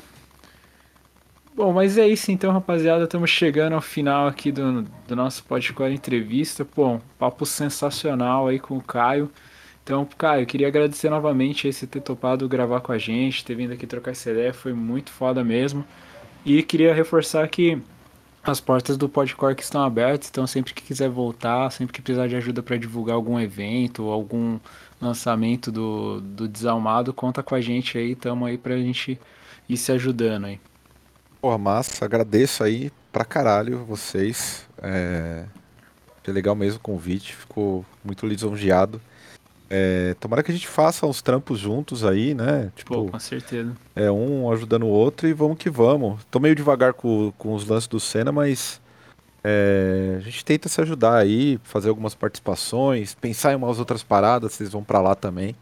Bom, mas é isso então, rapaziada. Estamos chegando ao final aqui do, do nosso podcast entrevista. Pô, um papo sensacional aí com o Caio. Então, Caio, queria agradecer novamente você ter topado gravar com a gente, ter vindo aqui trocar essa ideia, foi muito foda mesmo. E queria reforçar que as portas do Podcore estão abertas, então sempre que quiser voltar, sempre que precisar de ajuda para divulgar algum evento ou algum lançamento do, do Desalmado, conta com a gente aí, tamo aí pra gente ir se ajudando aí. Porra, massa, agradeço aí pra caralho vocês. É... Foi legal mesmo o convite, ficou muito lisonjeado. É, tomara que a gente faça uns trampos juntos aí, né? Pô, Tipo, com certeza. é um ajudando o outro e vamos que vamos. Tô meio devagar com, com os lances do Senna, mas é, a gente tenta se ajudar aí, fazer algumas participações, pensar em umas outras paradas, vocês vão pra lá também.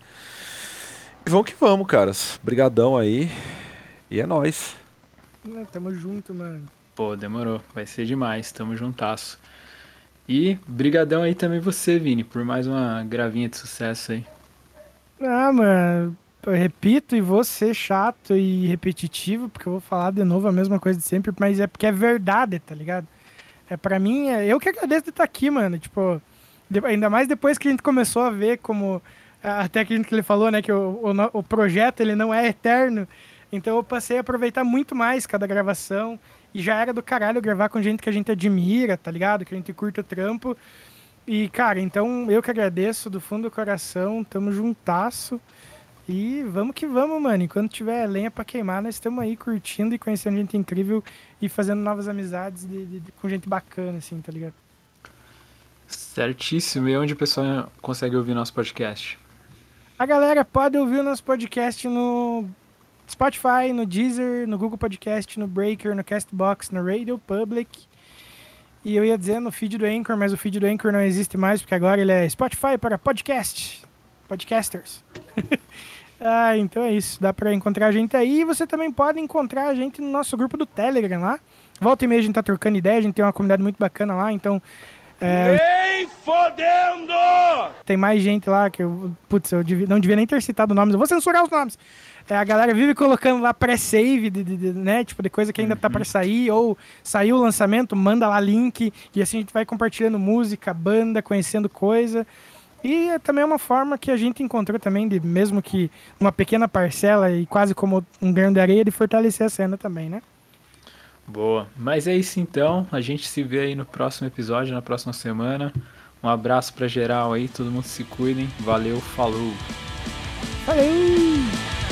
E vamos que vamos, caras. Brigadão aí. E é nóis. É, Tamo junto, mano. Pô, demorou. Vai ser demais. Tamo juntasso. E brigadão aí também você, Vini, por mais uma gravinha de sucesso aí. Ah, mano, eu repito e vou ser chato e repetitivo, porque eu vou falar de novo a mesma coisa de sempre, mas é porque é verdade, tá ligado? É para mim, é, eu que agradeço de estar aqui, mano. Tipo, de- ainda mais depois que a gente começou a ver como até que a gente que ele falou, né, que o, o, o projeto ele não é eterno. Então eu passei a aproveitar muito mais cada gravação e já era do caralho gravar com gente que a gente admira, tá ligado? Que a gente curta o trampo. E, cara, então eu que agradeço do fundo do coração, tamo juntasso. E vamos que vamos, mano. Enquanto tiver lenha pra queimar, nós estamos aí curtindo e conhecendo gente incrível e fazendo novas amizades de- de- de- com gente bacana, assim, tá ligado? Certíssimo. E onde o pessoal consegue ouvir nosso podcast? A galera pode ouvir o nosso podcast no Spotify, no Deezer, no Google Podcast, no Breaker, no Castbox, no Radio Public. E eu ia dizer no feed do Anchor, mas o feed do Anchor não existe mais, porque agora ele é Spotify para podcast. Podcasters. ah, então é isso. Dá pra encontrar a gente aí. E você também pode encontrar a gente no nosso grupo do Telegram lá. Volta e meia a gente tá trocando ideia, a gente tem uma comunidade muito bacana lá, então. É, tem mais gente lá que eu. Putz, eu devia- não devia nem ter citado nomes. Eu vou censurar os nomes. É, a galera vive colocando lá pré-save, né? Tipo, de coisa que ainda tá pra sair, ou saiu o lançamento, manda lá link, e assim a gente vai compartilhando música, banda, conhecendo coisa. E é também uma forma que a gente encontrou também, de mesmo que uma pequena parcela e quase como um grão de areia, de fortalecer a cena também, né? Boa. Mas é isso então. A gente se vê aí no próximo episódio, na próxima semana. Um abraço pra geral aí, todo mundo se cuidem. Valeu, falou. Valeu!